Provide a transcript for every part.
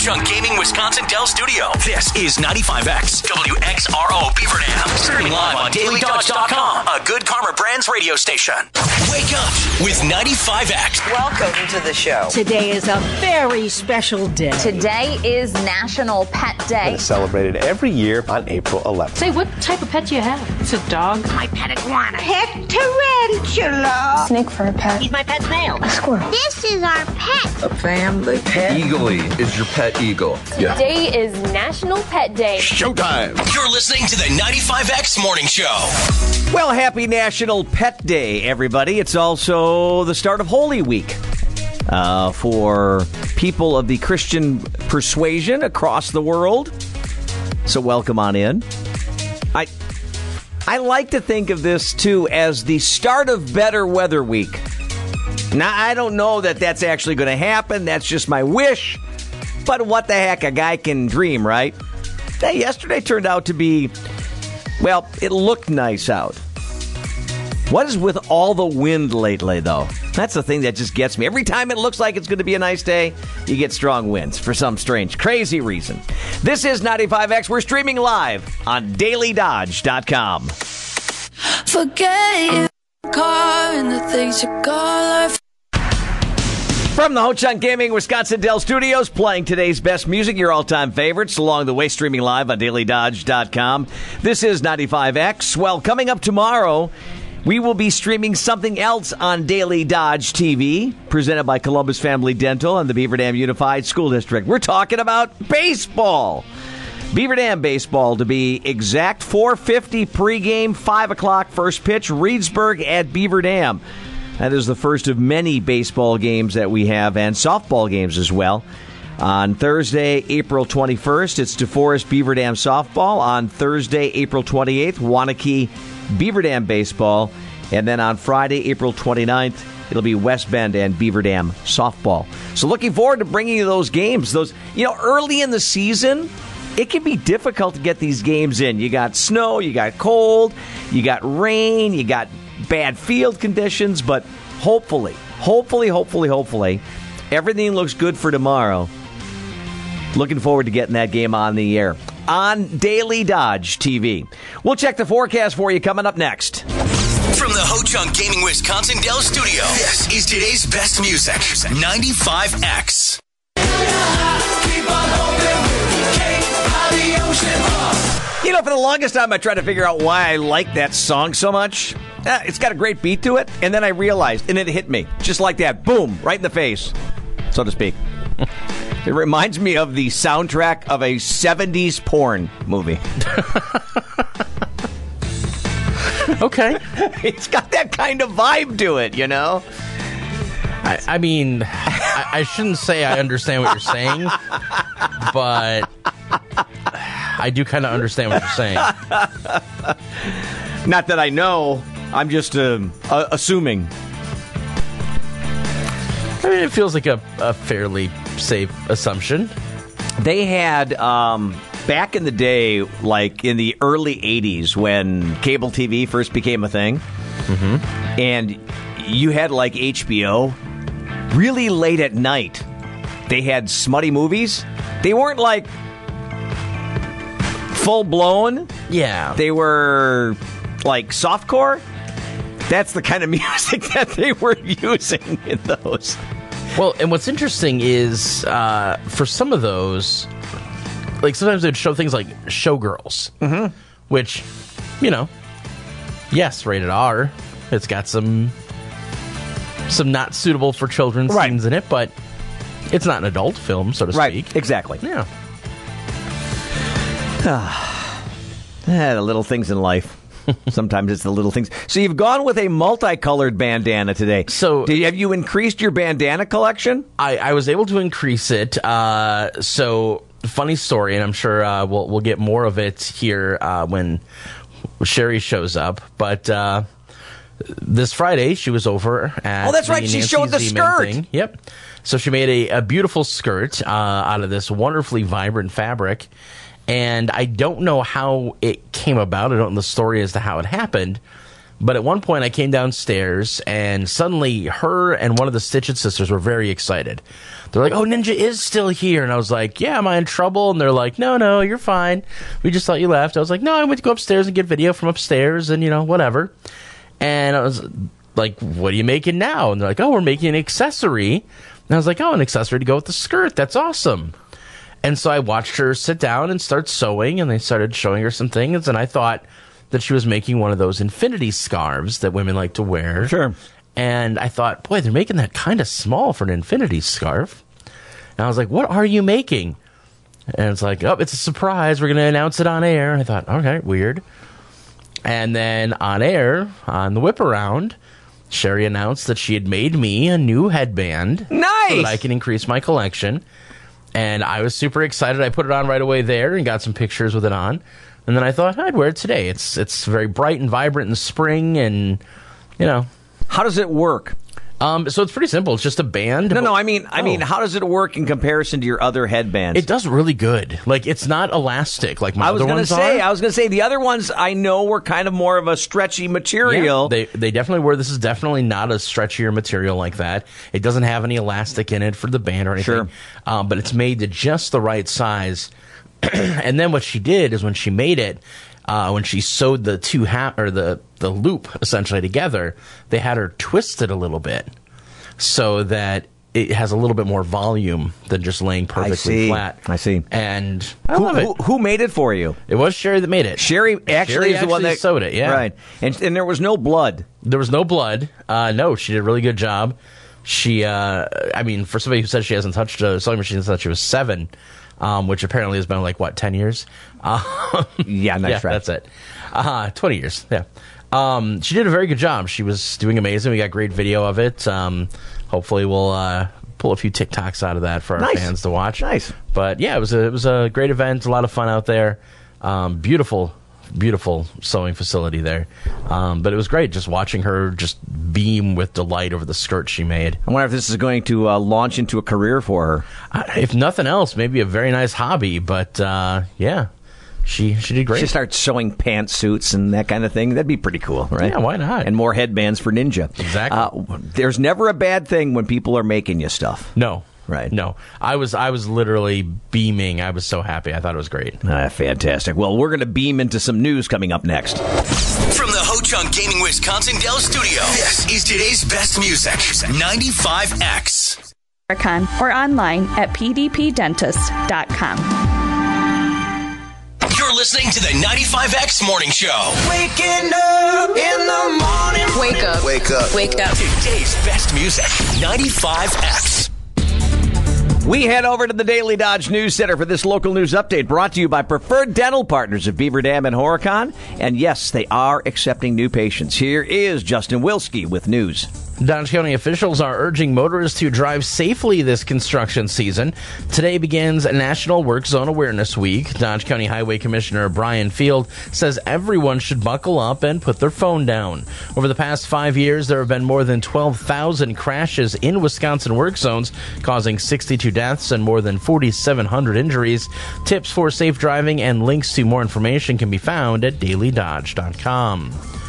Ho-Chunk Gaming Wisconsin Dell Studio. This is 95X WXRO Beaver Dam. Streaming live on DailyDodge.com, a good Karma Brands radio station. Wake up with 95X. Welcome to the show. Today is a very special day. Today is National Pet Day. It's celebrated every year on April 11th. Say, what type of pet do you have? It's a dog. My pet iguana. Pet tarantula. Snake for a pet. He's my pet snail. A squirrel. This is our pet. A family pet. Eagly is your pet eagle. Yeah. Today is National Pet Day. Showtime. You're listening to the 95X Morning Show. Well, happy National Pet Day, everybody. It's also the start of Holy Week. Uh, for people of the Christian persuasion across the world. So, welcome on in. I I like to think of this too as the start of better weather week. Now, I don't know that that's actually going to happen. That's just my wish. But what the heck, a guy can dream, right? Hey, yesterday turned out to be, well, it looked nice out. What is with all the wind lately, though? That's the thing that just gets me. Every time it looks like it's going to be a nice day, you get strong winds for some strange, crazy reason. This is 95X. We're streaming live on dailydodge.com. Forget your car and the things you call life. From the Ho-Chunk Gaming Wisconsin Dell Studios, playing today's best music, your all-time favorites, along the way, streaming live on dailydodge.com. This is 95X. Well, coming up tomorrow, we will be streaming something else on Daily Dodge TV, presented by Columbus Family Dental and the Beaver Dam Unified School District. We're talking about baseball. Beaver Dam baseball to be exact 450 pregame, 5 o'clock first pitch, Reedsburg at Beaver Dam. That is the first of many baseball games that we have and softball games as well. On Thursday, April 21st, it's DeForest Beaver Dam softball. On Thursday, April 28th, Waunakee Beaver Dam baseball. And then on Friday, April 29th, it'll be West Bend and Beaver Dam softball. So looking forward to bringing you those games. Those, you know, early in the season, it can be difficult to get these games in. You got snow, you got cold, you got rain, you got bad field conditions, but hopefully, hopefully, hopefully, hopefully, everything looks good for tomorrow. Looking forward to getting that game on the air on Daily Dodge TV. We'll check the forecast for you coming up next. From the Ho-Chunk Gaming Wisconsin Dell Studio, this is today's best music, 95X. You know, for the longest time, I tried to figure out why I like that song so much. Uh, it's got a great beat to it, and then I realized, and it hit me just like that, boom, right in the face, so to speak. it reminds me of the soundtrack of a '70s porn movie. okay, it's got that kind of vibe to it, you know. I, I mean, I, I shouldn't say I understand what you're saying, but I do kind of understand what you're saying. Not that I know. I'm just uh, uh, assuming. I mean, it feels like a, a fairly safe assumption. They had um, back in the day, like in the early '80s, when cable TV first became a thing, mm-hmm. and you had like HBO. Really late at night, they had smutty movies. They weren't like full blown. Yeah. They were like softcore. That's the kind of music that they were using in those. Well, and what's interesting is uh, for some of those, like sometimes they'd show things like Showgirls, mm-hmm. which, you know, yes, rated R. It's got some some not suitable for children right. scenes in it, but it's not an adult film, so to right. speak. Exactly. Yeah. Ah, the little things in life. Sometimes it's the little things. So you've gone with a multicolored bandana today. So Did, have you increased your bandana collection? I, I was able to increase it. Uh, so funny story, and I'm sure uh, we'll we'll get more of it here uh, when Sheri shows up. But uh, this Friday she was over at oh, that's right. She Nancy showed the Zeman skirt. Thing. Yep. So she made a, a beautiful skirt uh, out of this wonderfully vibrant fabric. And I don't know how it came about. I don't know the story as to how it happened. But at one point, I came downstairs and suddenly her and one of the Stitch's sisters were very excited. They're like, "Oh, Ninja is still here!" And I was like, "Yeah, am I in trouble?" And they're like, "No, no, you're fine. We just thought you left." I was like, "No, I went to go upstairs and get video from upstairs, and you know, whatever." And I was like, "What are you making now?" And they're like, "Oh, we're making an accessory." And I was like, "Oh, an accessory to go with the skirt. That's awesome." And so I watched her sit down and start sewing, and they started showing her some things, and I thought that she was making one of those infinity scarves that women like to wear. Sure. And I thought, boy, they're making that kind of small for an infinity scarf. And I was like, what are you making? And it's like, oh, it's a surprise. We're going to announce it on air. I thought, okay, weird. And then on air, on the whip around, Sheri announced that she had made me a new headband. Nice! So that I can increase my collection. And I was super excited. I put it on right away there and got some pictures with it on. And then I thought I'd wear it today. It's it's very bright and vibrant in spring, and you know. How does it work? Um, so it's pretty simple. It's just a band. No, no. I mean, I Oh. mean, how does it work in comparison to your other headbands? It does really good. Like it's not elastic like my I was other going to ones say, are. I was going to say the other ones I know were kind of more of a stretchy material. Yeah, they they definitely were. This is definitely not a stretchier material like that. It doesn't have any elastic in it for the band or anything. Sure. Um, but it's made to just the right size. and then what she did is when she made it, uh, when she sewed the two hat or the the loop essentially together, they had her twist it a little bit so that it has a little bit more volume than just laying perfectly see. flat. I see. And I who, who, who made it for you? It was Sheri that made it. Sheri actually Sheri is the one actually that sewed it, yeah. right. And and there was no blood. There was no blood. Uh, no, she did a really good job. She, uh, I mean, for somebody who says she hasn't touched a sewing machine since she was seven, um, which apparently has been like what ten years. Um, Yeah, nice yeah, try. that's it. Uh, Twenty years. Yeah. Um, she did a very good job. She was doing amazing. We got great video of it. Um, hopefully, we'll uh, pull a few TikToks out of that for our Nice. fans to watch. Nice. But yeah, it was a it was a great event. A lot of fun out there. Um, beautiful, beautiful sewing facility there. Um, but it was great just watching her just beam with delight over the skirt she made. I wonder if this is going to uh, launch into a career for her. I- If nothing else, maybe a very nice hobby. But uh, yeah, she she did great. She starts sewing pantsuits and that kind of thing. That'd be pretty cool, right? Yeah, why not? And more headbands for Ninja. Exactly. Uh, there's never a bad thing when people are making you stuff. no. Right. No, I was I was literally beaming. I was so happy. I thought it was great. Ah, fantastic. Well, we're going to beam into some news coming up next. From the Ho Chunk Gaming Wisconsin Dell Studio, this is today's best music 95X. or online at pdpdentist.com. You're listening to the 95X Morning Show. Waking up in the morning. Wake up. Wake up. Wake up. Today's best music 95X. We head over to the Daily Dodge News Center for this local news update brought to you by Preferred Dental Partners of Beaver Dam and Horicon. And yes, they are accepting new patients. Here is Justin Wilski with news. Dodge County officials are urging motorists to drive safely this construction season. Today begins National Work Zone Awareness Week. Dodge County Highway Commissioner Brian Field says everyone should buckle up and put their phone down. Over the past five years, there have been more than 12,000 crashes in Wisconsin work zones, causing 62 deaths and more than 4,700 injuries. Tips for safe driving and links to more information can be found at dailydodge.com.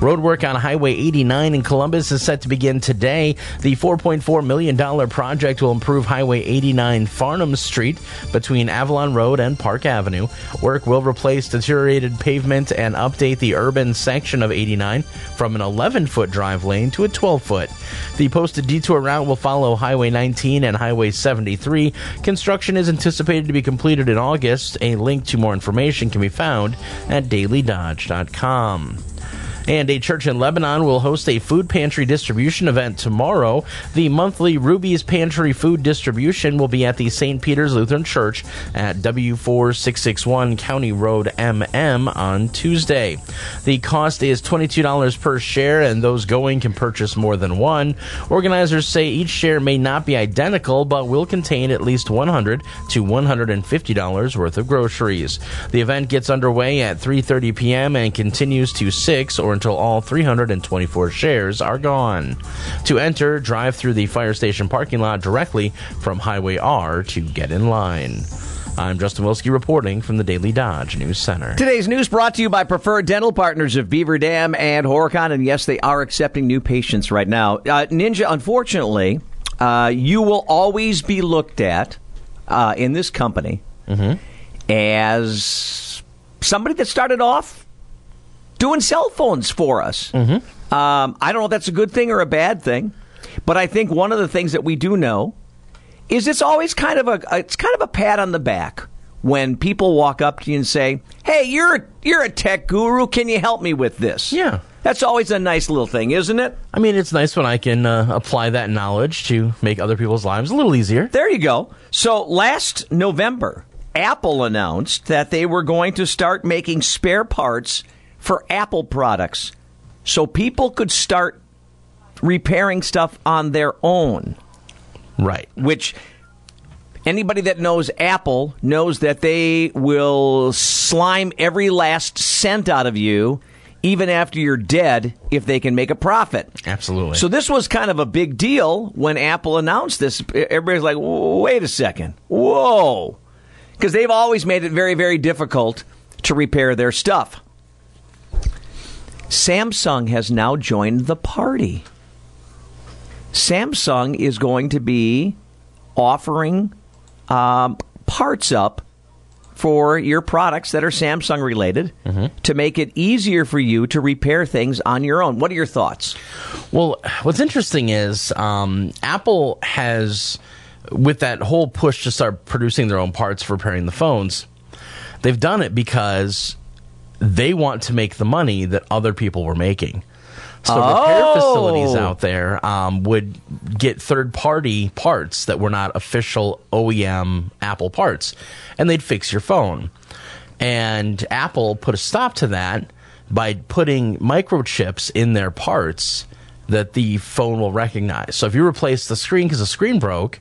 Roadwork on Highway 89 in Columbus is set to begin today. The $4.4 million project will improve Highway 89 Farnham Street between Avalon Road and Park Avenue. Work will replace deteriorated pavement and update the urban section of 89 from an 11 foot drive lane to a 12 foot. The posted detour route will follow Highway 19 and Highway 73. Construction is anticipated to be completed in August. A link to more information can be found at dailydodge.com. And a church in Lebanon will host a food pantry distribution event tomorrow. The monthly Ruby's Pantry food distribution will be at the St. Peter's Lutheran Church at W4661 County Road MM on Tuesday. The cost is $22 per share, and those going can purchase more than one. Organizers say each share may not be identical, but will contain at least $100 to $150 worth of groceries. The event gets underway at 3:30 p.m. and continues to 6 or or until all 324 shares are gone. To enter, drive through the fire station parking lot directly from Highway R to get in line. I'm Justin Wilski reporting from the Daily Dodge News Center. Today's news brought to you by Preferred Dental Partners of Beaver Dam and Horicon. And yes, they are accepting new patients right now. Uh, Ninja, unfortunately, uh, you will always be looked at uh, in this company as somebody that started off doing cell phones for us. Um, I don't know if that's a good thing or a bad thing, but I think one of the things that we do know is it's always kind of a it's kind of a pat on the back when people walk up to you and say, "Hey, you're a, you're a tech guru. Can you help me with this?" Yeah. That's always a nice little thing, isn't it? I mean, it's nice when I can uh, apply that knowledge to make other people's lives a little easier. There you go. So last November, Apple announced that they were going to start making spare parts for Apple products so people could start repairing stuff on their own. Right. Which anybody that knows Apple knows that they will slime every last cent out of you even after you're dead if they can make a profit. Absolutely. So this was kind of a big deal when Apple announced this. Everybody's like, "Wait a second. Whoa." Because they've always made it very very difficult to repair their stuff. Samsung has now joined the party. Samsung is going to be offering um, parts up for your products that are Samsung related to make it easier for you to repair things on your own. What are your thoughts? Well, what's interesting is um, Apple has, with that whole push to start producing their own parts for repairing the phones, they've done it because they want to make the money that other people were making. So repair Oh. facilities out there um, would get third party parts that were not official OEM Apple parts, and they'd fix your phone. And Apple put a stop to that by putting microchips in their parts that the phone will recognize. So if you replace the screen because the screen broke,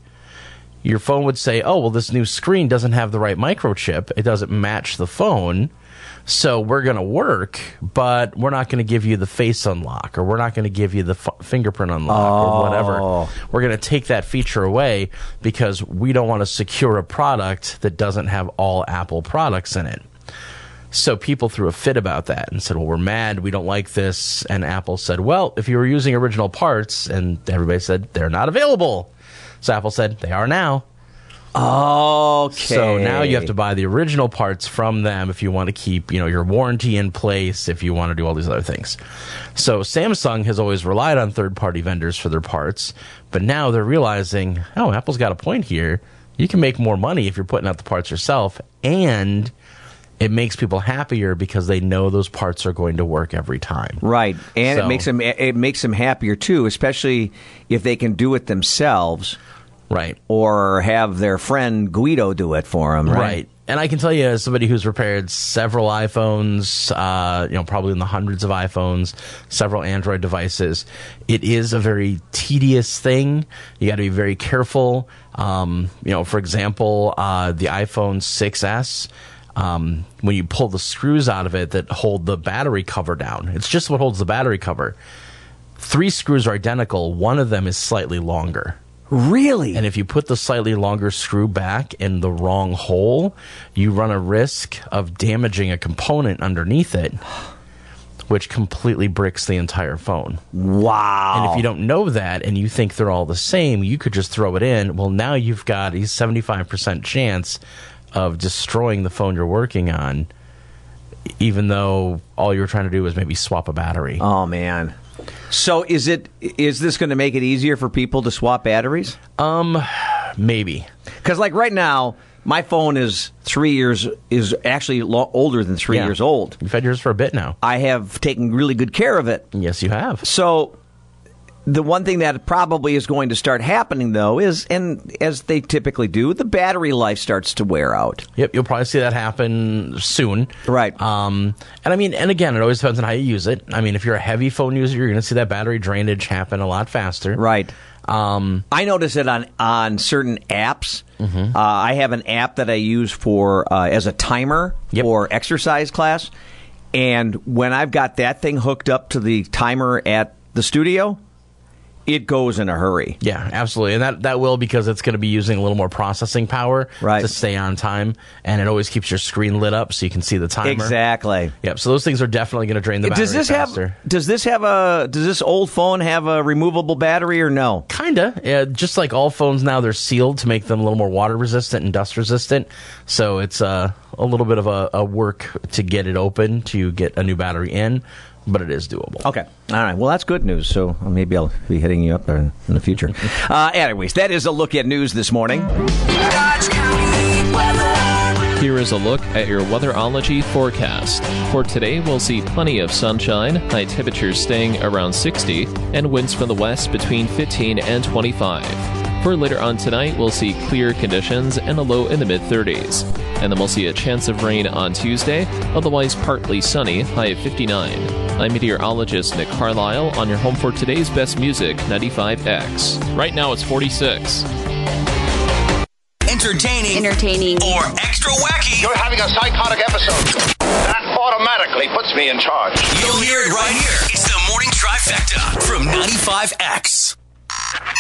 your phone would say, "Oh, well, this new screen doesn't have the right microchip. It doesn't match the phone." So we're going to work, but we're not going to give you the face unlock, or we're not going to give you the f- fingerprint unlock, or whatever. Oh. We're going to take that feature away because we don't want to secure a product that doesn't have all Apple products in it. So people threw a fit about that and said, "Well, we're mad. We don't like this." And Apple said, "Well, if you were using original parts," and everybody said they're not available. So Apple said they are now. Okay. So now you have to buy the original parts from them if you want to keep, you know, your warranty in place, if you want to do all these other things. So Samsung has always relied on third-party vendors for their parts, but now they're realizing, oh, Apple's got a point here. You can make more money if you're putting out the parts yourself and it makes people happier because they know those parts are going to work every time. Right, and it makes them it makes them happier too, especially if they can do it themselves, Right. or have their friend Guido do it for them. Right. Right. And I can tell you, as somebody who's repaired several iPhones, uh, you know, probably in the hundreds of iPhones, several Android devices, it is a very tedious thing. You got to be very careful. Um, you know, for example, uh, the iPhone 6S. Um, when you pull the screws out of it that hold the battery cover down, it's just what holds the battery cover. Three screws are identical. One of them is slightly longer. Really? And if you put the slightly longer screw back in the wrong hole, you run a risk of damaging a component underneath it, which completely bricks the entire phone. wow. And if you don't know that and you think they're all the same, you could just throw it in. Well, now you've got a 75% chance of destroying the phone you're working on, even though all you were trying to do was maybe swap a battery. Oh man. So is it is this going to make it easier for people to swap batteries? Um, Maybe. Because like right now, my phone is three years is actually lo- older than three Yeah. years old. You've had yours for a bit now. I have taken really good care of it. Yes, you have. So the one thing that probably is going to start happening though is and as they typically do, the battery life starts to wear out. Yep, you'll probably see that happen soon. Right. Um, and I mean, and again, it always depends on how you use it. I mean, if you're a heavy phone user, you're going to see that battery drainage happen a lot faster. Right. Um, I notice it on on certain apps. Uh, I have an app that I use for uh, as a timer Yep. for exercise class, And when I've got that thing hooked up to the timer at the studio, it goes in a hurry. Yeah, absolutely, and that that will because it's going to be using a little more processing power right. to stay on time, and it always keeps your screen lit up so you can see the timer. Exactly. Yep. So those things are definitely going to drain the battery does this faster. have Does this have a Does this old phone have a removable battery or no? Kinda. Yeah, just like all phones now, they're sealed to make them a little more water resistant and dust resistant. So it's uh, a little bit of a, a work to get it open to get a new battery in but it is doable. Okay. All right. Well, that's good news. So maybe I'll be hitting you up there in the future. uh, anyways, that is a look at news this morning. Here is a look at your weatherology forecast. For today, we'll see plenty of sunshine, high temperatures staying around 60, and winds from the west between 15 and 25. For later on tonight, we'll see clear conditions and a low in the mid 30s. And then we'll see a chance of rain on Tuesday, otherwise partly sunny, high of 59. I'm meteorologist Nick Carlisle on your home for today's best music, 95X. Right now it's 46. Entertaining, entertaining, or extra wacky. You're having a psychotic episode. That automatically puts me in charge. You'll hear it right here. It's the morning trifecta from 95X.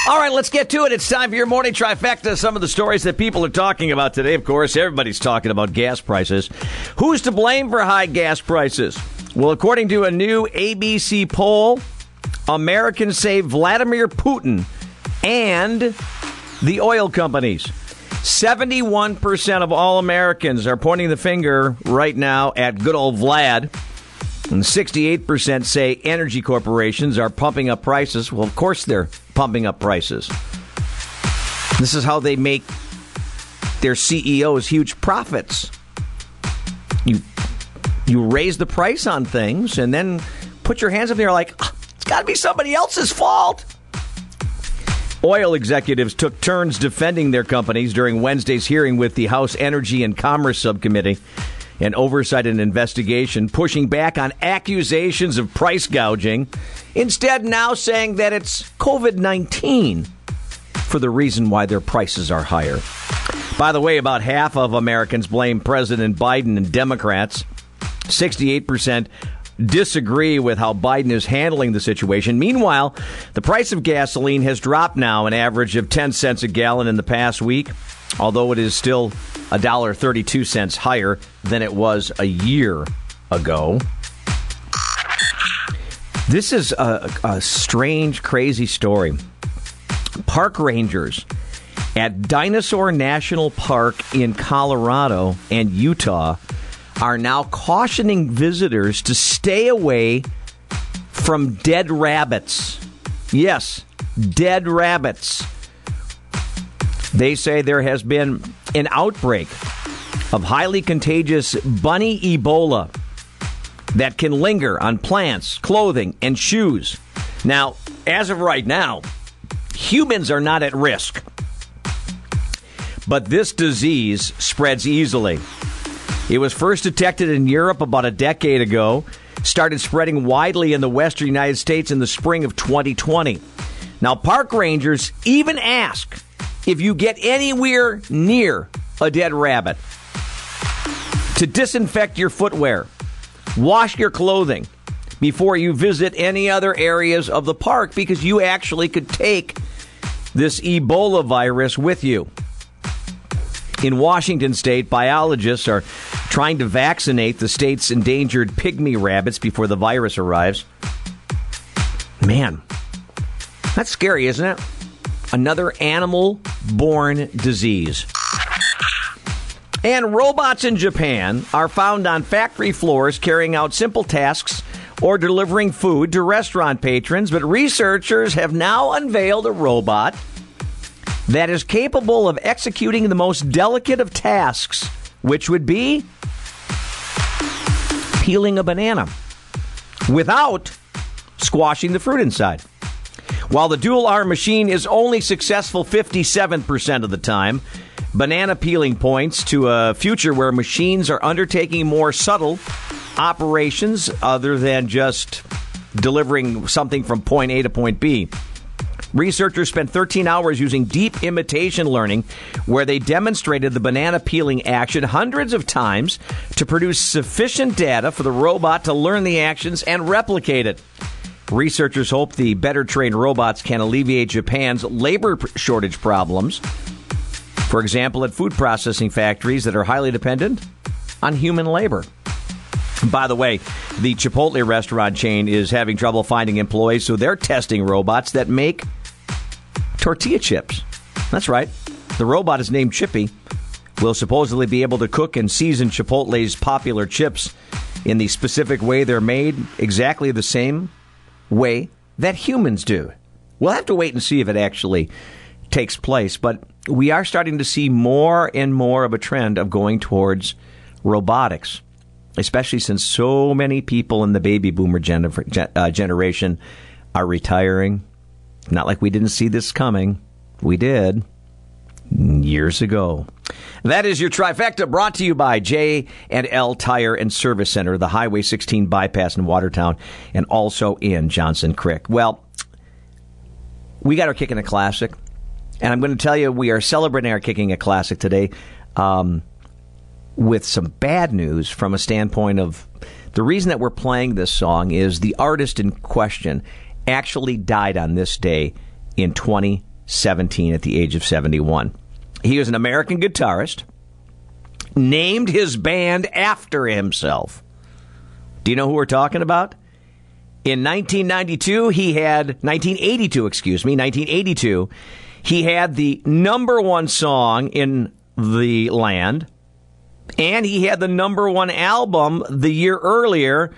All right, let's get to it. It's time for your morning trifecta. Some of the stories that people are talking about today, of course, everybody's talking about gas prices. Who's to blame for high gas prices? Well, according to a new ABC poll, Americans say Vladimir Putin and the oil companies. 71% of all Americans are pointing the finger right now at good old Vlad. And 68% say energy corporations are pumping up prices. Well, of course they're pumping up prices. This is how they make their CEOs huge profits. You you raise the price on things and then put your hands up there like ah, it's got to be somebody else's fault. Oil executives took turns defending their companies during Wednesday's hearing with the House Energy and Commerce Subcommittee and oversight and investigation, pushing back on accusations of price gouging, instead, now saying that it's COVID 19 for the reason why their prices are higher. By the way, about half of Americans blame President Biden and Democrats. 68% disagree with how Biden is handling the situation. Meanwhile, the price of gasoline has dropped now an average of 10 cents a gallon in the past week, although it is still $1.32 higher than it was a year ago. This is a, a strange, crazy story. Park rangers at Dinosaur National Park in Colorado and Utah are now cautioning visitors to stay away from dead rabbits. Yes, dead rabbits. They say there has been an outbreak of highly contagious bunny Ebola that can linger on plants, clothing, and shoes. Now, as of right now, humans are not at risk. But this disease spreads easily. It was first detected in Europe about a decade ago, started spreading widely in the western United States in the spring of 2020. Now, park rangers even ask if you get anywhere near a dead rabbit to disinfect your footwear, wash your clothing before you visit any other areas of the park because you actually could take this Ebola virus with you. In Washington state, biologists are trying to vaccinate the state's endangered pygmy rabbits before the virus arrives. Man, that's scary, isn't it? Another animal born disease. And robots in Japan are found on factory floors carrying out simple tasks or delivering food to restaurant patrons, but researchers have now unveiled a robot that is capable of executing the most delicate of tasks, which would be peeling a banana without squashing the fruit inside. While the dual arm machine is only successful 57% of the time, banana peeling points to a future where machines are undertaking more subtle operations other than just delivering something from point A to point B. Researchers spent 13 hours using deep imitation learning, where they demonstrated the banana peeling action hundreds of times to produce sufficient data for the robot to learn the actions and replicate it. Researchers hope the better trained robots can alleviate Japan's labor shortage problems. For example, at food processing factories that are highly dependent on human labor. By the way, the Chipotle restaurant chain is having trouble finding employees, so they're testing robots that make tortilla chips. That's right. The robot is named Chippy. Will supposedly be able to cook and season Chipotle's popular chips in the specific way they're made, exactly the same way that humans do. We'll have to wait and see if it actually takes place, but we are starting to see more and more of a trend of going towards robotics, especially since so many people in the baby boomer uh, generation are retiring. Not like we didn't see this coming. We did years ago. That is your trifecta brought to you by J and L Tire and Service Center, the Highway 16 bypass in Watertown, and also in Johnson Creek. Well, we got our kick in a classic, and I'm going to tell you we are celebrating our kicking a classic today um, with some bad news from a standpoint of the reason that we're playing this song is the artist in question actually died on this day in 2017 at the age of 71. He was an American guitarist, named his band after himself. Do you know who we're talking about? In 1992, he had 1982, excuse me, 1982, he had the number one song in the land, and he had the number one album the year earlier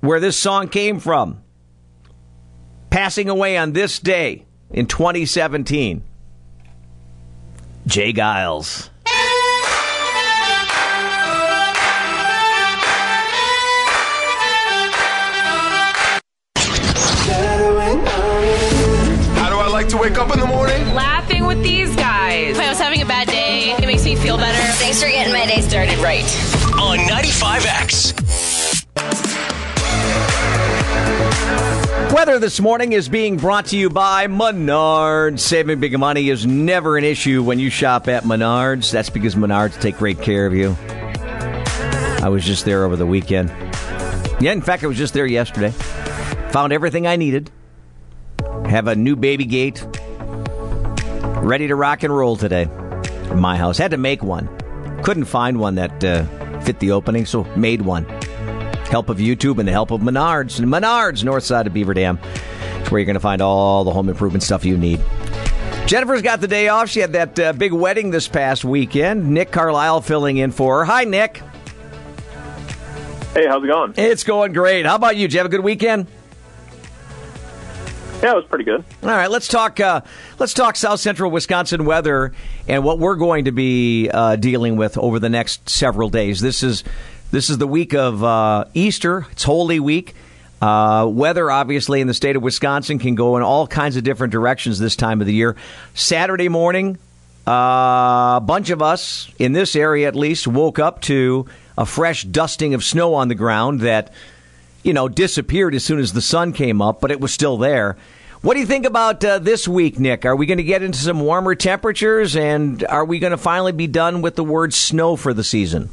where this song came from. Passing away on this day in 2017. J. Geils. How do I like to wake up in the morning? Laughing with these guys. If I was having a bad day, it makes me feel better. Thanks for getting my day started right. On 95X. Weather this morning is being brought to you by Menards. Saving big money is never an issue when you shop at Menards. That's because Menards take great care of you. I was just there over the weekend. Yeah, in fact, I was just there yesterday. Found everything I needed. Have a new baby gate. Ready to rock and roll today. My house. Had to make one. Couldn't find one that uh, fit the opening, so made one help of YouTube and the help of Menards. Menards, north side of Beaver Dam. It's where you're going to find all the home improvement stuff you need. Jennifer's got the day off. She had that uh, big wedding this past weekend. Nick Carlisle filling in for her. Hi, Nick. Hey, how's it going? It's going great. How about you? Did you have a good weekend? Yeah, it was pretty good. All right, let's talk. Uh, let's talk South Central Wisconsin weather and what we're going to be uh, dealing with over the next several days. This is this is the week of uh, Easter. It's Holy Week. Uh, weather, obviously, in the state of Wisconsin can go in all kinds of different directions this time of the year. Saturday morning, uh, a bunch of us, in this area at least, woke up to a fresh dusting of snow on the ground that, you know, disappeared as soon as the sun came up, but it was still there. What do you think about uh, this week, Nick? Are we going to get into some warmer temperatures, and are we going to finally be done with the word snow for the season?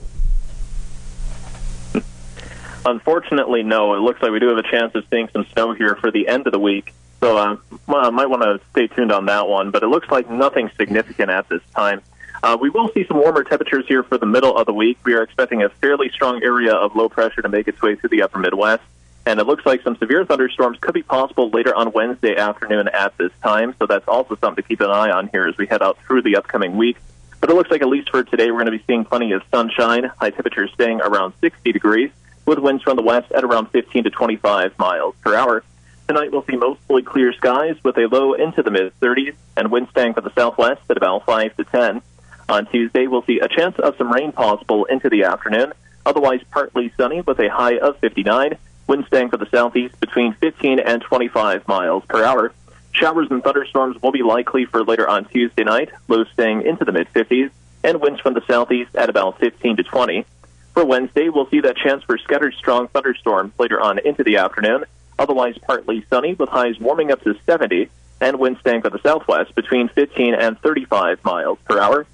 Unfortunately, no. It looks like we do have a chance of seeing some snow here for the end of the week. So uh, I might want to stay tuned on that one. But it looks like nothing significant at this time. Uh, we will see some warmer temperatures here for the middle of the week. We are expecting a fairly strong area of low pressure to make its way through the upper Midwest. And it looks like some severe thunderstorms could be possible later on Wednesday afternoon at this time. So that's also something to keep an eye on here as we head out through the upcoming week. But it looks like at least for today, we're going to be seeing plenty of sunshine. High temperatures staying around 60 degrees with winds from the west at around 15 to 25 miles per hour. Tonight we'll see mostly clear skies with a low into the mid 30s and winds staying from the southwest at about 5 to 10. On Tuesday we'll see a chance of some rain possible into the afternoon, otherwise partly sunny with a high of 59, winds staying from the southeast between 15 and 25 miles per hour. Showers and thunderstorms will be likely for later on Tuesday night, lows staying into the mid 50s, and winds from the southeast at about 15 to 20. For Wednesday, we'll see that chance for scattered strong thunderstorms later on into the afternoon. Otherwise, partly sunny with highs warming up to 70. and winds staying to the southwest between 15 and 35 miles per hour.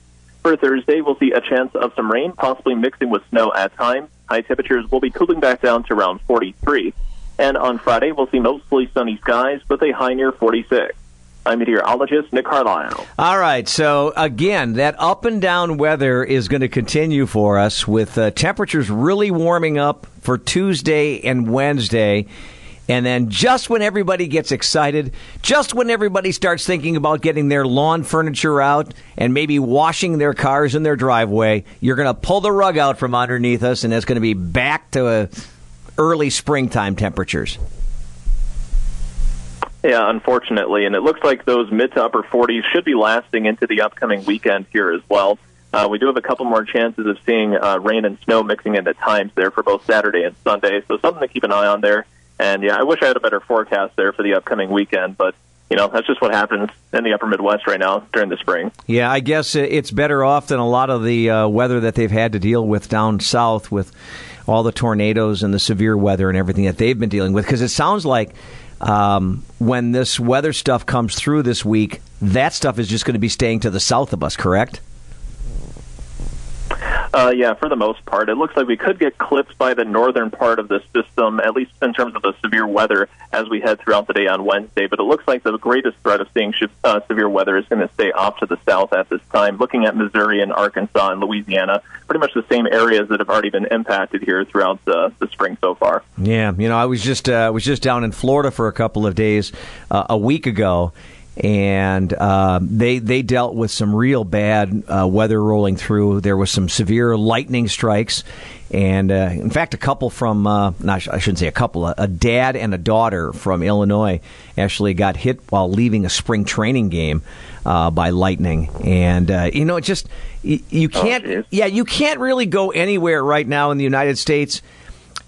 For Thursday, we'll see a chance of some rain, possibly mixing with snow at times. High temperatures will be cooling back down to around 43. And on Friday, we'll see mostly sunny skies with a high near 46. I'm meteorologist Nick Carlisle. All right. So, again, that up and down weather is going to continue for us with uh, temperatures really warming up for Tuesday and Wednesday. And then just when everybody gets excited, just when everybody starts thinking about getting their lawn furniture out and maybe washing their cars in their driveway, you're going to pull the rug out from underneath us and it's going to be back to uh, early springtime temperatures. Yeah, unfortunately, and it looks like those mid to upper 40s should be lasting into the upcoming weekend here as well. Uh, we do have a couple more chances of seeing uh, rain and snow mixing in at times there for both Saturday and Sunday, so something to keep an eye on there. And yeah, I wish I had a better forecast there for the upcoming weekend, but you know that's just what happens in the upper Midwest right now during the spring. Yeah, I guess it's better off than a lot of the uh, weather that they've had to deal with down south with all the tornadoes and the severe weather and everything that they've been dealing with. Because it sounds like um, when this weather stuff comes through this week, that stuff is just going to be staying to the south of us, correct? Uh, yeah, for the most part. It looks like we could get clipped by the northern part of the system, at least in terms of the severe weather as we head throughout the day on Wednesday. But it looks like the greatest threat of seeing uh, severe weather is going to stay off to the south at this time. Looking at Missouri and Arkansas and Louisiana, pretty much the same areas that have already been impacted here throughout the, the spring so far. Yeah, you know, I was just uh, was just down in Florida for a couple of days uh, a week ago and uh, they they dealt with some real bad uh, weather rolling through. There was some severe lightning strikes, and uh, in fact, a couple from uh, not, I shouldn't say a couple, a, a, dad and a daughter from Illinois actually got hit while leaving a spring training game uh, by lightning, and uh, you know it just you, you oh, can't oh, yeah you can't really go anywhere right now in the United States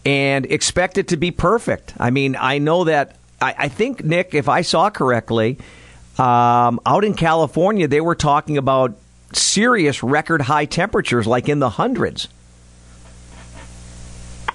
and expect it to be perfect. I mean, I know that I, I think Nick, if I saw correctly um, out in California, they were talking about serious record high temperatures, like in the hundreds.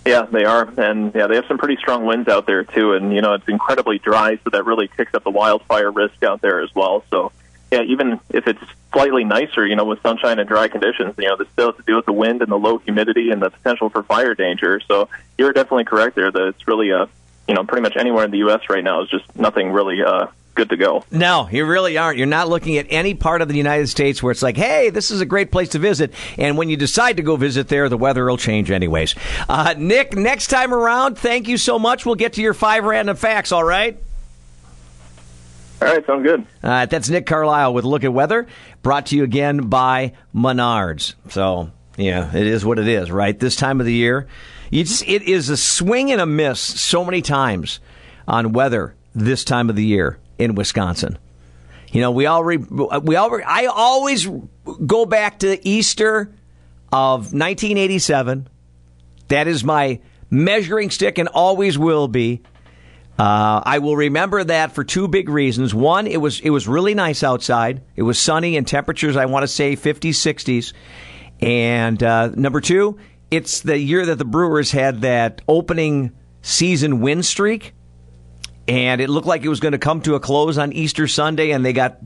Yeah, they are, and yeah, they have some pretty strong winds out there too. And you know, it's incredibly dry, so that really kicks up the wildfire risk out there as well. So, yeah, even if it's slightly nicer, you know, with sunshine and dry conditions, you know, they still have to deal with the wind and the low humidity and the potential for fire danger. So, you're definitely correct there. That it's really a, you know, pretty much anywhere in the U.S. right now is just nothing really uh, good to go. No, you really aren't. You're not looking at any part of the United States where it's like, hey, this is a great place to visit. And when you decide to go visit there, the weather will change anyways. Uh, Nick, next time around, thank you so much. We'll get to your five random facts, all right? All right, sounds good. Uh, that's Nick Carlisle with Look at Weather, brought to you again by Menards. So, yeah, it is what it is, right? This time of the year, you just it is a swing and a miss so many times on weather this time of the year in Wisconsin. You know, we all re, we all I always go back to Easter of 1987. That is my measuring stick and always will be. Uh, I will remember that for two big reasons. One, it was it was really nice outside. It was sunny and temperatures I want to say 50s, 60s. And uh, number two, it's the year that the Brewers had that opening season win streak and it looked like it was going to come to a close on Easter Sunday, and they got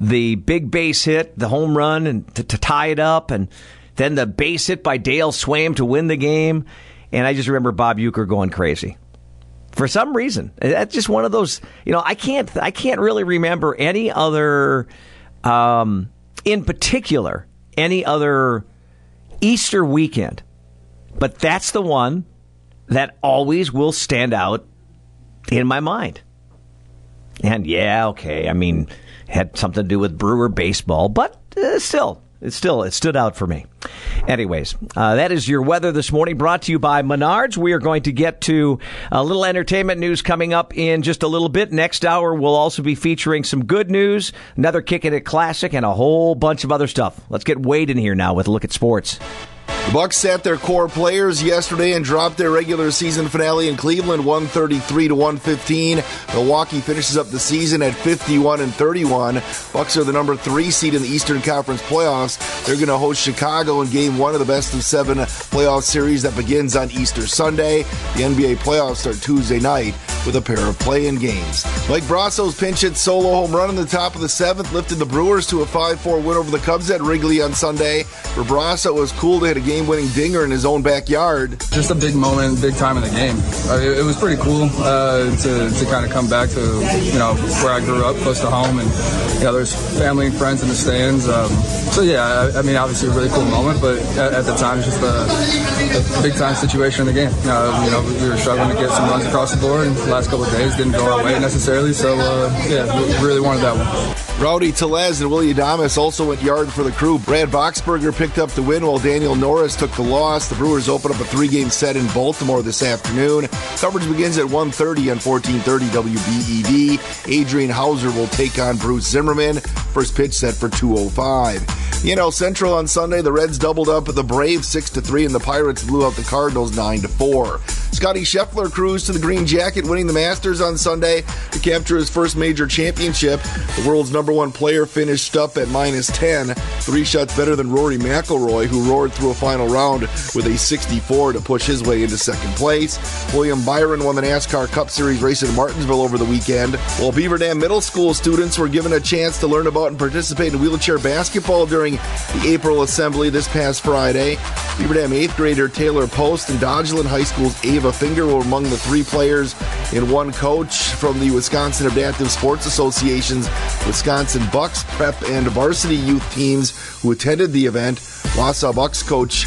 the big base hit, the home run, and to, to tie it up, and then the base hit by Dale Sveum to win the game. And I just remember Bob Uecker going crazy for some reason. That's just one of those. You know, I can't. I can't really remember any other, um, in particular, any other Easter weekend, but that's the one that always will stand out in my mind. And yeah, okay, I mean, had something to do with Brewer baseball, but uh, still, it still it stood out for me. Anyways, uh, that is your weather this morning, brought to you by Menards. We are going to get to a little entertainment news coming up in just a little bit. Next hour, we'll also be featuring some good news, another kicking it classic, and a whole bunch of other stuff. Let's get Wade in here now with a look at sports. The Bucks sat their core players yesterday and dropped their regular season finale in Cleveland 133 to 115. Milwaukee finishes up the season at 51 and 31. Bucks are the number 3 seed in the Eastern Conference playoffs. They're going to host Chicago in game 1 of the best of 7 playoff series that begins on Easter Sunday. The NBA playoffs start Tuesday night. with a pair of play-in games. Mike Brosseau's pinch hit solo home run in the top of the seventh lifted the Brewers to a 5-4 win over the Cubs at Wrigley on Sunday. For Brosseau, it was cool to hit a game-winning dinger in his own backyard. Just a big moment, big time in the game. Uh, it, it, was pretty cool uh, to, to kind of come back to you know where I grew up, close to home, and you know there's family and friends in the stands. Um, so yeah, I, I, mean obviously a really cool moment, but at, at the time it's just a, a big time situation in the game. Uh, you know we were struggling to get some runs across the board, and the last couple of days didn't go our way necessarily. So uh, yeah, we really wanted that one. Rowdy Tellez and Willie Adames also went yard for the crew. Brad Boxberger picked up the win while Daniel Norris took the loss. The Brewers open up a three-game set in Baltimore this afternoon. Coverage begins at 1.30 on 1430 WBED. Adrian Houser will take on Bruce Zimmermann. First pitch set for 205. You know, Central on Sunday, the Reds doubled up the Braves 6 to 3 and the Pirates blew out the Cardinals 9 to 4. Scottie Scheffler cruised to the green jacket, winning the Masters on Sunday to capture his first major championship. The world's number one player finished up at minus 10, three shots better than Rory McIlroy, who roared through a final round with a 64 to push his way into second place. William Byron won the NASCAR Cup Series race in Martinsville over the weekend, while Beaver Dam Middle School students were given a chance to learn about and participate in wheelchair basketball during the April Assembly this past Friday. Beaver Dam 8th grader Taylor Post and Dodgeland High School's Ava Finger were among the three players and one coach from the Wisconsin Adaptive Sports Association's Wisconsin Bucks prep and varsity youth teams who attended the event. Wausau Bucks coach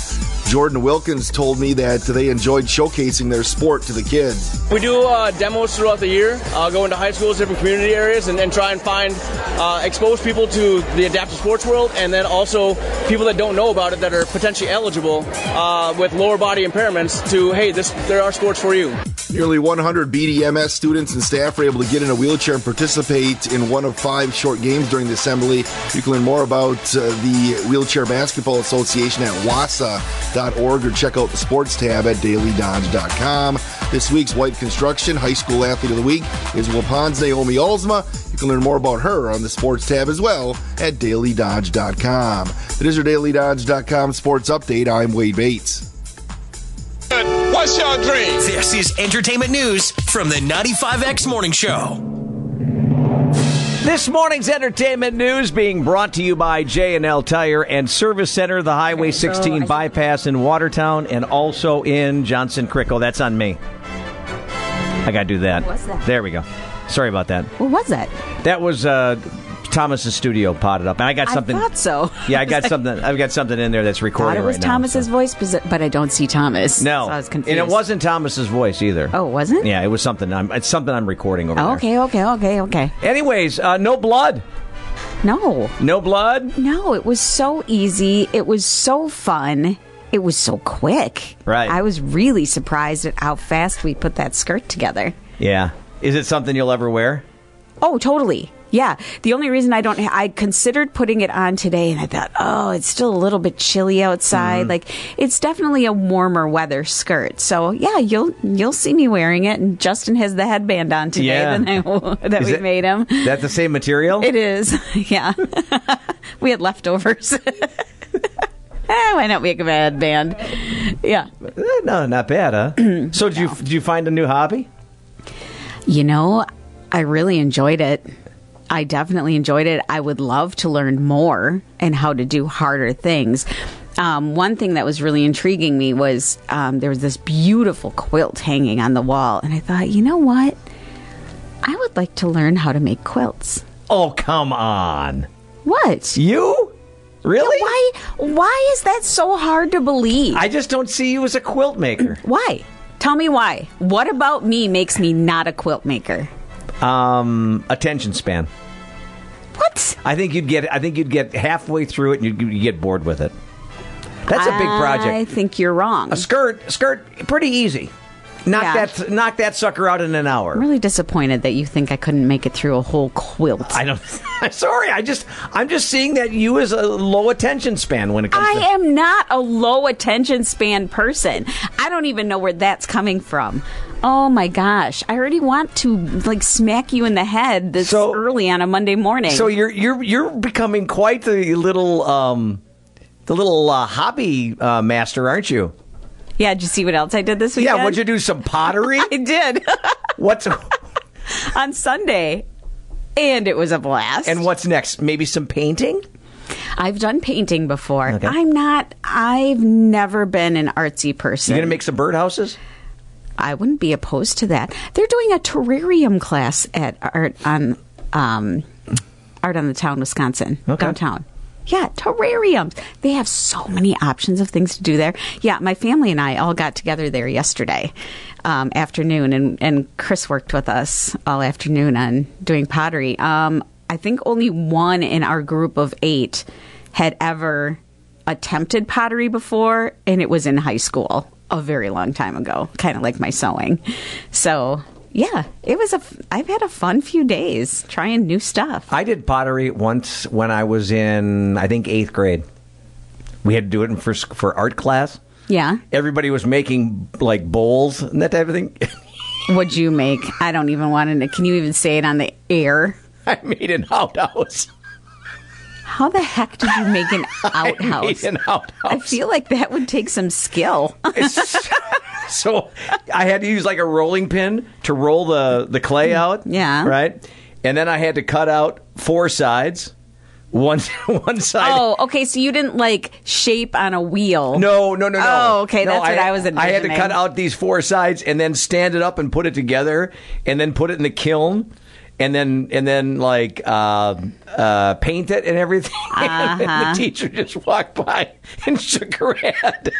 Jordan Wilkins told me that they enjoyed showcasing their sport to the kids. We do uh, demos throughout the year, uh, go into high schools, different community areas, and, and try and find, uh, expose people to the adaptive sports world, and then also people that don't know about it that are potentially eligible uh, with lower body impairments to, hey, this there are sports for you. Nearly 100 BDMS students and staff were able to get in a wheelchair and participate in one of five short games during the assembly. You can learn more about uh, the Wheelchair Basketball Association at wasa.org or check out the sports tab at dailydodge.com. This week's White Construction High School Athlete of the Week is Waupun's Naomi Olsma. You can learn more about her on the sports tab as well at dailydodge.com. That is your dailydodge.com sports update. I'm Wade Bates. What's your dream? This is entertainment news from the 95X Morning Show. This morning's entertainment news being brought to you by J&L Tire and Service Center, the Highway 16 bypass in Watertown, and also in Johnson Crick. Oh, that's on me. I got to do that. What was that? There we go. Sorry about that. What was that? That was uh, Thomas's studio potted up, and I got something. I thought so. Yeah, I got something. I've got something in there that's recording. Thought it was right now, Thomas's so. voice, but I don't see Thomas. No, so I was confused. and it wasn't Thomas's voice either. Oh, it wasn't? Yeah, it was something. I'm, it's something I'm recording over Oh, there. okay, okay, okay, okay. Anyways, uh, no blood. No. No blood? No, it was so easy. It was so fun. It was so quick. Right. I was really surprised at how fast we put that skirt together. Yeah. Is it something you'll ever wear? Oh, totally. Yeah. The only reason I don't, I considered putting it on today and I thought, oh, it's still a little bit chilly outside. Mm-hmm. Like it's definitely a warmer weather skirt. So yeah, you'll, you'll see me wearing it. And Justin has the headband on today Yeah. that, I, that Is we it- made him. That the same material? It is. Yeah. we had leftovers. Eh, why not make a headband? Yeah. Eh, No, not bad, huh? so did you did you find a new hobby? You know, I really enjoyed it. I definitely enjoyed it. I would love to learn more and how to do harder things. Um, one thing that was really intriguing me was um, there was this beautiful quilt hanging on the wall, and I thought, you know what? I would like to learn how to make quilts. Oh, come on. What? You? Really? why? Why is that so hard to believe? I just don't see you as a quilt maker. why? Tell me why. What about me makes me not a quilt maker? Um, attention span. What? I think you'd get. I think you'd get halfway through it and you'd, you'd get bored with it. That's a big project. I think you're wrong. A skirt, skirt, pretty easy. Knock Yeah. that, knock that sucker out in an hour. I'm really disappointed that you think I couldn't make it through a whole quilt. I don't. I'm sorry. I just, I'm just seeing that you as a low attention span when it comes. To, I am not a low attention span person. I don't even know where that's coming from. Oh my gosh. I already want to like smack you in the head this So- early on a Monday morning. So you're you're you're becoming quite the little um, the little uh, hobby uh, master, aren't you? yeah, did you see what else I did this weekend? Yeah. Would you do some pottery? I did. What's on Sunday, and it was a blast. and what's next? Maybe some painting. I've done painting before. Okay. I'm not. I've never been an artsy person. You gonna make some birdhouses? I wouldn't be opposed to that. They're doing a terrarium class at art on um, art on the town, Wisconsin, downtown. Yeah, terrariums. They have so many options of things to do there. Yeah, my family and I all got together there yesterday um, afternoon, and, and Chris worked with us all afternoon on doing pottery. Um, I think only one in our group of eight had ever attempted pottery before, and it was in high school a very long time ago, kind of like my sewing. So, yeah, it was a. I've had a fun few days trying new stuff. I did pottery once when I was in, I think, eighth grade. We had to do it for for art class. Yeah. Everybody was making like bowls and that type of thing. What'd you make? I don't even want to. Can you even say it on the air? I made an outhouse. How the heck did you make an outhouse? made an outhouse. I feel like that would take some skill. so I had to use like a rolling pin to roll the the clay mm, out. Yeah. Right. And then I had to cut out four sides. One one side. oh, okay. So you didn't like shape on a wheel. No, no, no, no. Oh, okay. No, That's what I, was I had to cut out these four sides and then stand it up and put it together, and then put it in the kiln, and then and then like uh, uh, paint it and everything. Uh-huh. the teacher just walked by and shook her head.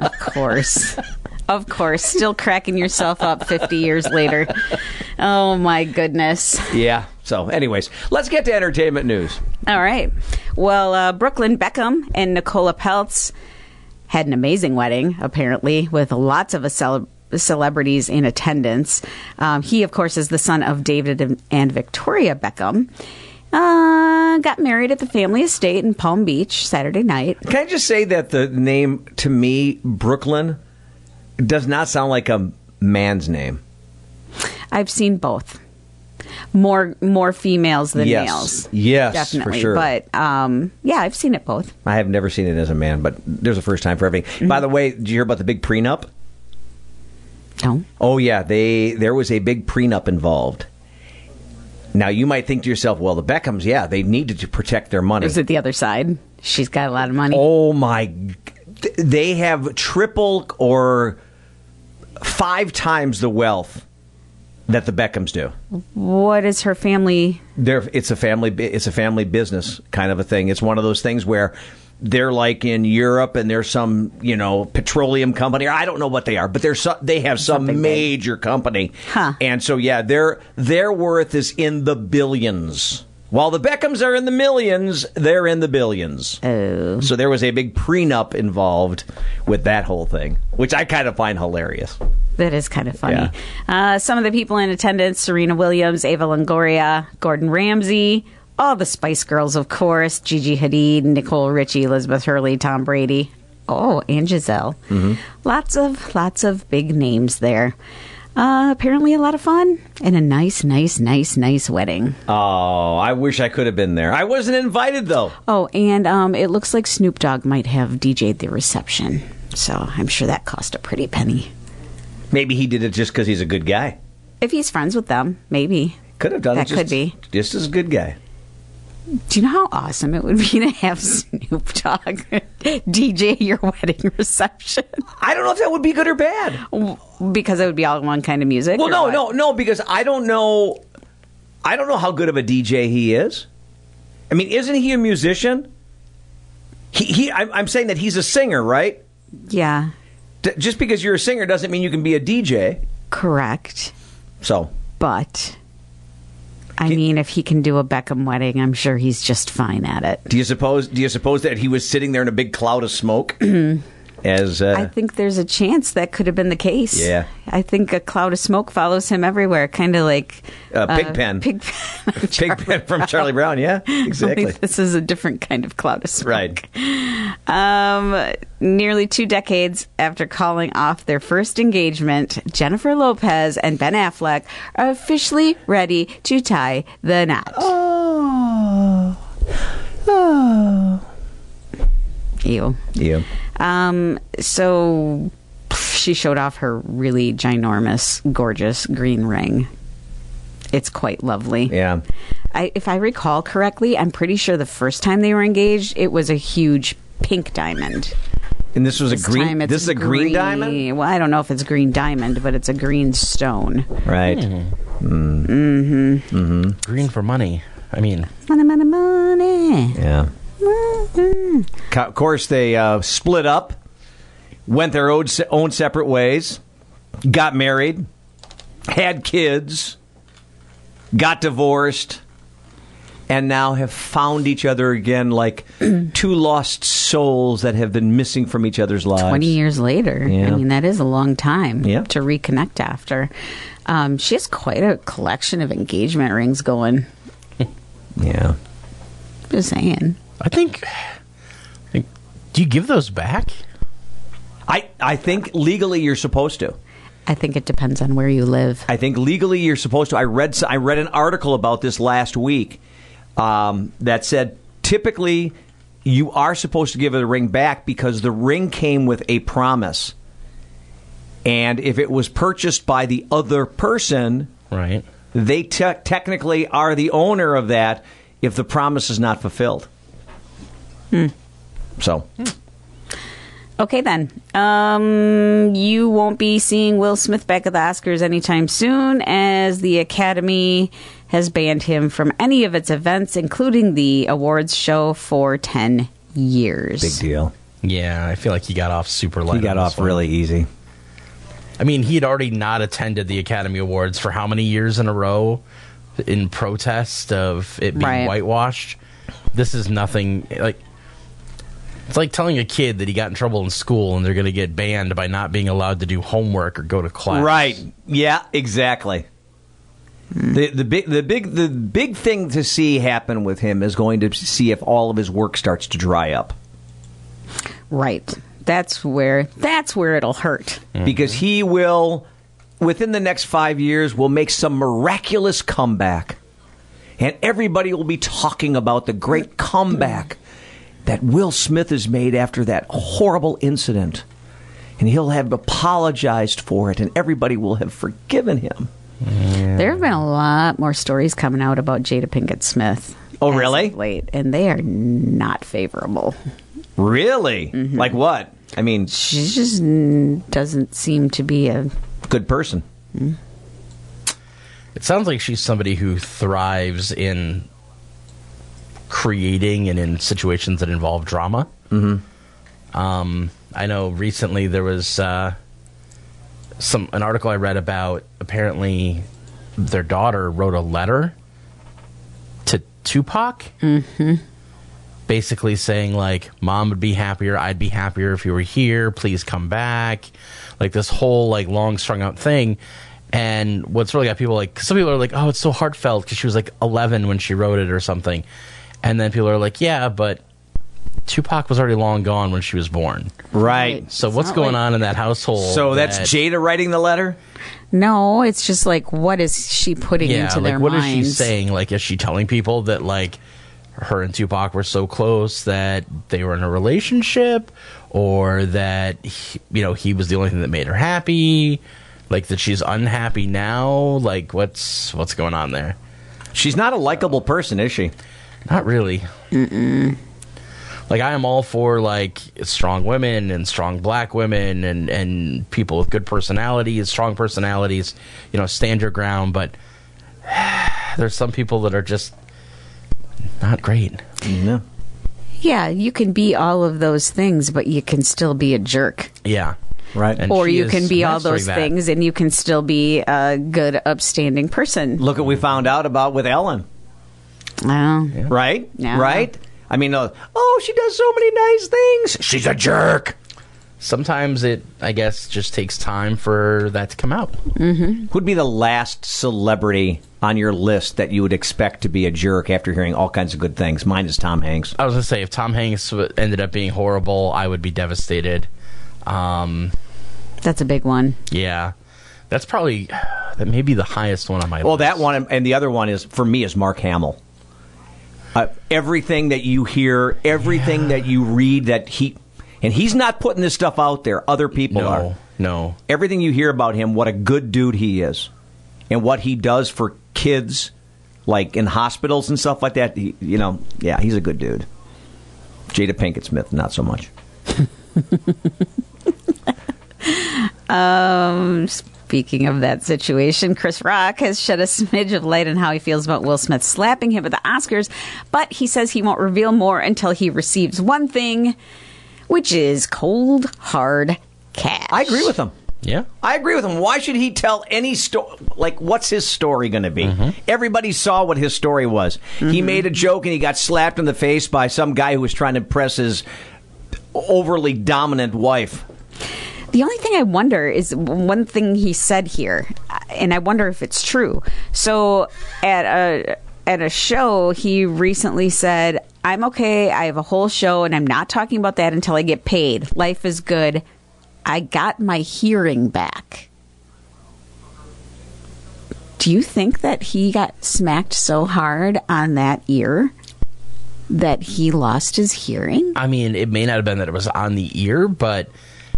Of course. Of course. Still cracking yourself up 50 years later. Oh, my goodness. yeah. So, anyways, let's get to entertainment news. All right. Well, uh, Brooklyn Beckham and Nicola Peltz had an amazing wedding, apparently, with lots of a cele- celebrities in attendance. Um, he, of course, is the son of David and, Victoria Beckham. Uh, got married at the family estate in Palm Beach Saturday night. Can I just say that the name to me, Brooklyn, does not sound like a man's name. I've seen both. More more females than Yes. males. Yes, for definitely. sure. But um, yeah, I've seen it both. I have never seen it as a man, but there's a first time for everything. By the way, did you hear about the big prenup? No. Oh yeah, they there was a big prenup involved. Now you might think to yourself, well, the Beckhams, yeah, they needed to protect their money. Is it the other side? She's got a lot of money. Oh my! They have triple or five times the wealth that the Beckhams do. What is her family? They're, it's a family. It's a family business kind of a thing. It's one of those things where they're like in Europe, and there's some you know petroleum company. I don't know what they are, but they're so, they have some major company. Huh. And so yeah, their their worth is in the billions. While the Beckhams are in the millions, they're in the billions. Oh. So there was a big prenup involved with that whole thing, which I kind of find hilarious. That is kind of funny. Uh, some of the people in attendance Serena Williams, Eva Longoria, Gordon Ramsay, all the Spice Girls, of course, Gigi Hadid, Nicole Richie, Elizabeth Hurley, Tom Brady. Oh, and Gisele. Lots of lots of big names there. Uh, apparently, a lot of fun and a nice, nice, nice, nice wedding. Oh, I wish I could have been there. I wasn't invited though. Oh, and um, it looks like Snoop Dogg might have DJ'd the reception, so I'm sure that cost a pretty penny. Maybe he did it just because he's a good guy. If he's friends with them, maybe. Could have done That it. Just, could be. just as a good guy. Do you know how awesome it would be to have Snoop Dogg DJ your wedding reception? I don't know if that would be good or bad. Because it would be all one kind of music. Well, no, what? no, no, because I don't know. I don't know how good of a DJ he is. I mean, isn't he a musician? He, he I'm, I'm saying that he's a singer, right? Yeah, D- just because you're a singer doesn't mean you can be a DJ. correct. So, But I mean, if he can do a Beckham wedding, I'm sure he's just fine at it. do you suppose? Do you suppose that he was sitting there in a big cloud of smoke? as uh, I think there's a chance that could have been the case. Yeah. I think a cloud of smoke follows him everywhere, kind of like Uh, Pigpen. Pigpen. Pigpen from Charlie Brown, yeah, exactly. This is a different kind of cloud of smoke. Right. Um, nearly two decades after calling off their first engagement, Jennifer Lopez and Ben Affleck are officially ready to tie the knot. Oh. Oh. Ew. Yeah. Um, so she showed off her really ginormous, gorgeous green ring. It's quite lovely. Yeah. I, if I recall correctly, I'm pretty sure the first time they were engaged, it was a huge pink diamond. And this was This a green. time it's This is a green, diamond. Well, I don't know if it's green diamond, but it's a green stone. Right. Mm-hmm. Mm-hmm. Green for money. I mean, Money, money, money. Yeah. Of course, they uh, split up, went their own, own separate ways, got married, had kids, got divorced, and now have found each other again like two lost souls that have been missing from each other's lives. 20 years later. Yeah. I mean, that is a long time Yep. to reconnect after. Um, she has quite a collection of engagement rings going. Yeah. Just saying. I think. like, Do you give those back? I, I think legally you're supposed to. I think it depends on where you live. I think legally you're supposed to. I read s- I read an article about this last week um, that said typically you are supposed to give the ring back because the ring came with a promise, and if it was purchased by the other person, right, they te- technically are the owner of that if the promise is not fulfilled. Hmm. So. Okay, then. Um, you won't be seeing Will Smith back at the Oscars anytime soon, as the Academy has banned him from any of its events, including the awards show, for 10 years. Big deal. Yeah, I feel like he got off super light. He got off one. really easy. I mean, he had already not attended the Academy Awards for how many years in a row in protest of it being Right. whitewashed. This is nothing like. It's like telling a kid that he got in trouble in school and they're going to get banned by not being allowed to do homework or go to class. Right. Yeah, exactly. The the big the big the big thing to see happen with him is going to see if all of his work starts to dry up. Right. That's where that's where it'll hurt. Mm-hmm. Because he will within the next 5 years will make some miraculous comeback. And everybody will be talking about the great comeback that Will Smith has made after that horrible incident. And he'll have apologized for it and everybody will have forgiven him. There have been a lot more stories coming out about Jada Pinkett Smith. Oh, really? of Late, and they are not favorable. Really? Mm-hmm. Like what? I mean, She just doesn't seem to be a good person. Mm. It sounds like she's somebody who thrives in creating and in situations that involve drama. Mm-hmm. Um, I know recently there was uh, some an article I read about apparently their daughter wrote a letter to Tupac, mm-hmm. basically saying like, "Mom would be happier. I'd be happier if you were here. Please come back." Like this whole like long strung out thing. And what's really got people like some people are like, "Oh, it's so heartfelt" because she was like 11 when she wrote it or something. And then people are like, "Yeah, but Tupac was already long gone when she was born." Right. So what's not going like- on in that household? So that's that- Jada writing the letter? No, it's just like what is she putting yeah, into like their what is minds? she saying? Like, is she telling people that like her and Tupac were so close that they were in a relationship, or that he, you know he was the only thing that made her happy? Like that she's unhappy now? Like what's what's going on there? She's not a likable person, is she? Not really. Mm-mm. Like I am all for like strong women and strong black women and and people with good personalities, strong personalities. You know, stand your ground. But there's some people that are just not great. No. Yeah, you can be all of those things, but you can still be a jerk. Yeah. Right. And or you can be all those that. things and you can still be a good, upstanding person. Look what we found out about with Ellen. Well, Right? Yeah. Right? I mean, uh, oh, she does so many nice things. She's a jerk. Sometimes it, I guess, just takes time for that to come out. Mm-hmm. Who'd be the last celebrity on your list that you would expect to be a jerk after hearing all kinds of good things? Mine is Tom Hanks. I was gonna say if Tom Hanks ended up being horrible, I would be devastated. Um, That's a big one. yeah, that's probably that may be the highest one on my Well, list. that one and the other one is for me is Mark Hamill. Uh, everything that you hear, everything that you read, that he and he's not putting this stuff out there. Other people No, are. No. Everything you hear about him, what a good dude he is, and what he does for kids, like in hospitals and stuff like that. He, you know, yeah, he's a good dude. Jada Pinkett Smith, not so much. Um, speaking of that situation, Chris Rock has shed a smidge of light on how he feels about Will Smith slapping him at the Oscars, but he says he won't reveal more until he receives one thing, which is cold, hard cash. I agree with him. Yeah. I agree with him. Why should he tell any story? Like, what's his story going to be? Mm-hmm. Everybody saw what his story was. He mm-hmm. made a joke and he got slapped in the face by some guy who was trying to impress his overly dominant wife. The only thing I wonder is one thing he said here, and I wonder if it's true. So at a at a show, he recently said, "I'm okay. I have a whole show, and I'm not talking about that until I get paid. Life is good. I got my hearing back." Do you think that he got smacked so hard on that ear that he lost his hearing? I mean, it may not have been that it was on the ear, but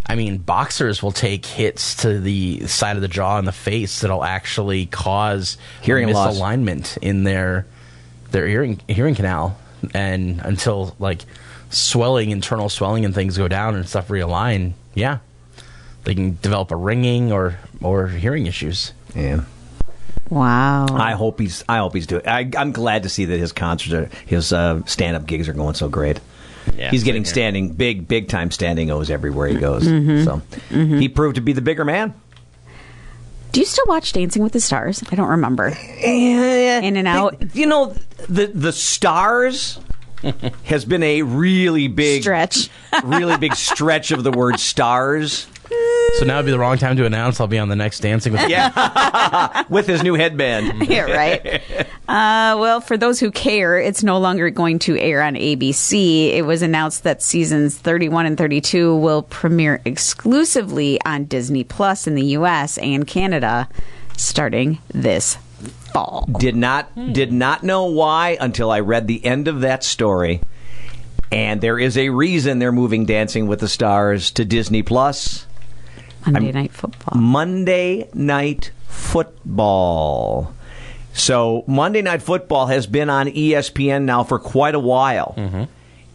I mean, boxers will take hits to the side of the jaw and the face that'll actually cause Hearing loss. misalignment in their their hearing hearing canal, and until like swelling, internal swelling, and things go down and stuff realign, yeah, they can develop a ringing or or hearing issues. Yeah. Wow. I hope he's. I hope he's doing. I, I'm glad to see that his concerts, are, his uh, stand-up gigs are going so great. Yeah, he's getting same standing big, big time standing O's everywhere he goes. Mhm. So Mhm. he proved to be the bigger man. Do you still watch Dancing with the Stars? I don't remember. In and out. You know, the the stars has been a really big stretch, really big stretch of the word stars. So now would be the wrong time to announce I'll be on the next Dancing with the Yeah, with his new headband. yeah, right. Uh, well, for those who care, it's no longer going to air on ABC. It was announced that seasons 31 and 32 will premiere exclusively on Disney Plus in the U.S. and Canada starting this fall. Did not did not know why until I read the end of that story. And there is a reason they're moving Dancing with the Stars to Disney Plus. Monday Night Football. Monday Night Football. So Monday Night Football has been on ESPN now for quite a while,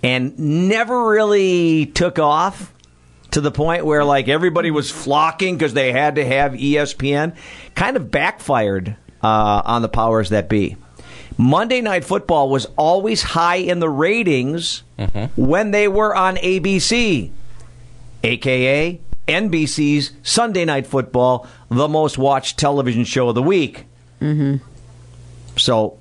and never really took off to the point where like everybody was flocking because they had to have ESPN. Kind of backfired uh, on the powers that be. Monday Night Football was always high in the ratings when they were on ABC, aka NBC's Sunday Night Football, the most watched television show of the week. Mm-hmm. So,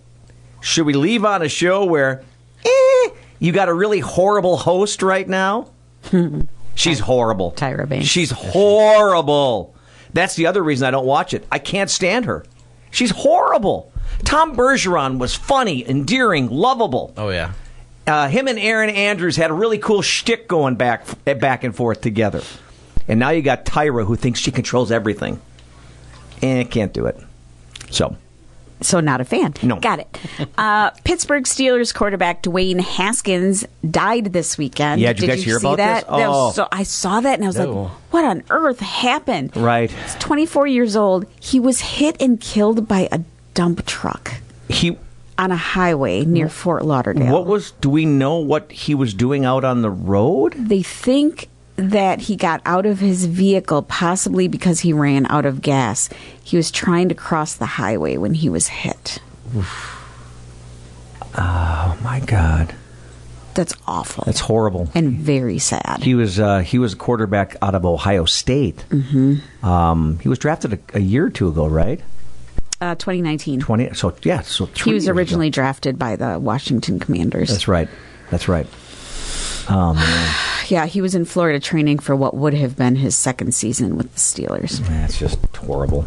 should we leave on a show where eh, you got a really horrible host right now? She's horrible. Tyra Banks. She's horrible. That's the other reason I don't watch it. I can't stand her. She's horrible. Tom Bergeron was funny, endearing, lovable. Oh yeah. Uh, him and Erin Andrews had a really cool shtick going back back and forth together. And now you got Tyra who thinks she controls everything. And can't do it. So So not a fan. No. Got it. Uh, Pittsburgh Steelers quarterback Dwayne Haskins died this weekend. Yeah, did you guys hear see about that? this? Oh. so I saw that and I was No. like, what on earth happened? Right. He's 24 years old. He was hit and killed by a dump truck he on a highway near Fort Lauderdale. what was do we know what he was doing out on the road? They think that he got out of his vehicle possibly because he ran out of gas. He was trying to cross the highway when he was hit. Oh my god. That's awful. That's horrible. and very sad. He was uh, he was a quarterback out of Ohio State. Mm-hmm. Um, he was drafted a, a year or two ago, right? Uh, 2019. Twenty. So yeah. So He was years ago. originally drafted by the Washington Commanders. That's right. That's right. Oh man, Yeah, he was in Florida training for what would have been his second season with the Steelers. that's just horrible.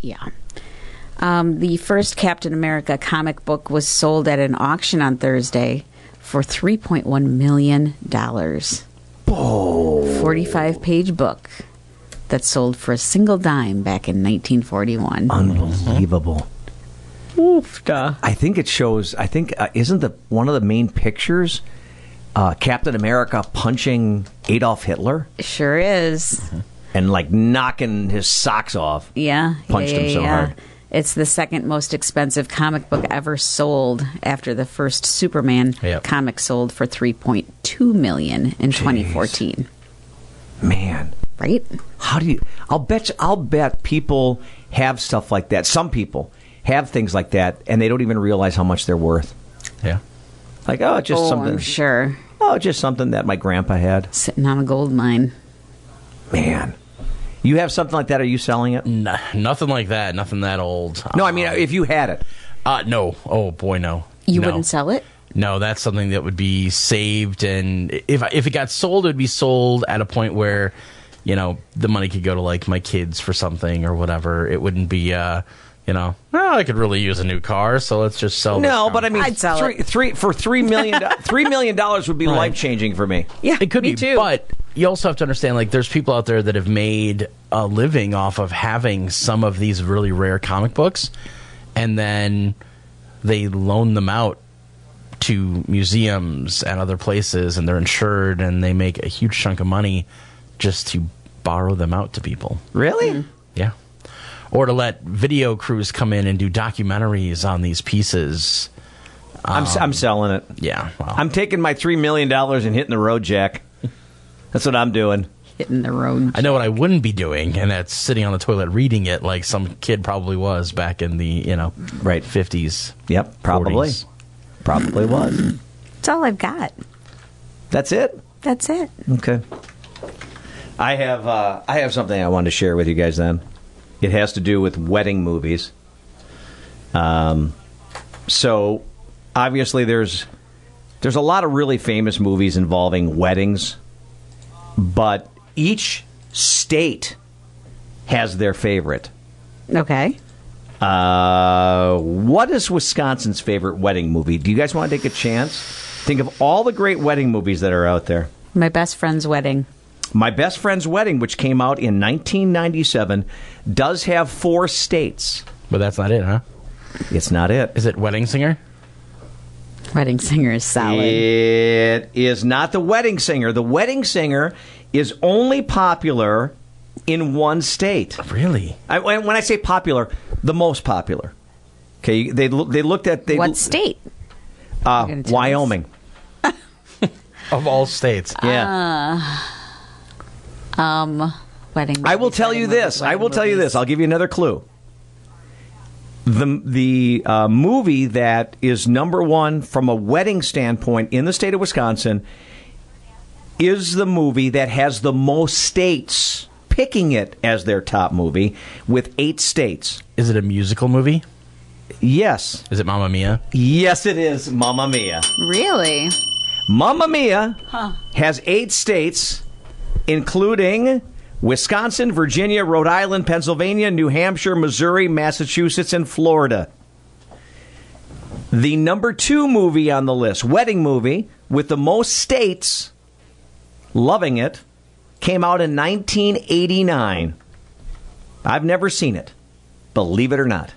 Yeah. Um, the first Captain America comic book was sold at an auction on Thursday for $3.1 million. Oh. 45 page book that sold for a single dime back in 1941. Unbelievable. Oofda. I think it shows. I think uh, isn't the one of the main pictures uh, Captain America punching Adolf Hitler? Sure is. and like knocking his socks off. Yeah. Punched yeah, him so yeah. hard. It's the second most expensive comic book ever sold after the first Superman Yep. comic sold for 3.2 million in 2014. Man, right? How do you? I'll bet. You, I'll bet people have stuff like that. Some people have things like that, and they don't even realize how much they're worth. Yeah. Like oh, just Oh, something. I'm sure. Oh, just something that my grandpa had. Sitting on a gold mine. Man, you have something like that? Are you selling it? No, nothing like that. Nothing that old. No, I mean if you had it. Uh, no. Oh boy, no. You No. wouldn't sell it? No, that's something that would be saved, and if if it got sold, it would be sold at a point where, you know, the money could go to like my kids for something or whatever. It wouldn't be, uh, you know, oh, I could really use a new car, so let's just sell. this No, car." but I mean, three, three for three million do- three million dollars would be Right. life changing for me. Yeah, it could be, too. but you also have to understand, like, there's people out there that have made a living off of having some of these really rare comic books, and then they loan them out to museums and other places, and they're insured, and they make a huge chunk of money just to borrow them out to people. Really? Yeah. Or to let video crews come in and do documentaries on these pieces. I'm s I'm selling it. Yeah, I'm taking my three million dollars and hitting the road, Jack. That's what I'm doing. Hitting the road. Jack. I know what I wouldn't be doing, and that's sitting on the toilet reading it like some kid probably was back in the you know right fifties. Yep, probably. 40s. Probably was. That's all I've got. That's it. That's it. Okay. I have uh, I have something I wanted to share with you guys. Then it has to do with wedding movies. Um, so obviously there's there's a lot of really famous movies involving weddings, but each state has their favorite. Okay. Uh, what is Wisconsin's favorite wedding movie? Do you guys want to take a chance? Think of all the great wedding movies that are out there. My best friend's wedding. My Best Friend's Wedding, which came out in 1997, does have four states. But that's not it, huh? It's not it. Is it Wedding Singer? Wedding singer is solid. It is not the wedding singer. The wedding singer is only popular in one state. Really? I, when when I say popular, the most popular. Okay, they they looked at they what state? Uh, Wyoming. Of all states. Yeah. Uh, um, wedding. I will tell you this. I will tell you this. I'll give you another clue. The the uh, movie that is number one from a wedding standpoint in the state of Wisconsin is the movie that has the most states picking it as their top movie with eight states. Is it a musical movie? Yes. Is it Mamma Mia? Yes, it is. Mamma Mia. Really? Mamma Mia Huh. has eight states, including Wisconsin, Virginia, Rhode Island, Pennsylvania, New Hampshire, Missouri, Massachusetts, and Florida. The number two movie on the list, wedding movie, with the most states loving it, came out in 1989. I've never seen it, believe it or not,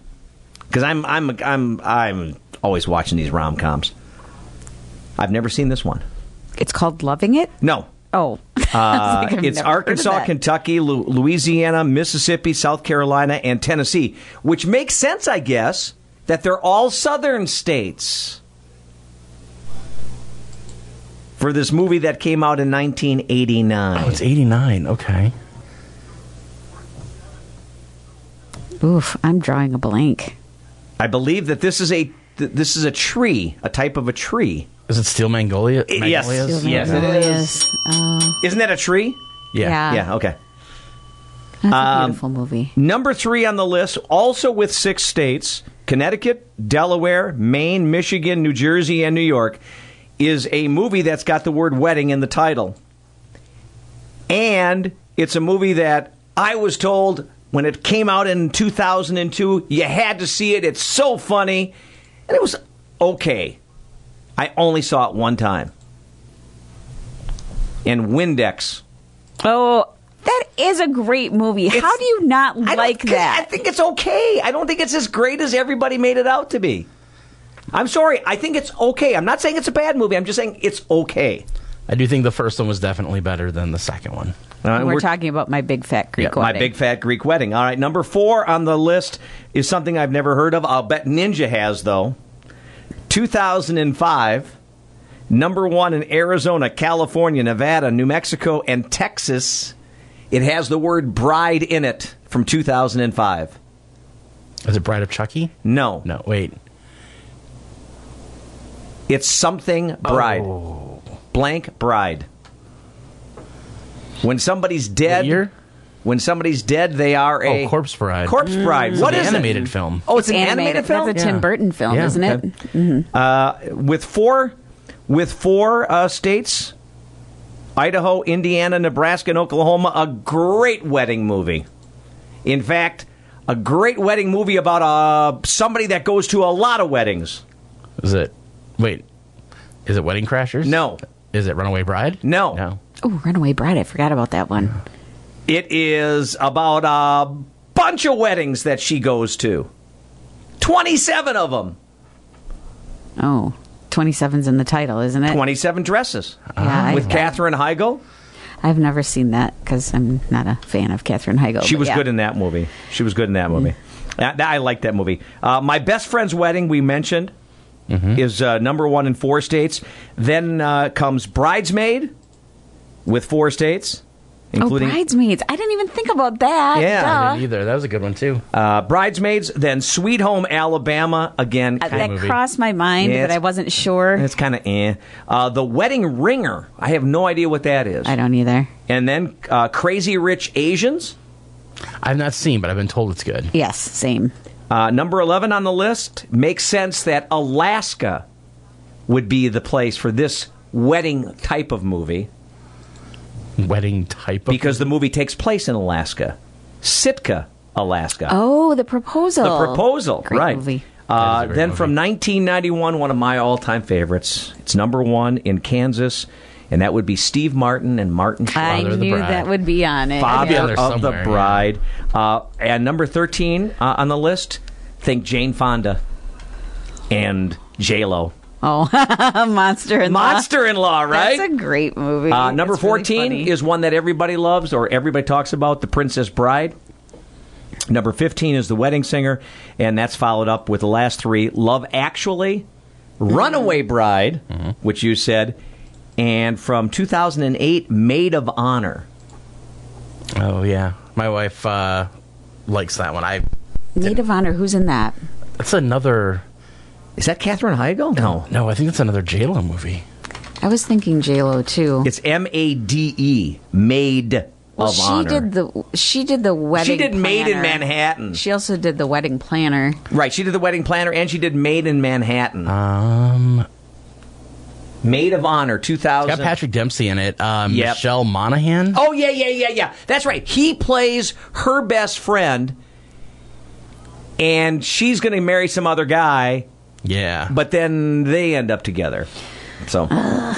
because I'm I'm I'm I'm always watching these rom coms. I've never seen this one. It's called Loving It? No. Oh. Uh, like, it's never heard of Arkansas. Kentucky, Lu- Louisiana, Mississippi, South Carolina, and Tennessee, which makes sense, I guess, that they're all southern states for this movie that came out in 1989. Oh, it's 89. Okay. Oof, I'm drawing a blank. I believe that this is a th- this is a tree, a type of a tree. Is it Steel Magnolia? Yes, Magnolias? yes, it is. Magnolias. Oh, Isn't that a tree? Yeah. Yeah. Yeah. Okay. that's a Um, beautiful movie. Number three on the list, also with six states Connecticut, Delaware, Maine, Michigan, New Jersey, and New York, is a movie that's got the word wedding in the title. And it's a movie that I was told when it came out in 2002, you had to see it. It's so funny. And it was okay. I only saw it one time. And Windex. Oh, that is a great movie. How do you not I don't- like 'cause that? I think it's okay. I don't think it's as great as everybody made it out to be. I'm sorry. I think it's okay. I'm not saying it's a bad movie. I'm just saying it's okay. I do think the first one was definitely better than the second one. Uh, we're, talking about my big fat Greek Yeah, my big fat Greek wedding. All right, number four on the list is something I've never heard of. I'll bet Ninja has though. 2005, number one in Arizona, California, Nevada, New Mexico, and Texas. It has the word bride in it from 2005. Is it Bride of Chucky? No, No, wait. it's something bride. Oh. Blank bride. When somebody's dead. Year? When somebody's dead, they are a Oh, Corpse Bride. Corpse Bride. It's What an is it? animated film. Oh, it's, an animated, film. That's a Tim Yeah. Burton film, Yeah. isn't it? Mm-hmm. Uh, with four, with four uh, states, Idaho, Indiana, Nebraska, and Oklahoma, a great wedding movie. In fact, a great wedding movie about uh, somebody that goes to a lot of weddings. Is it? Wait. Is it Wedding Crashers? No, Is it Runaway Bride? no. No. Oh, Runaway Bride. I forgot about that one. It is about a bunch of weddings that she goes to. 27 of them. Oh, 27's in the title, isn't it? 27 dresses. Yeah, with I- Katherine Heigl. I've never seen that because I'm not a fan of Katherine Heigl. She was yeah. good in that movie. She was good in that movie. I, I like that movie. Uh, my best friend's wedding we mentioned is uh, number one in four states. Then uh, comes Bridesmaid with four states, including oh, Bridesmaids. I didn't even think about that. Yeah. Duh. I didn't either. That was a good one too. uh, Bridesmaids. Then Sweet Home Alabama again. Uh, that of- crossed my mind, Yeah, but I wasn't sure. It's kind of eh. Uh, the Wedding Ringer. I have no idea what that is. I don't either. And then uh, Crazy Rich Asians. I've not seen, but I've been told it's good. Yes, same. Uh, number 11 on the list makes sense that Alaska would be the place for this wedding type of movie Wedding type of because the movie takes place in Alaska. Sitka, Alaska. Oh, the proposal. the proposal, Great right. movie. Uh, That is a great then movie. from 1991, one of my all time favorites. It's number one in Kansas, and that would be Steve Martin and Martin Short. I of the knew Bride. that would be on it. Father Yeah, of the somewhere, yeah. Bride. Uh, and number 13 uh, on the list, think Jane Fonda and J-Lo. Oh, Monster in Law. Monster in Law, right? That's a great movie. Uh, number It's 14 funny. is one that everybody loves or everybody talks about, The Princess Bride. Number 15 is The Wedding Singer, and that's followed up with the last three Love Actually, Runaway Bride, which you said, and from 2008, Maid of Honor. Oh yeah, my wife uh, likes that one. I. Maid of Honor. Who's in that? That's another. Is that Katherine Heigl? No. No, I think that's another J Lo movie. I was thinking J Lo too. It's M A D E, Maid well, of she Honor. did the she did the wedding. She did Maid in Manhattan. She also did the wedding planner. Right, she did the wedding planner and she did Maid in Manhattan. Um, Maid of Honor, 2000. got Patrick Dempsey in it. Um, Yep. Michelle Monaghan. Oh yeah, yeah, yeah, yeah. That's right. He plays her best friend, and she's going to marry some other guy, Yeah. but then they end up together. So,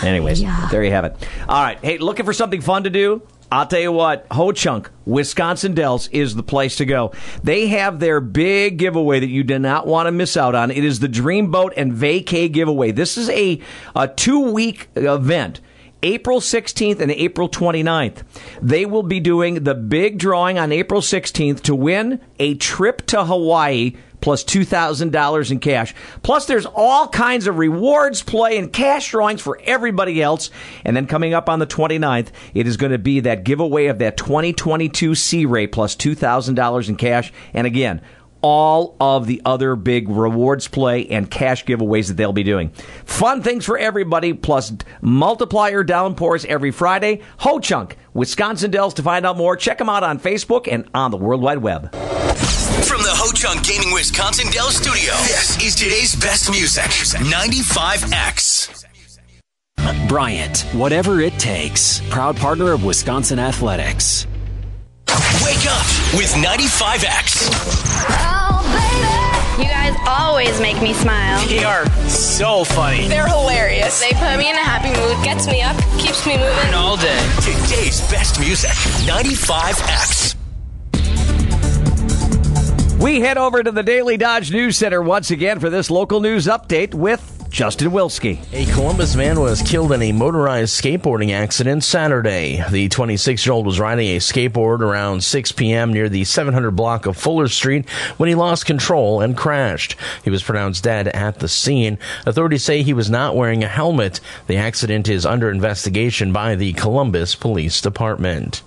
anyways, there you have it. All right. Hey, looking for something fun to do? I'll tell you what, Ho Chunk, Wisconsin Dells is the place to go. They have their big giveaway that you do not want to miss out on. It is the Dreamboat and Vacay giveaway. This is a, a two week event. April 16th and April 29th. They will be doing the big drawing on April 16th to win a trip to Hawaii plus $2,000 in cash. Plus, there's all kinds of rewards, play, and cash drawings for everybody else. And then coming up on the 29th, it is going to be that giveaway of that 2022 Sea Ray plus $2,000 in cash. And again, all of the other big rewards play and cash giveaways that they'll be doing. Fun things for everybody, plus multiplier downpours every Friday. Ho Chunk, Wisconsin Dells. To find out more, check them out on Facebook and on the World Wide Web. From the Ho Chunk Gaming Wisconsin Dells Studio, this is today's best music 95X. Bryant, whatever it takes. Proud partner of Wisconsin Athletics. Wake up with 95X. Oh, baby. You guys always make me smile. They are so funny. They're hilarious. They put me in a happy mood, gets me up, keeps me moving. All day. Today's best music 95X. We head over to the Daily Dodge News Center once again for this local news update with Justin Wilski. A Columbus man was killed in a motorized skateboarding accident Saturday. The 26 year old was riding a skateboard around 6 p.m. near the 700 block of Fuller Street when he lost control and crashed. He was pronounced dead at the scene. Authorities say he was not wearing a helmet. The accident is under investigation by the Columbus Police Department.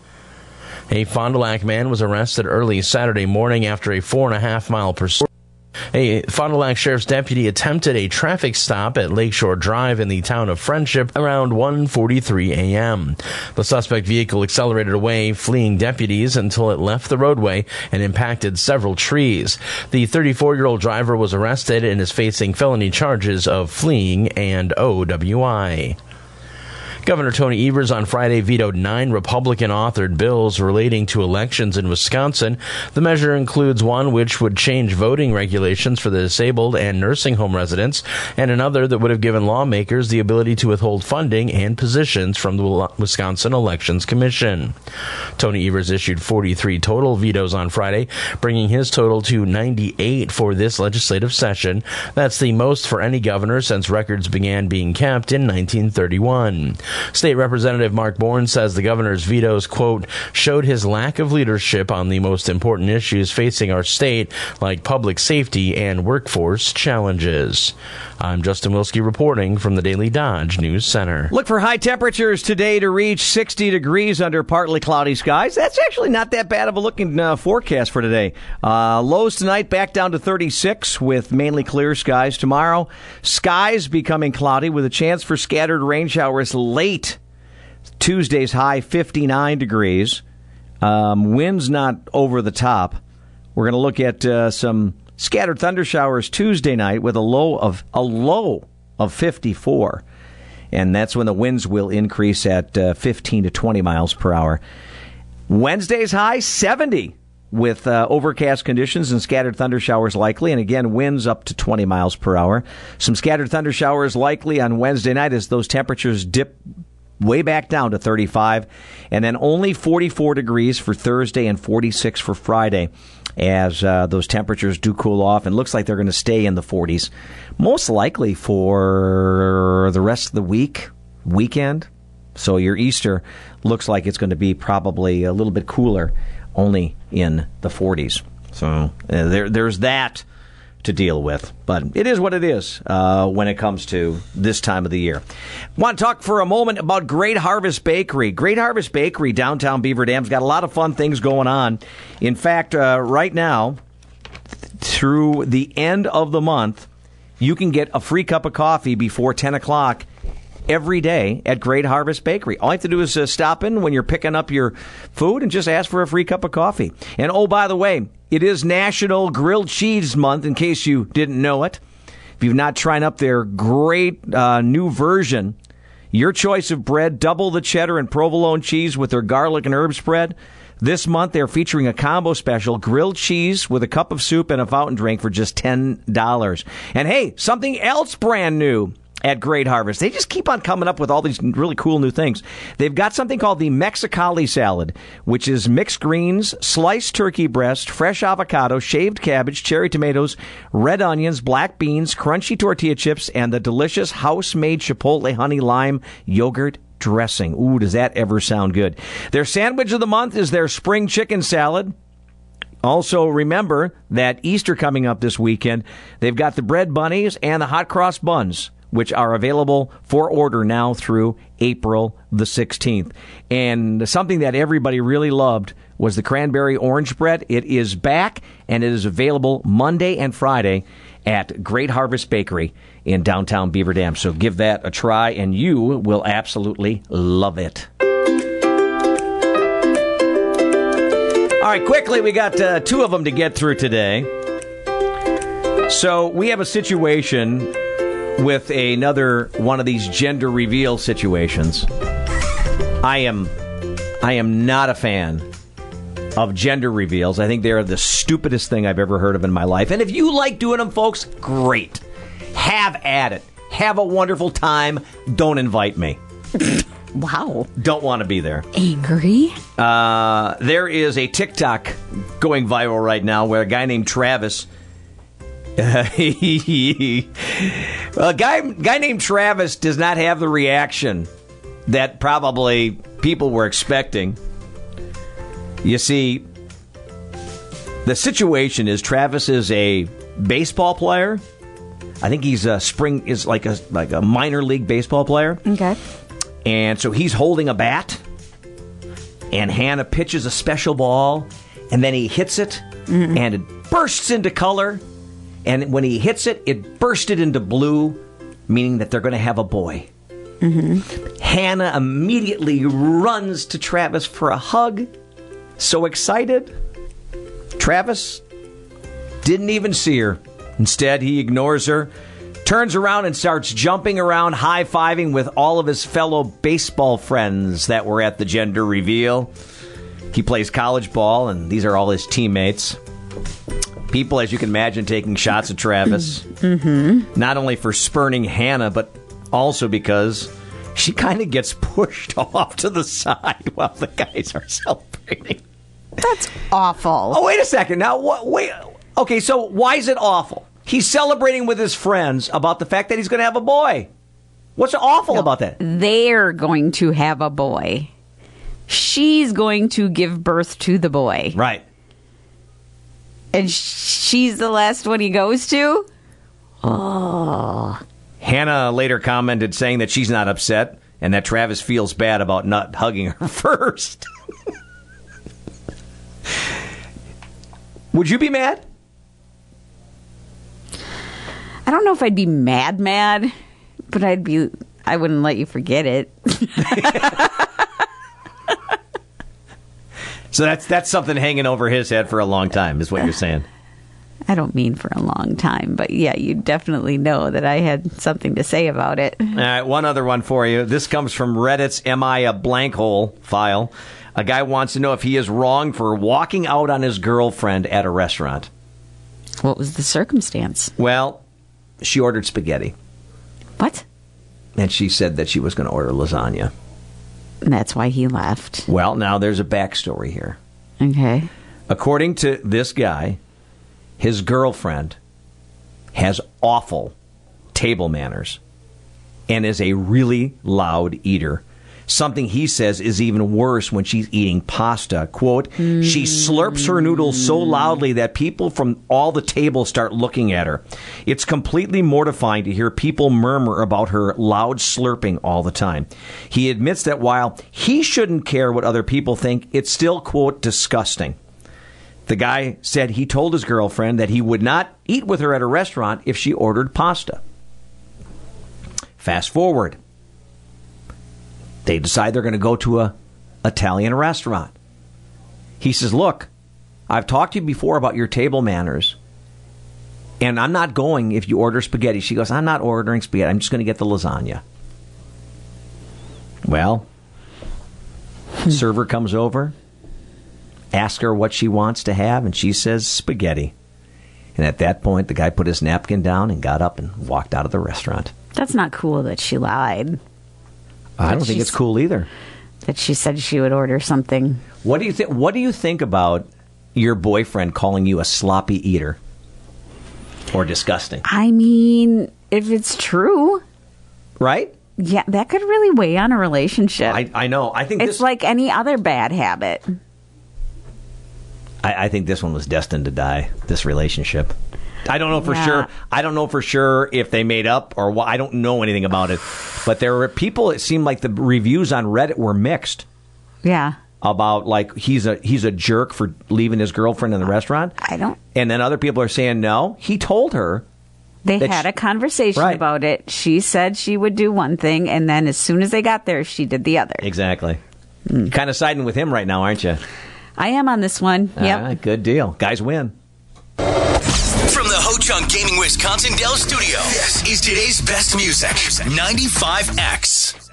A Fond du Lac man was arrested early Saturday morning after a four and a half mile pursuit. A Fond du Lac Sheriff's deputy attempted a traffic stop at Lakeshore Drive in the town of Friendship around 1:43 a.m. The suspect vehicle accelerated away, fleeing deputies until it left the roadway and impacted several trees. The 34-year-old driver was arrested and is facing felony charges of fleeing and OWI. Governor Tony Evers on Friday vetoed nine Republican authored bills relating to elections in Wisconsin. The measure includes one which would change voting regulations for the disabled and nursing home residents, and another that would have given lawmakers the ability to withhold funding and positions from the Wisconsin Elections Commission. Tony Evers issued 43 total vetoes on Friday, bringing his total to 98 for this legislative session. That's the most for any governor since records began being kept in 1931. State Representative Mark Born says the governor's vetoes, quote, showed his lack of leadership on the most important issues facing our state, like public safety and workforce challenges. I'm Justin Wilski reporting from the Daily Dodge News Center. Look for high temperatures today to reach 60 degrees under partly cloudy skies. That's actually not that bad of a looking uh, forecast for today. Uh, lows tonight back down to 36 with mainly clear skies tomorrow. Skies becoming cloudy with a chance for scattered rain showers late. Tuesday's high 59 degrees. Um, winds not over the top. We're going to look at uh, some Scattered thunder showers Tuesday night with a low of a low of 54. And that's when the winds will increase at uh, 15 to 20 miles per hour. Wednesday's high 70 with uh, overcast conditions and scattered thunder showers likely. And again, winds up to 20 miles per hour. Some scattered thunder showers likely on Wednesday night as those temperatures dip way back down to 35. And then only 44 degrees for Thursday and 46 for Friday as uh, those temperatures do cool off and looks like they're going to stay in the 40s most likely for the rest of the week weekend so your easter looks like it's going to be probably a little bit cooler only in the 40s so uh, there, there's that to deal with. But it is what it is uh, when it comes to this time of the year. Want to talk for a moment about Great Harvest Bakery. Great Harvest Bakery, downtown Beaver Dam's got a lot of fun things going on. In fact, uh, right now, through the end of the month, you can get a free cup of coffee before 10 o'clock every day at Great Harvest Bakery. All you have to do is uh, stop in when you're picking up your food and just ask for a free cup of coffee. And oh, by the way, it is National Grilled Cheese Month, in case you didn't know it. If you've not tried up their great uh, new version, your choice of bread, double the cheddar and provolone cheese with their garlic and herb spread. This month, they're featuring a combo special grilled cheese with a cup of soup and a fountain drink for just $10. And hey, something else brand new at Great Harvest. They just keep on coming up with all these really cool new things. They've got something called the Mexicali salad, which is mixed greens, sliced turkey breast, fresh avocado, shaved cabbage, cherry tomatoes, red onions, black beans, crunchy tortilla chips, and the delicious house-made chipotle honey lime yogurt dressing. Ooh, does that ever sound good? Their sandwich of the month is their spring chicken salad. Also, remember that Easter coming up this weekend. They've got the bread bunnies and the hot cross buns which are available for order now through April the 16th. And something that everybody really loved was the cranberry orange bread. It is back and it is available Monday and Friday at Great Harvest Bakery in downtown Beaver Dam. So give that a try and you will absolutely love it. All right, quickly, we got uh, two of them to get through today. So we have a situation with another one of these gender reveal situations. I am I am not a fan of gender reveals. I think they're the stupidest thing I've ever heard of in my life. And if you like doing them, folks, great. Have at it. Have a wonderful time. Don't invite me. wow. Don't want to be there. Angry? Uh, there is a TikTok going viral right now where a guy named Travis. He, A guy, guy named Travis does not have the reaction that probably people were expecting. You see, the situation is Travis is a baseball player. I think he's a spring is like a like a minor league baseball player. Okay. And so he's holding a bat, and Hannah pitches a special ball, and then he hits it, mm-hmm. and it bursts into color. And when he hits it, it bursted into blue, meaning that they're going to have a boy. Mm-hmm. Hannah immediately runs to Travis for a hug. So excited. Travis didn't even see her. Instead, he ignores her, turns around and starts jumping around, high fiving with all of his fellow baseball friends that were at the gender reveal. He plays college ball, and these are all his teammates. People, as you can imagine, taking shots at Travis. Mm-hmm. Not only for spurning Hannah, but also because she kind of gets pushed off to the side while the guys are celebrating. That's awful. Oh, wait a second. Now, what? Wait. Okay, so why is it awful? He's celebrating with his friends about the fact that he's going to have a boy. What's awful about that? They're going to have a boy. She's going to give birth to the boy. Right. And she's the last one he goes to? Oh. Hannah later commented saying that she's not upset and that Travis feels bad about not hugging her first. Would you be mad? I don't know if I'd be mad, mad, but I'd be. I wouldn't let you forget it. So that's that's something hanging over his head for a long time, is what you're saying. I don't mean for a long time, but yeah, you definitely know that I had something to say about it. All right, one other one for you. This comes from Reddit's Am I a Blank Hole file. A guy wants to know if he is wrong for walking out on his girlfriend at a restaurant. What was the circumstance? Well, she ordered spaghetti. What? And she said that she was going to order lasagna. And that's why he left. Well, now there's a backstory here. Okay. According to this guy, his girlfriend has awful table manners and is a really loud eater. Something he says is even worse when she's eating pasta. Quote, she slurps her noodles so loudly that people from all the tables start looking at her. It's completely mortifying to hear people murmur about her loud slurping all the time. He admits that while he shouldn't care what other people think, it's still, quote, disgusting. The guy said he told his girlfriend that he would not eat with her at a restaurant if she ordered pasta. Fast forward. They decide they're going to go to a Italian restaurant. He says, "Look, I've talked to you before about your table manners, and I'm not going if you order spaghetti." She goes, "I'm not ordering spaghetti. I'm just going to get the lasagna." Well, hmm. server comes over, asks her what she wants to have, and she says spaghetti. And at that point, the guy put his napkin down and got up and walked out of the restaurant. That's not cool that she lied. I don't think it's cool either. That she said she would order something. What do you think? What do you think about your boyfriend calling you a sloppy eater or disgusting? I mean, if it's true, Right? yeah, that could really weigh on a relationship. I, I know. I think it's this. like any other bad habit. I, I think this one was destined to die. This relationship. I don't know for Yeah. sure. I don't know for sure if they made up or what. I don't know anything about it. But there were people. It seemed like the reviews on Reddit were mixed Yeah. about like he's a he's a jerk for leaving his girlfriend in the restaurant. I don't. And then other people are saying no. He told her. They had she- a conversation Right. about it. She said she would do one thing, and then as soon as they got there, she did the other. Exactly. Hmm. Kind of siding with him right now, aren't you? I am on this one. Yep. Right, good deal. Guys win. From the Ho Chunk Gaming Wisconsin Dell Studio, this is today's best music 95X.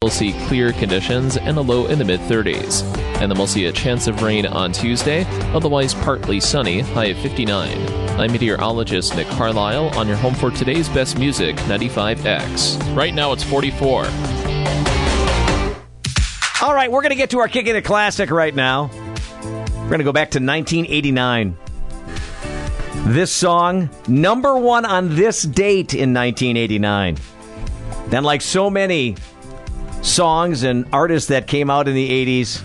We'll see clear conditions and a low in the mid 30s. And then we'll see a chance of rain on Tuesday, otherwise partly sunny, high of 59. I'm meteorologist Nick Carlisle on your home for today's best music, 95X. Right now it's 44. All right, we're going to get to our Kick It Classic right now. We're going to go back to 1989. This song, number one on this date in 1989. And like so many songs and artists that came out in the 80s,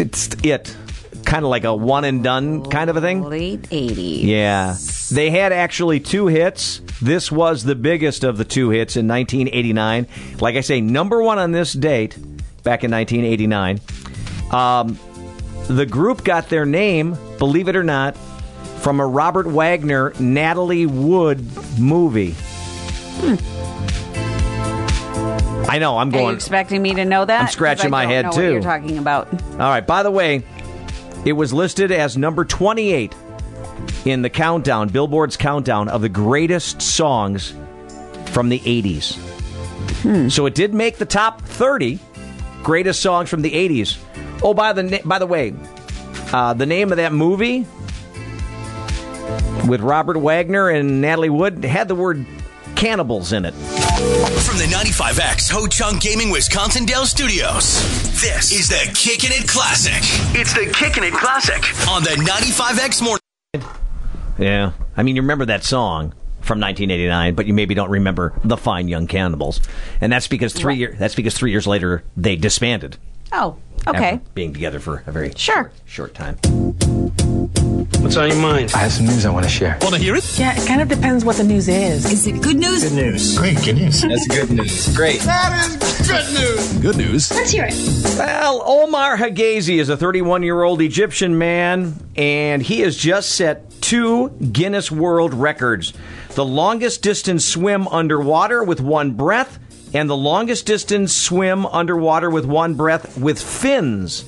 it's it. Kind of like a one and done kind of a thing. Late 80s. Yeah. They had actually two hits. This was the biggest of the two hits in 1989. Like I say, number one on this date back in 1989. Um, the group got their name, believe it or not, from a Robert Wagner, Natalie Wood movie. I know, I'm Are you going. expecting me to know that? I'm scratching my don't head, know too. What you're talking about. All right, by the way, it was listed as number 28 in the countdown, Billboard's countdown of the greatest songs from the 80s. So it did make the top 30 greatest songs from the 80s. Oh, by the by the way, uh, the name of that movie with Robert Wagner and Natalie Wood had the word cannibals in it. From the 95X Ho Chunk Gaming Wisconsin Dell Studios, this is the Kickin' It Classic. It's the Kickin' It Classic on the 95X Morning. Yeah. I mean, you remember that song from 1989, but you maybe don't remember the Fine Young Cannibals, and that's because three Right. year, that's because three years later they disbanded. Oh, okay. after being together for a very Sure. short time. What's on your mind? I have some news I want to share. Want to hear it? Yeah, it kind of depends what the news is. Is it good news? Good news. Great, good news. That's good news. Great. That is good news. Good news. Let's hear it. Well, Omar Hagazi is a 31 year old Egyptian man, and he has just set two Guinness World Records the longest distance swim underwater with one breath, and the longest distance swim underwater with one breath with fins.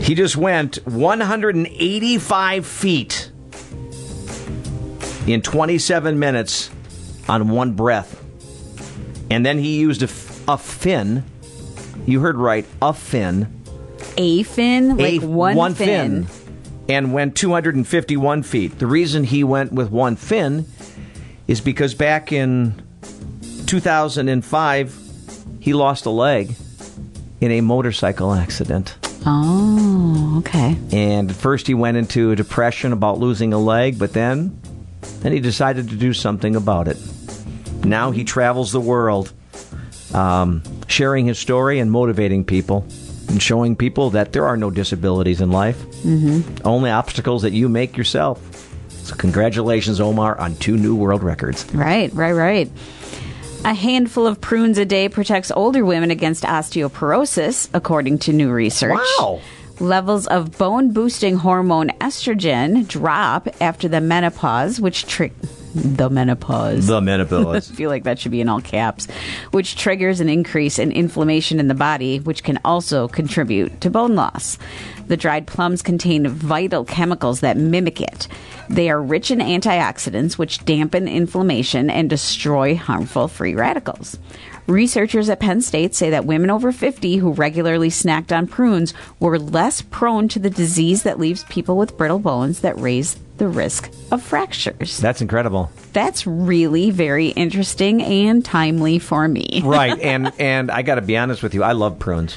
He just went 185 feet in 27 minutes on one breath. And then he used a, a fin. You heard right, a fin. A fin, like a, one, fin. And went 251 feet. The reason he went with one fin is because back in 2005, he lost a leg in a motorcycle accident. Oh, okay. And at first he went into a depression about losing a leg, but then then he decided to do something about it. Now he travels the world, um, sharing his story and motivating people, and showing people that there are no disabilities in life, Mm-hmm. only obstacles that you make yourself. So congratulations, Omar, on two new world records. Right, right, right. A handful of prunes a day protects older women against osteoporosis, according to new research. Wow. Levels of bone boosting hormone estrogen drop after the menopause, which tri- the menopause. The menopause. I feel like that should be in all caps, which triggers an increase in inflammation in the body, which can also contribute to bone loss. The dried plums contain vital chemicals that mimic it. They are rich in antioxidants, which dampen inflammation and destroy harmful free radicals. Researchers at Penn State say that women over 50 who regularly snacked on prunes were less prone to the disease that leaves people with brittle bones that raise the risk of fractures. That's incredible. That's really very interesting and timely for me. right, and and I got to be honest with you, I love prunes.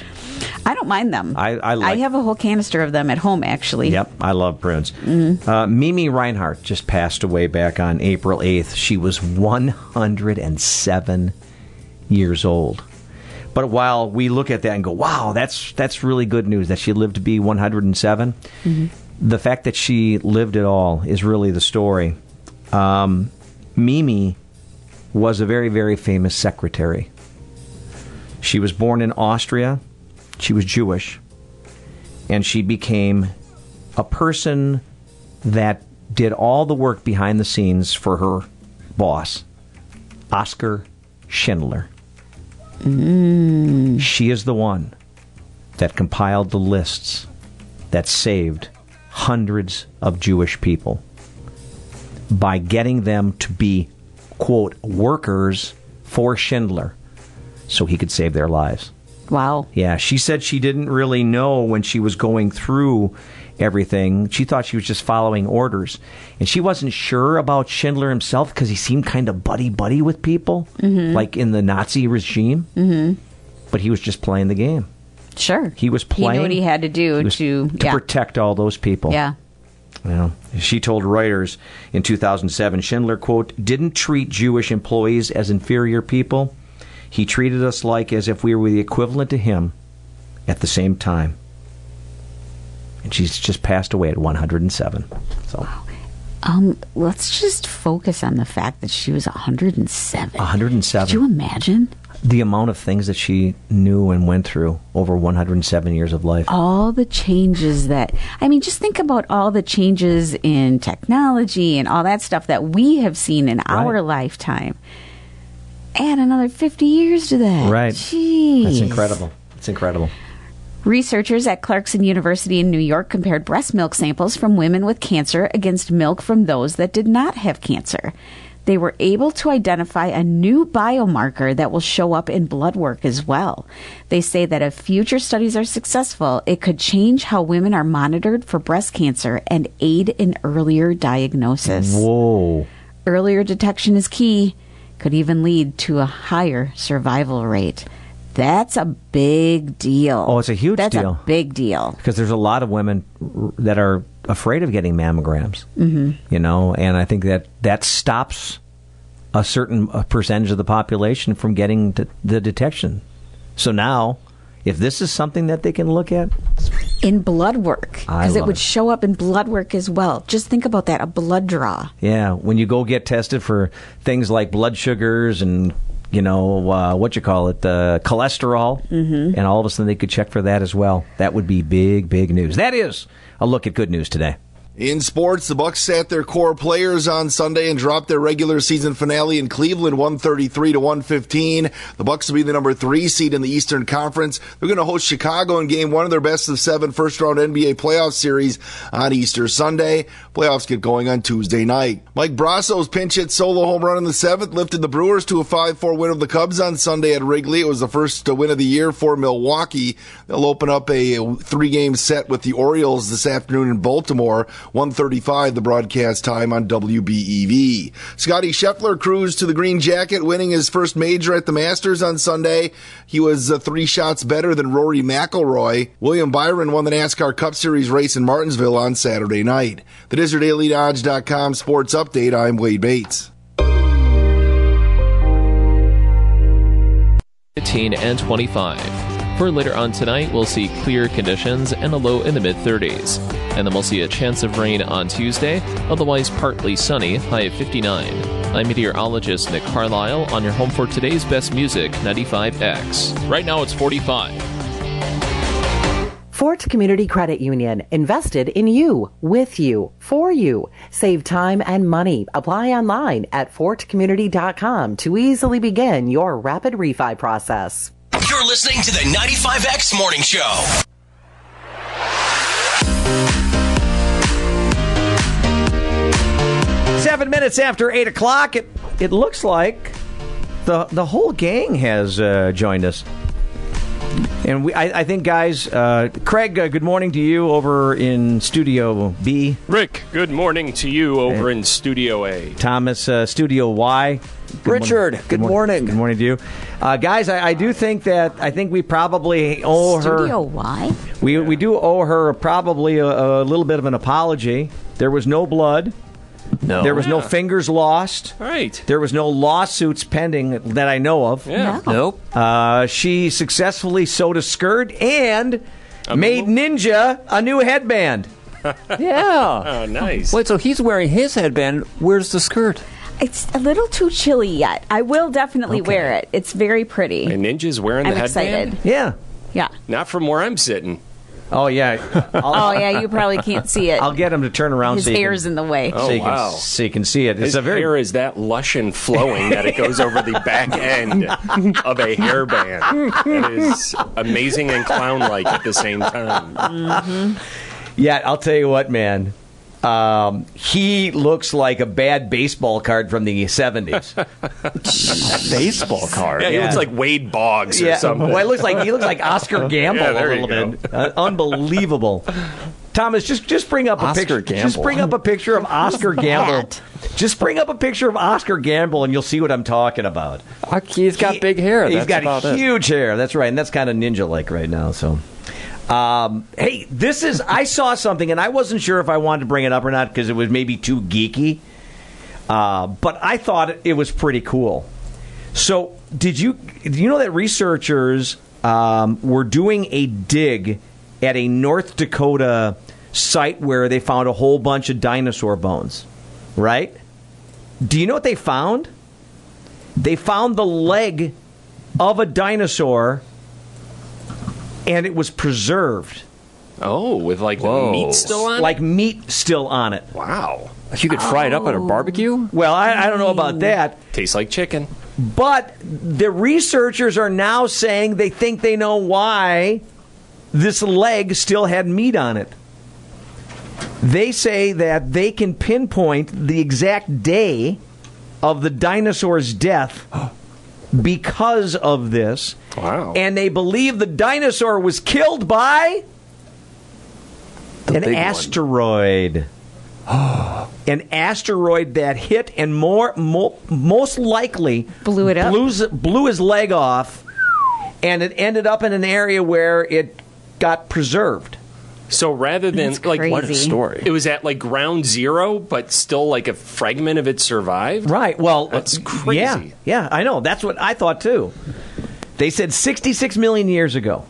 I don't mind them. I, I like. have a whole canister of them at home, actually. Yep, I love prunes. Mm-hmm. Uh, Mimi Reinhardt just passed away back on April 8th. She was 107 years old. But while we look at that and go, "Wow, that's that's really good news that she lived to be 107," the fact that she lived it all is really the story. Um, Mimi was a very very famous secretary. She was born in Austria. She was Jewish and she became a person that did all the work behind the scenes for her boss, Oskar Schindler. She is the one that compiled the lists that saved hundreds of Jewish people by getting them to be, quote, workers for Schindler so he could save their lives. Wow. Yeah, she said she didn't really know when she was going through everything. She thought she was just following orders. And she wasn't sure about Schindler himself because he seemed kind of buddy buddy with people, Mhm. like in the Nazi regime. Mm-hmm. But he was just playing the game. Sure. He was playing. He knew what he had to do to, to yeah. protect all those people. Yeah. Well, she told Reuters in 2007 Schindler, quote, didn't treat Jewish employees as inferior people. He treated us like as if we were the equivalent to him at the same time. And she's just passed away at 107. So. Um, let's just focus on the fact that she was 107. 107. Could you imagine? The amount of things that she knew and went through over 107 years of life. All the changes that, I mean, just think about all the changes in technology and all that stuff that we have seen in our lifetime. Add another 50 years to that. Right. Jeez. That's incredible. It's incredible. Researchers at Clarkson University in New York compared breast milk samples from women with cancer against milk from those that did not have cancer. They were able to identify a new biomarker that will show up in blood work as well. They say that if future studies are successful, it could change how women are monitored for breast cancer and aid in earlier diagnosis. Whoa. Earlier detection is key, could even lead to a higher survival rate. That's a big deal. Oh, it's a huge That's deal. a big deal. Because there's a lot of women that are afraid of getting mammograms. Mhm. You know, and I think that that stops a certain percentage of the population from getting the detection. So now, if this is something that they can look at, In blood work, because it would it. show up in blood work as well. Just think about that a blood draw. yeah, when you go get tested for things like blood sugars and you know uh, what you call it, uh, cholesterol, Mhm. and all of a sudden they could check for that as well. That would be big, big news. That is a look at good news today. In sports, the Bucks sat their core players on Sunday and dropped their regular season finale in Cleveland 133 to 115. The Bucks will be the number 3 seed in the Eastern Conference. They're going to host Chicago in game 1 of their best of 7 first round NBA playoff series on Easter Sunday. Playoffs get going on Tuesday night. Mike Brosseau's pinch hit solo home run in the 7th lifted the Brewers to a 5-4 win of the Cubs on Sunday at Wrigley. It was the first win of the year for Milwaukee. They'll open up a 3-game set with the Orioles this afternoon in Baltimore. 135 the broadcast time on WBEV. Scottie Scheffler cruised to the green jacket, winning his first major at the Masters on Sunday. He was uh, three shots better than Rory McIlroy. William Byron won the NASCAR Cup Series race in Martinsville on Saturday night. The DesertDailyDodge.com sports update. I'm Wade Bates. 15 and 25. For later on tonight, we'll see clear conditions and a low in the mid 30s. And then we'll see a chance of rain on Tuesday, otherwise partly sunny, high of 59. I'm meteorologist Nick Carlisle on your home for today's best music, 95X. Right now it's 45. Fort Community Credit Union invested in you, with you, for you. Save time and money. Apply online at fortcommunity.com to easily begin your rapid refi process. You're listening to the 95X Morning Show. Seven minutes after eight o'clock, it it looks like the the whole gang has uh, joined us, and we I, I think guys, uh, Craig, uh, good morning to you over in Studio B. Rick, good morning to you over in Studio A. Thomas, uh, Studio Y. Good Richard, morning. good morning. Good morning to you, uh, guys. I, I do think that I think we probably owe her. Studio Y? We we do owe her probably a, a little bit of an apology. There was no blood. No. There was no fingers lost. Right. There was no lawsuits pending that I know of. Yeah. No. Nope. Uh, she successfully sewed a skirt and made Ninja a new headband. Yeah. Oh, nice. Wait, so he's wearing his headband. Where's the skirt? It's a little too chilly yet. I will definitely Okay. wear it. It's very pretty. And Ninja's wearing I'm the headband? excited. Yeah. Yeah. Not from where I'm sitting. Oh yeah. oh yeah, you probably can't see it. I'll get him to turn around. His so you hair's can, in the way. Oh, so you wow. Can, so you can see it. It's His a very hair is that lush and flowing that it goes over the back end of a hairband. It is amazing and clown-like at the same time. Mm-hmm. Yeah, I'll tell you what, man. Um, he looks like a bad baseball card from the seventies. baseball card. Yeah, he looks like Wade Boggs or yeah. something. Well, it looks like he looks like Oscar Gamble Yeah, a there you little bit. Uh, unbelievable. Thomas, just just bring up a Oscar picture. Just bring up a picture of Oscar Gamble. that? Just bring up a picture of Oscar Gamble, and you'll see what I'm talking about. He's got big hair. He's That's got about it. huge hair. That's right, and that's kind of ninja like right now. So, Um, hey, this is. I saw something, and I wasn't sure if I wanted to bring it up or not because it was maybe too geeky. Uh, but I thought it was pretty cool. So, did you do you know that researchers um, were doing a dig at a North Dakota site where they found a whole bunch of dinosaur bones? Right? Do you know what they found? They found the leg of a dinosaur, and it was preserved. Oh, with like the meat still on it? Like meat still on it. Wow. You could fry it up at a barbecue? Oh. Well, I, I don't know about that. Tastes like chicken. But the researchers are now saying they think they know why this leg still had meat on it. They say that they can pinpoint the exact day of the dinosaur's death because of this. Wow. And they believe the dinosaur was killed by an asteroid. an asteroid that hit and more, mo- most likely Blew it up? blew, blew his leg off, and it ended up in an area where it got preserved. So rather than That's like What a story. it was at like ground zero, but still like a fragment of it survived. Right. Well, That's uh, crazy. Yeah, yeah, I know. That's what I thought too. They said 66 million years ago.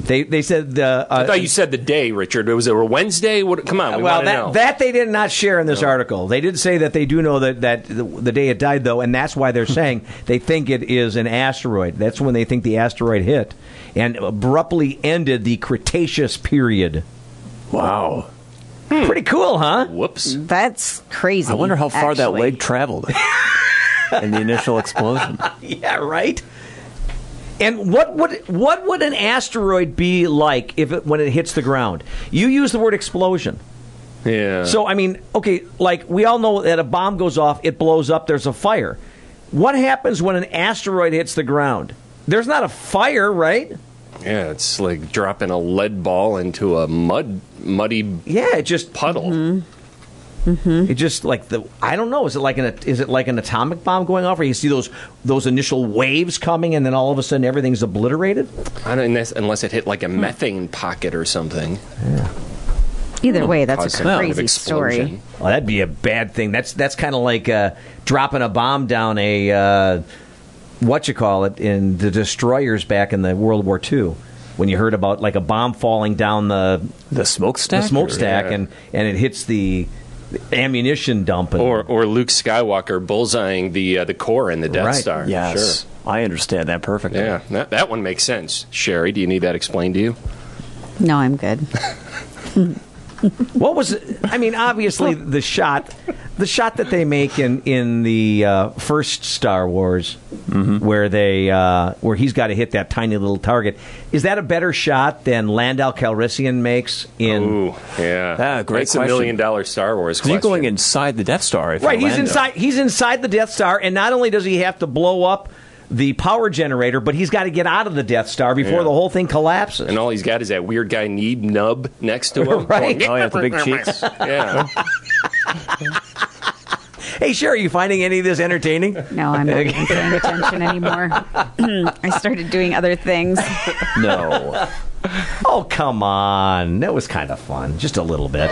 They they said uh, I thought you said the day, Richard. It was it a Wednesday? What, come on, we well, that, know. that they did not share in this article. They did say that they do know that, that the, the day it died, though, and that's why they're saying they think it is an asteroid. That's when they think the asteroid hit and abruptly ended the Cretaceous period. Wow. Pretty cool, huh? Whoops. That's crazy. I wonder how far that leg traveled in the initial explosion. Yeah, right. And what would what would an asteroid be like if it when it hits the ground? You use the word explosion. Yeah. So I mean, okay, like we all know that a bomb goes off, it blows up, there's a fire. What happens when an asteroid hits the ground? There's not a fire, right? yeah, it's like dropping a lead ball into a mud muddy Yeah, it just puddle. Mm-hmm. It just like the I don't know. Is it like an is it like an atomic bomb going off, where you see those those initial waves coming, and then all of a sudden everything's obliterated? I don't unless, unless it hit like a methane pocket or something. Either way, that's a some kind of crazy story. Well, that'd be a bad thing. That's that's kind of like uh, dropping a bomb down a uh, what you call it in the destroyers back in the World War II. When you heard about like a bomb falling down the The smokestack? the smokestack Yeah. and and it hits the ammunition dump and, Or or Luke Skywalker bullseyeing the uh, the core in the Death Right. Star. Yes. I understand that perfectly. Yeah, that, that one makes sense. Sheri, do you need that explained to you? No, I'm good. what was it? I mean, obviously the shot, the shot that they make in in the uh, first Star Wars, where they uh, where he's got to hit that tiny little target, is that a better shot than Lando Calrissian makes in? Ooh, yeah. Ah, great That's a million dollar Star Wars Because you're going inside the Death Star. If Right, he's Lando. inside. He's inside the Death Star, and not only does he have to blow up the power generator, but he's got to get out of the Death Star before Yeah. the whole thing collapses. and all he's got is that weird guy Nien Nunb next to him. Right. Going, Oh, yeah, the big cheeks. yeah. hey, Sheri, are you finding any of this entertaining? No, I'm not even paying attention anymore. I started doing other things. No. Oh, come on. That was kind of fun. Just a little bit.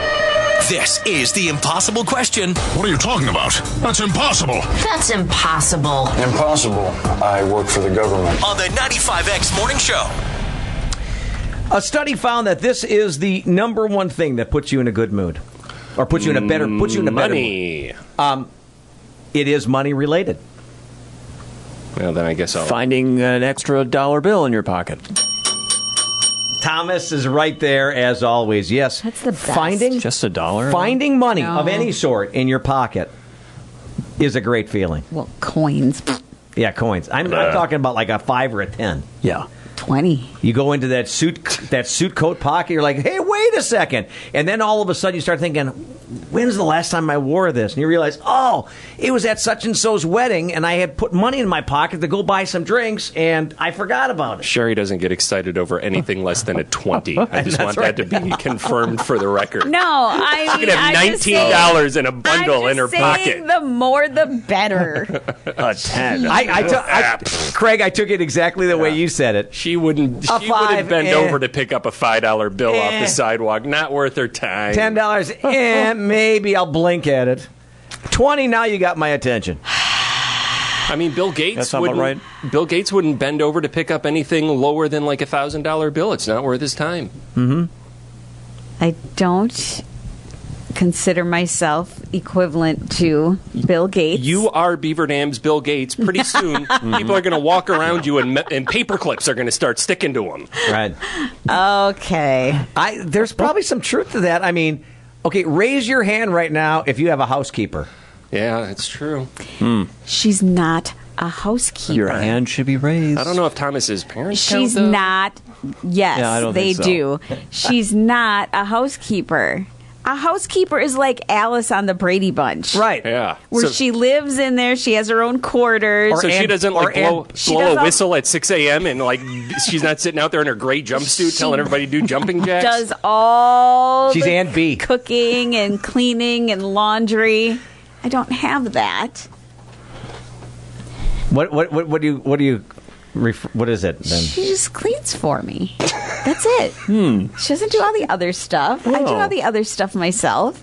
This is the impossible question What are you talking about? That's impossible. That's impossible. Impossible. I work for the government. on the 95X Morning Show. A study found that this is the number one thing that puts you in a good mood, or puts you in a better, puts you in a better mood. Money. Um, it is money related. Well, then I guess I'll. Finding an extra dollar bill in your pocket. Thomas is right there as always. Yes, That's the best. finding Just a dollar? finding money No. of any sort in your pocket is a great feeling. Well, coins, Yeah, coins. I'm, I'm talking about like a five or a ten. Yeah. twenty. You go into that suit that suit coat pocket. You're like, hey, wait a second, and then all of a sudden you start thinking, when's the last time I wore this? And you realize, oh, it was at such and so's wedding, and I had put money in my pocket to go buy some drinks, and I forgot about it. Sheri doesn't get excited over anything less than a 20. I just want right. that to be confirmed for the record. No, I She mean, could have I'm just $19 saying- in a bundle I'm in her just saying pocket. The more, the better. A 10. I, I, took- Craig, I took it exactly the way you said it. She wouldn't. A She wouldn't five, bend eh. over to pick up a five dollar bill off Eh. the sidewalk. Not worth her time. Ten dollars, eh, maybe I'll blink at it. Twenty, now you got my attention. I mean, Bill Gates That wouldn't. Bill Gates wouldn't bend over to pick up anything lower than like a thousand dollar bill. It's not worth his time. Mm-hmm. I don't consider myself equivalent to Bill Gates. You are Beaver Dam's Bill Gates. Pretty soon, people are going to walk around you and, me- and paper clips are going to start sticking to them. Right. Okay. I there's probably some truth to that. I mean, okay, raise your hand right now if you have a housekeeper. Yeah, it's true. Hmm. She's not a housekeeper. Your hand should be raised. I don't know if Thomas's parents. She's count, though. not. Yes, Yeah, I don't they think do. She's not a housekeeper. A housekeeper is like Alice on the Brady Bunch, right? Yeah. Where So- she lives in there. She has her own quarters. so she doesn't like blow, blow does a whistle at 6 a.m. and like she's not sitting out there in her gray jumpsuit telling everybody to do jumping jacks. does all She's the Aunt Bee. cooking and cleaning and laundry. I don't have that. What what what, what do you what do you ref- what is it then? She just cleans for me. That's it. She doesn't do all the other stuff. I do all the other stuff myself.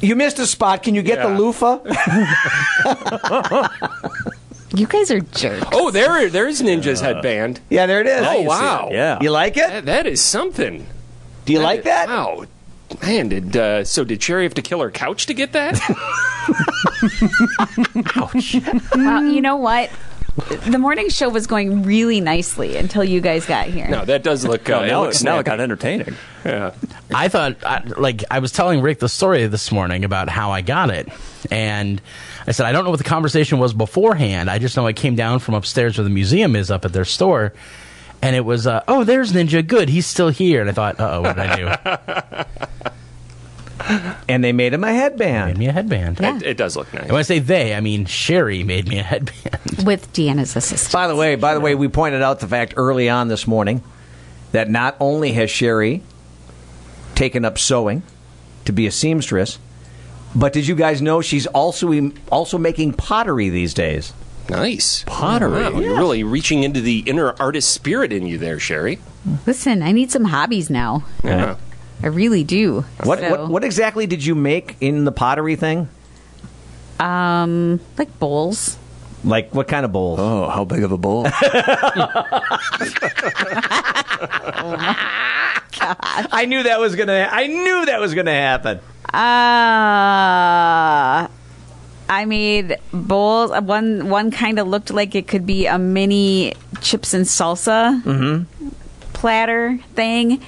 You missed a spot. Can you get the Yeah. loofah? You guys are jerks. Oh, there, there's Ninja's headband. Yeah, there it is. Oh wow, Yeah. You like it? That- that is something. Do you like that? Wow, man. Did uh, so? Did Sheri have to kill her couch to get that? Ouch. Well, you know what? The morning show was going really nicely until you guys got here. no, that does look. Uh, Oh, it now, looks now it got entertaining. Yeah. I thought, I, like, I was telling Rick the story this morning about how I got it. And I said, I don't know what the conversation was beforehand. I just know I came down from upstairs where the museum is up at their store. And it was, uh, oh, there's Ninja. Good. He's still here. And I thought, uh oh, what did I do? And they made him a headband. Made me a headband. It, it does look nice. And when I say they, I mean Sheri made me a headband. With Deanna's assistance. By the way, by the way, we pointed out the fact early on this morning that not only has Sheri taken up sewing to be a seamstress, but did you guys know she's also also making pottery these days? Nice Pottery. Wow, You're really reaching into the inner artist spirit in you there, Sheri. Listen, I need some hobbies now. Yeah. I really do. What So, what what exactly did you make in the pottery thing? Um, like bowls. Like what kind of bowls? Oh, how big of a bowl? I knew that was gonna. I knew that was gonna happen. Uh, I made bowls. Uh, One one kind of looked like it could be a mini chips and salsa platter thing.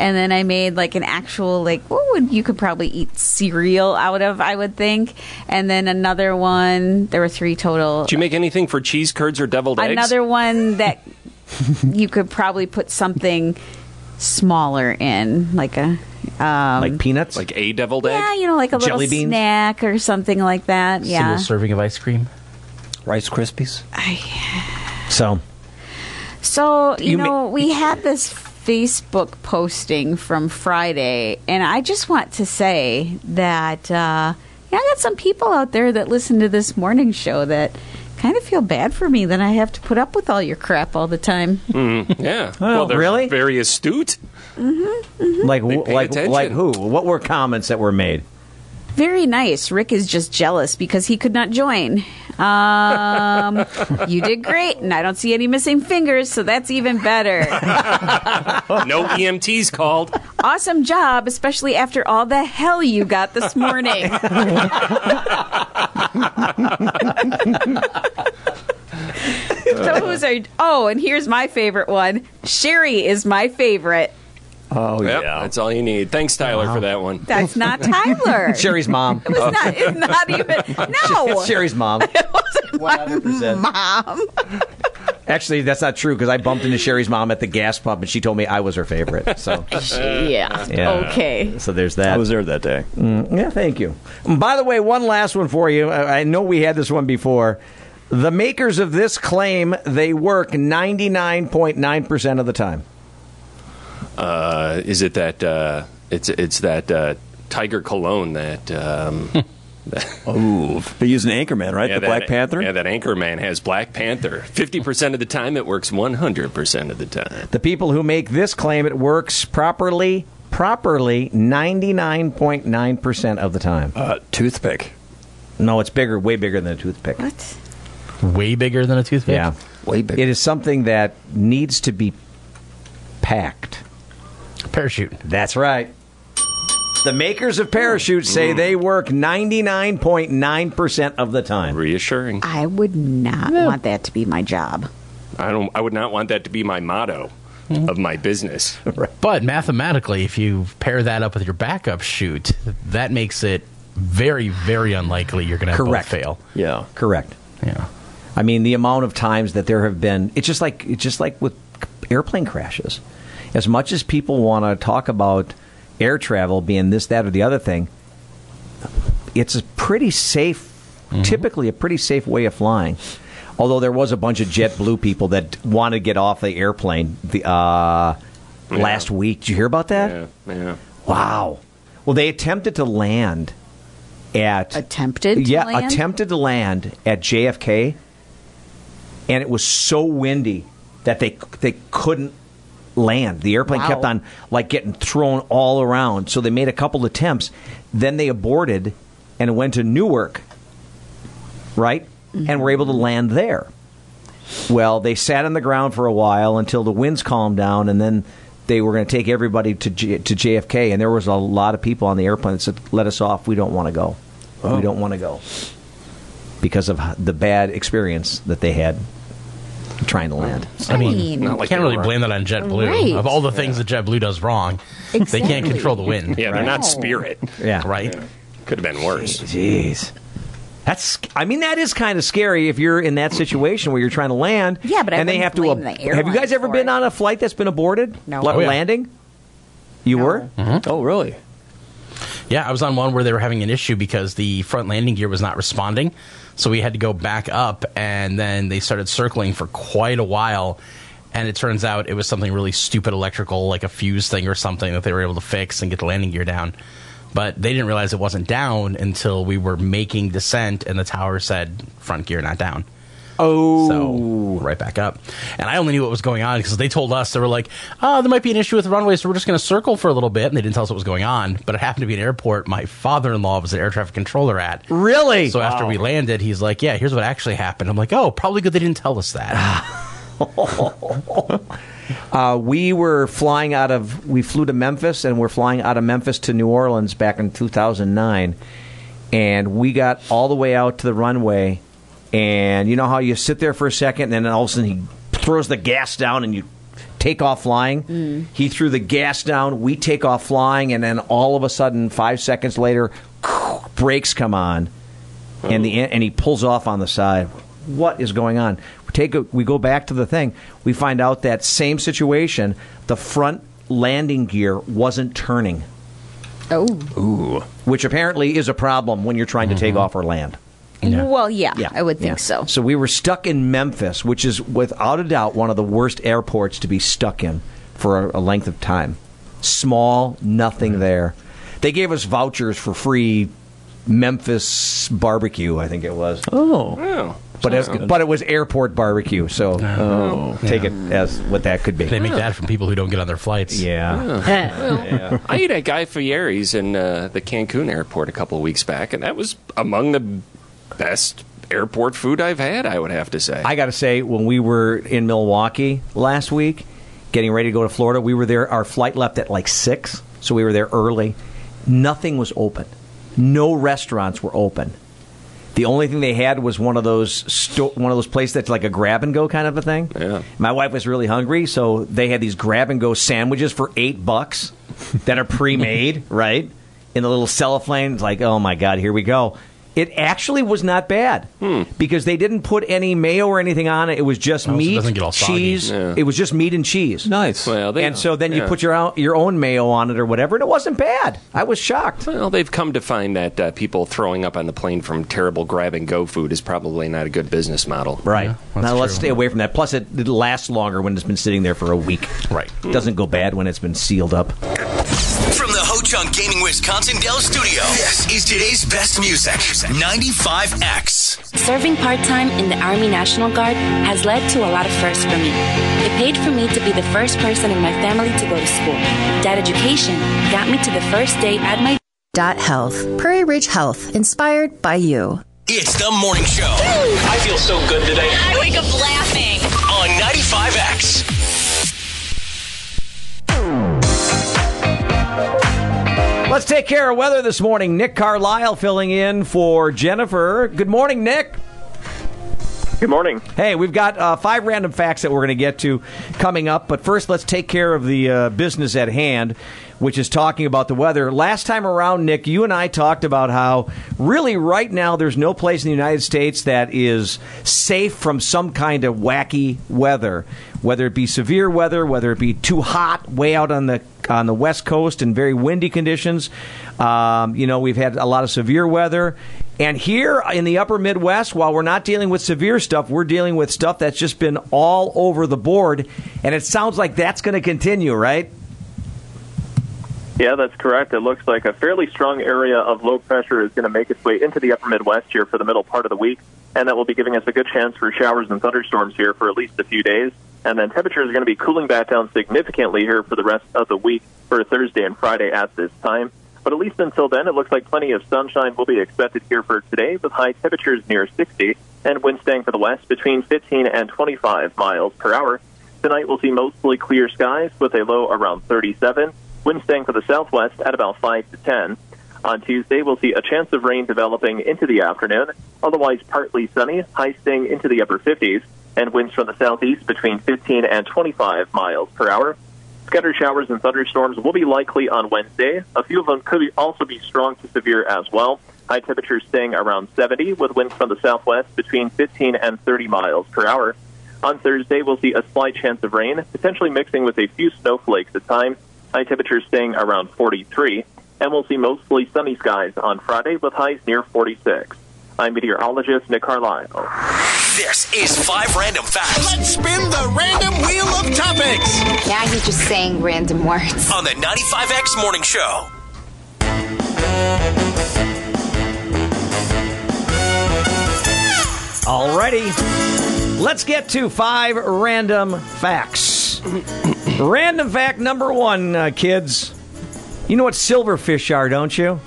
And then I made like an actual like what would you could probably eat cereal out of I would think. And then another one. There were three total. Did you make anything for cheese curds or deviled eggs? Another one that you could probably put something smaller in, like a um, like peanuts, like a deviled egg. yeah, you know, like a little Jelly beans? snack or something like that. Yeah. Single serving of ice cream. Rice Krispies. So So, you, You ma- know, we had this Facebook posting from Friday, and I just want to say that, uh, yeah, I got some people out there that listen to this morning show that kind of feel bad for me that I have to put up with all your crap all the time. Mm, yeah. Well, they're really? Very astute. like They wh- pay like attention. like who? What were comments that were made? Very nice. Rick is just jealous because he could not join. Um, you did great, and I don't see any missing fingers, so that's even better. no EMTs called. Awesome job, especially after all the hell you got this morning. Those are. Oh, and here's my favorite one. Sheri is my favorite. Oh Yep, yeah. That's all you need. Thanks, Tyler, for that one. That's not Tyler. Sheri's mom. It was not. It's not even. No. Sheri's mom. It wasn't 100%. mom. Actually, that's not true because I bumped into Sheri's mom at the gas pump and she told me I was her favorite. So yeah. Yeah. Okay. So there's that. I was there that day. Mm, yeah, thank you. And by the way, one last one for you. I I know we had this one before. The makers of this claim they work 99.9% of the time. Uh, is it that uh, it's it's that uh, Tiger Cologne that? Um, Ooh, they use an Anchorman, right? yeah, the that- Black Panther. Yeah, that Anchorman has Black Panther. Fifty percent of the time, it works one hundred percent of the time. The people who make this claim it works properly, properly 99.9% of the time. Uh, toothpick. No, it's bigger, way bigger than a toothpick. What? Way bigger than a toothpick. Yeah. Way bigger. It is something that needs to be packed. Parachute. That's right. The makers of parachutes say hmm. they work 99.9% of the time. Reassuring. I would not want that to be my job. I don't. I would not want that to be my motto hmm. of my business. But mathematically, if you pair that up with your backup chute, that makes it very, very unlikely you're going to Correct. both fail. Yeah. Correct. Yeah. I mean, the amount of times that there have been, it's just like it's just like with airplane crashes. As much as people want to talk about air travel being this, that, or the other thing, it's a pretty safe, typically a pretty safe way of flying. Although there was a bunch of JetBlue people that wanted to get off the airplane the uh, last week. Did you hear about that? Yeah, yeah. Wow. Well, they attempted to land at Attempted to yeah, land? attempted to land at JFK, and it was so windy that they they couldn't land. The airplane Wow. kept on like getting thrown all around. So they made a couple attempts, then they aborted and went to Newark, right, and were able to mm-hmm. land there. Well, they sat on the ground for a while until the winds calmed down, and then they were going to take everybody to J- to JFK. And there was a lot of people on the airplane that said, "Let us off. We don't want to go. We oh. don't want to go," because of the bad experience that they had trying to land. I mean, mean- you can't really blame that on JetBlue. Right. Of all the things that JetBlue does wrong, they can't Exactly. control the wind. Yeah, they're not Spirit. Yeah, Right? Could have been worse. Jeez. That's. I mean, that is kind of scary if you're in that situation where you're trying to land. Yeah, but I and they wouldn't have to. blame ab- the have you airlines guys ever for been it. on a flight that's been aborted? No. La- Oh, yeah. Landing. You were. Mm-hmm. Oh, really? Yeah, I was on one where they were having an issue because the front landing gear was not responding. So we had to go back up, and then they started circling for quite a while. And it turns out it was something really stupid electrical, like a fuse thing or something that they were able to fix and get the landing gear down. But they didn't realize it wasn't down until we were making descent, and the tower said front gear not down. Oh, So right back up. And I only knew what was going on because they told us they were like, "Oh, there might be an issue with the runway, so we're just going to circle for a little bit." And they didn't tell us what was going on. But it happened to be an airport. My father-in-law was an air traffic controller at. Really? So after we landed, he's like, "Yeah, here's what actually happened." I'm like, "Oh, probably good they didn't tell us that." Uh, we were flying out of we flew to Memphis and we're flying out of Memphis to New Orleans back in 2009 and we got all the way out to the runway and you know how you sit there for a second and then all of a sudden he throws the gas down and you take off flying mm. he threw the gas down we take off flying and then all of a sudden 5 seconds later brakes come on and the oh. and he pulls off on the side. What is going on? We take a, we go back to the thing. We find out that same situation. The front landing gear wasn't turning, Oh. Ooh. which apparently is a problem when you're trying to take mm-hmm. off or land. Well, yeah, I would think Yeah. so. So we were stuck in Memphis, which is without a doubt one of the worst airports to be stuck in for a, a length of time. Small, nothing there. They gave us vouchers for free Memphis barbecue, I think it was. Oh. Oh. But it, but it was airport barbecue, so Oh. take it as what that could be. they make that from people who don't get on their flights. Yeah. Well, I ate at Guy Fieri's in uh, the Cancun airport a couple of weeks back, and that was among the best airport food I've had. I would have to say. I got to say, when we were in Milwaukee last week, getting ready to go to Florida, we were there. Our flight left at like six, so we were there early. Nothing was open. No restaurants were open. The only thing they had was one of those sto- one of those places that's like a grab and go kind of a thing. Yeah. My wife was really hungry, so they had these grab and go sandwiches for eight bucks that are pre-made, right? In the little cellophane. It's like, oh my god, here we go. It actually was not bad Hmm. because they didn't put any mayo or anything on it. It was just Oh, it meat, doesn't get all soggy. cheese. Yeah. It was just meat and cheese. Nice. Well, they, and so then you put your own, your own mayo on it or whatever, and it wasn't bad. I was shocked. Well, they've come to find that uh, people throwing up on the plane from terrible grab and go food is probably not a good business model. Right. that's now let's stay away from that. Plus, it, it lasts longer when it's been sitting there for a week. Right. It doesn't go bad when it's been sealed up. From the Ho Chunk Gaming Wisconsin Dell Studio, this is today's best music 95X. Serving part time in the Army National Guard has led to a lot of firsts for me. It paid for me to be the first person in my family to go to school. That education got me to the first day at my Dot Health. Prairie Ridge Health. Inspired by you. It's the morning show I feel so good today. I wake up laughing. on 95X. Let's take care of weather this morning. Nick Carlisle filling in for Jennifer. Good morning, Nick. Good morning. Hey, we've got uh, five random facts that we're going to get to coming up, but first let's take care of the uh, business at hand, which is talking about the weather. Last time around, Nick, you and I talked about how really right now there's no place in the United States that is safe from some kind of wacky weather, whether it be severe weather, whether it be too hot way out on the on the west coast and very windy conditions. Um, you know, we've had a lot of severe weather. And here in the upper Midwest, while we're not dealing with severe stuff, we're dealing with stuff that's just been all over the board. And it sounds like that's going to continue, right? Yeah, that's correct. It looks like a fairly strong area of low pressure is going to make its way into the upper Midwest here for the middle part of the week, and that will be giving us a good chance for showers and thunderstorms here for at least a few days. And then temperatures are going to be cooling back down significantly here for the rest of the week for Thursday and Friday at this time. But at least until then, it looks like plenty of sunshine will be expected here for today with high temperatures near 60 and winds staying for the west between 15 and 25 miles per hour. Tonight we'll see mostly clear skies with a low around 37. Wind staying for the southwest at about 5 to 10. On Tuesday, we'll see a chance of rain developing into the afternoon. Otherwise, partly sunny, high staying into the upper 50s, and winds from the southeast between 15 and 25 miles per hour. Scattered showers and thunderstorms will be likely on Wednesday. A few of them could also be strong to severe as well. High temperatures staying around 70, with winds from the southwest between 15 and 30 miles per hour. On Thursday, we'll see a slight chance of rain, potentially mixing with a few snowflakes at times. High temperatures staying around 43. And we'll see mostly sunny skies on Friday with highs near 46. I'm meteorologist Nick Carlisle. This is five random facts Let's spin the random wheel of topics. Now you're just saying random words. on the 95X Morning Show. Alrighty. Let's get to five random facts. random fact number one, uh, kids. You know what silverfish are, don't you?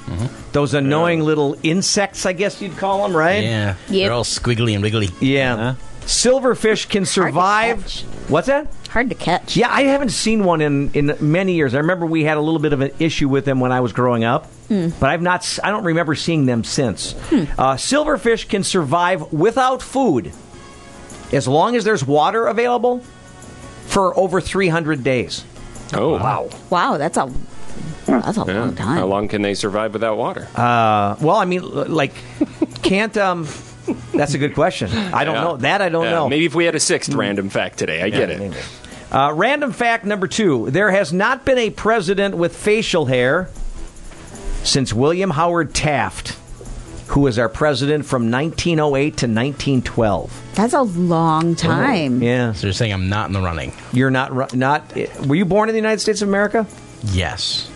Those annoying little insects, I guess you'd call them, right? Yeah. They're all squiggly and wiggly. Yeah. Silverfish can survive. What's that? Hard to catch. Yeah, I haven't seen one in, in many years. I remember we had a little bit of an issue with them when I was growing up, Hmm. but I've not. I don't remember seeing them since. Uh, silverfish can survive without food as long as there's water available for over 300 days. Oh, wow. Wow, that's a that's a Yeah. long time. How long can they survive without water? Uh, well, I mean, like, can't. Um, that's a good question. I don't Yeah. know that. I don't Yeah, know. Maybe if we had a sixth random fact today, I get it. maybe. Uh, random fact number two: There has not been a president with facial hair since William Howard Taft, who was our president from 1908 to 1912. That's a long oh, time. Yeah. So you're saying I'm not in the running? You're not ru- not. Were you born in the United States of America? Yes.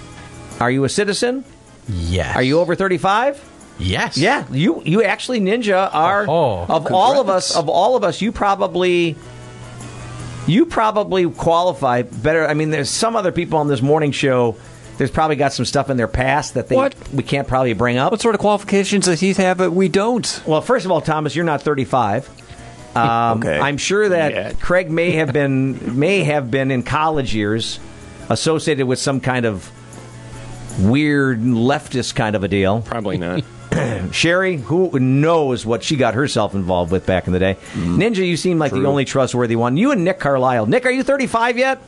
Are you a citizen? Yes. Are you over 35? Yes. Yeah, you you actually ninja are Oh, of all of us of all of us you probably you probably qualify better. I mean, there's some other people on this morning show. There's probably got some stuff in their past that they What? we can't probably bring up. What sort of qualifications does he have that we don't? Well, first of all, Thomas, you're not 35. Um, Okay. I'm sure that Yeah. Craig may have been may have been in college years associated with some kind of weird leftist kind of a deal. Probably not. Sheri, who knows what she got herself involved with back in the day. Ninja, you seem like the only trustworthy one. You and Nick Carlisle. Nick, are you 35 yet?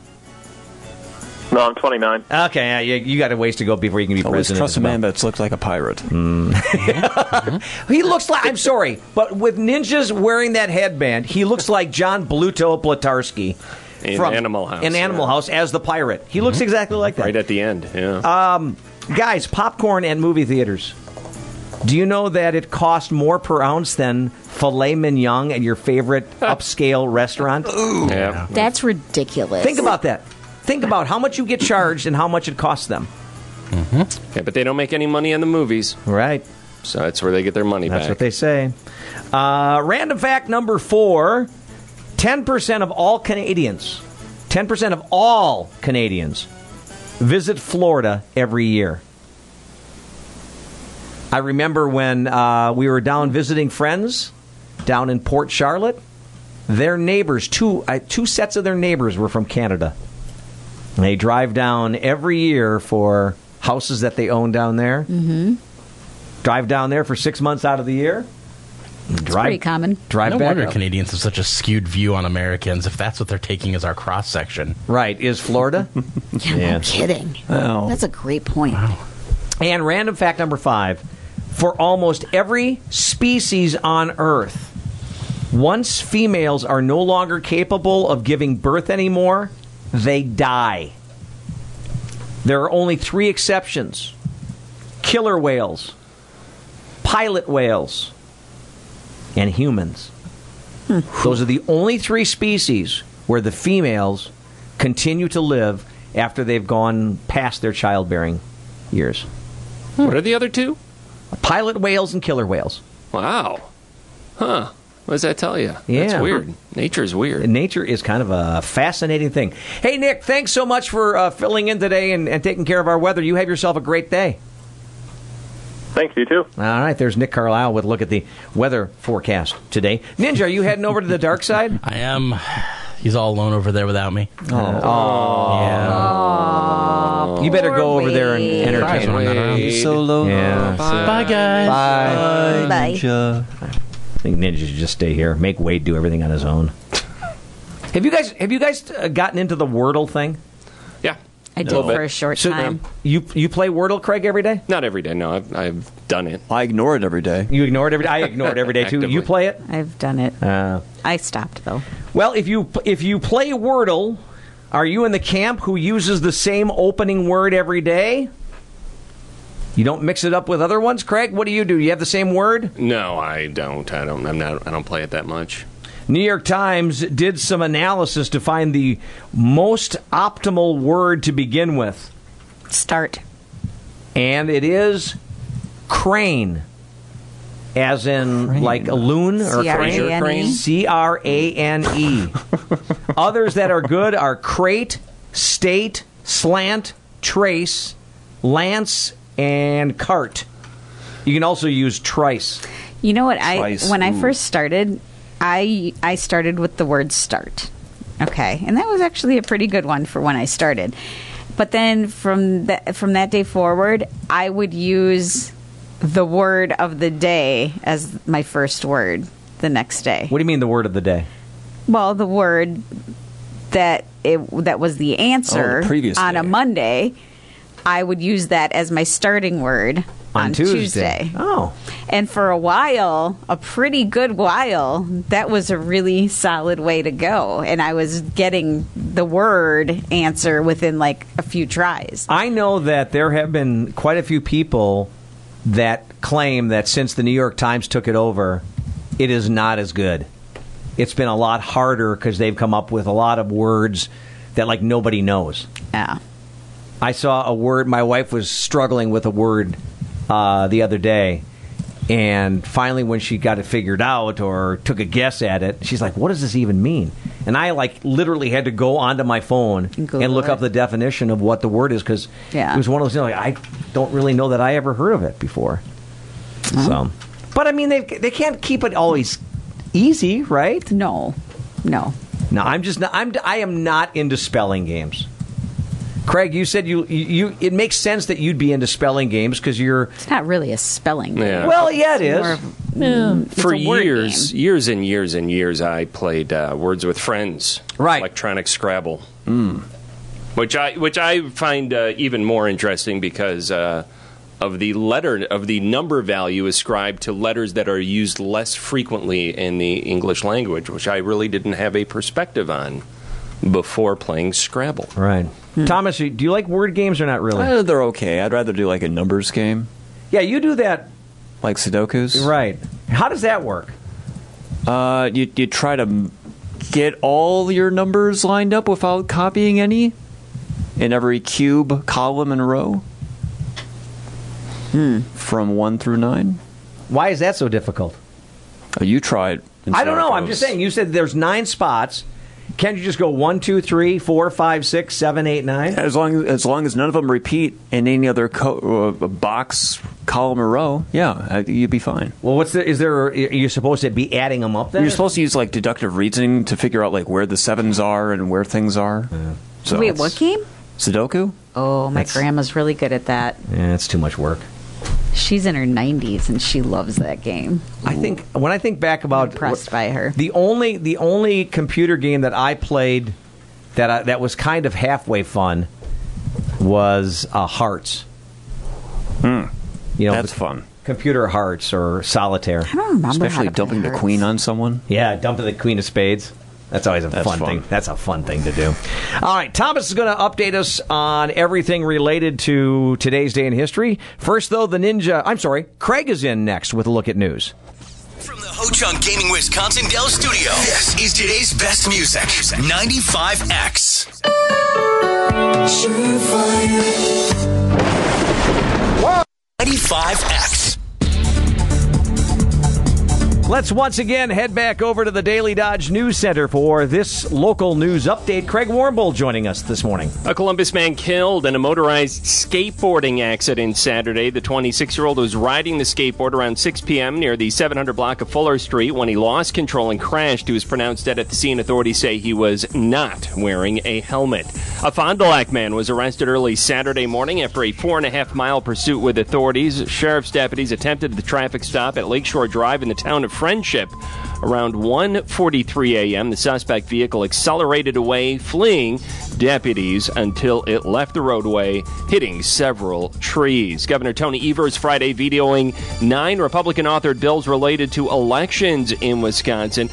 No, I'm 29. Okay, yeah, you, you got a ways to go before you can be Always president. trust a well. man that looks like a pirate. Mm. Mm-hmm. He looks like I'm sorry, but with ninjas wearing that headband, he looks like John Bluto Blutarsky In Animal House, In Animal yeah. House as the pirate. He looks mm-hmm. exactly like that. Right at the end, yeah. Um, guys, popcorn and movie theaters. Do you know that it costs more per ounce than filet mignon at your favorite upscale restaurant? yeah. That's ridiculous. Think about that. Think about how much you get charged and how much it costs them. Yeah, but they don't make any money on the movies. Right. So that's where they get their money That's back. what they say. Uh, random fact number four 10% of all Canadians, 10% of all Canadians visit Florida every year. I remember when uh, we were down visiting friends down in Port Charlotte. Their neighbors, two uh, two sets of their neighbors, were from Canada. And they drive down every year for houses that they own down there. Mm-hmm. Drive down there for six months out of the year. Drive, pretty common. Drive no back wonder up. Canadians have such a skewed view on Americans if that's what they're taking as our cross section. Right. Is Florida? Yeah, Yeah. no kidding. Oh. That's a great point. And random fact number five for almost every species on Earth, once females are no longer capable of giving birth anymore, they die. There are only three exceptions killer whales, pilot whales, and humans. Hmm. Those are the only three species where the females continue to live after they've gone past their childbearing years. Hmm. What are the other two? Pilot whales and killer whales. Wow. Huh. What does that tell you? Yeah. That's weird. Nature is weird. Nature is kind of a fascinating thing. Hey, Nick, thanks so much for uh, filling in today and, and taking care of our weather. You have yourself a great day. Thanks, you too. All right, there's Nick Carlisle with a look at the weather forecast today. Ninja, are you heading over to the dark side? I am. He's all alone over there without me. Oh, yeah. You better go over there and entertain him. I'm not so low. Yeah. Bye, guys. Bye. Bye. Ninja. I think Ninja should just stay here. Make Wade do everything on his own. have you guys have you guys uh, gotten into the Wordle thing? Yeah. I did for a short So, time. You you play Wordle, Craig, every day? Not every day. No, I've, I've done it. I ignore it every day. You ignore it every day. I ignore it every day too. You play it? I've done it. Uh, I stopped though. well, if you if you play Wordle, are you in the camp who uses the same opening word every day? You don't mix it up with other ones, Craig. What do you do? You have the same word? No, I don't. I don't. I'm not. I don't play it that much. New York Times did some analysis to find the most optimal word to begin with, Start. and it is crane, as in like a loon or C-R-A-N-E. crane. C R A N E. Others that are good are crate, state, slant, trace, lance, and cart. You can also use trice. You know what? I Twice. when I first started, I I started with the word start. Okay, and that was actually a pretty good one for when I started. But then from that from that day forward, I would use the word of the day as my first word the next day. What do you mean the word of the day? Well, the word that it that was the answer Oh, the previous on a day. Monday, I would use that as my starting word on, Tuesday. Oh. And for a while, a pretty good while, that was a really solid way to go. And I was getting the word answer within like a few tries. I know that there have been quite a few people that claim that since the New York Times took it over, it is not as good. It's been a lot harder because they've come up with a lot of words that like nobody knows. Yeah. I saw a word. My wife was struggling with a word uh, the other day, and finally, when she got it figured out or took a guess at it, she's like, "What does this even mean?" And I like literally had to go onto my phone and, look it. up the definition of what the word is because Yeah. it was one of those things like I don't really know that I ever heard of it before. So, but I mean, they they can't keep it always easy, right? No, no. No, I'm just not. I'm. I am not into spelling games. Craig, you said you you. It makes sense that you'd be into spelling games because you're. It's not really a spelling. game. Yeah. Well, yeah, It's of- mm, it's For years, game. years and years and years, I played uh, Words with Friends. Right. Electronic Scrabble. which I which I find uh, even more interesting because uh, of the letter of the number value ascribed to letters that are used less frequently in the English language, which I really didn't have a perspective on before playing Scrabble. Right. Thomas, do you like word games or not really? Uh, they're okay. I'd rather do like a numbers game, yeah, you do that. like Sudokus. Right. How does that work? Uh, you you try to get all your numbers lined up without copying any in every cube, column, and row. Hmm. From one through nine. Why is that so difficult? Oh, you tried. I don't know. I'm just saying. You said there's nine spots. Can't you just go one, two, three, four, five, six, seven, eight, nine? As long as long as none of them repeat in any other co- uh, box, column, or row, yeah, you'd be fine. Well, what's the? Is there? Are you supposed to be adding them up? Then You're supposed to use like deductive reasoning to figure out like where the sevens are and where things are. So Wait, what game? Sudoku? Oh, my That's- grandma's really good at that. Yeah, it's too much work. She's in her 90s and she loves that game. I think when I think back about impressed by her. the only the only computer game that I played that I, that was kind of halfway fun was uh, Hearts. Hmm. You know, That's fun. Computer Hearts or Solitaire. I don't remember how Especially to play dumping the Hearts. queen on someone. Yeah, dumping the Queen of Spades. That's always a That's fun, fun. thing. That's a fun thing to do. All right, Thomas is going to update us on everything related to today's day in history. First, though, the Ninja. I'm sorry, Craig is in next with a look at news. From the Ho Chunk Gaming Wisconsin Dell Studio, this is today's best music 95X. 95X. Let's once again head back over to the Daily Dodge News Center for this local news update. Craig Warmbull joining us this morning. A Columbus man killed in a motorized skateboarding accident Saturday. The 26 year old was riding the skateboard around 6 p.m. near the 700 block of Fuller Street when he lost control and crashed. He was pronounced dead at the scene. Authorities say he was not wearing a helmet. A Fond du Lac man was arrested early Saturday morning after a four and a half mile pursuit with authorities. Sheriff's deputies attempted the traffic stop at Lakeshore Drive in the town of Friendship. Around 1:43 a.m., the suspect vehicle accelerated away, fleeing deputies until it left the roadway, hitting several trees. Governor Tony Evers Friday vetoing nine Republican-authored bills related to elections in Wisconsin.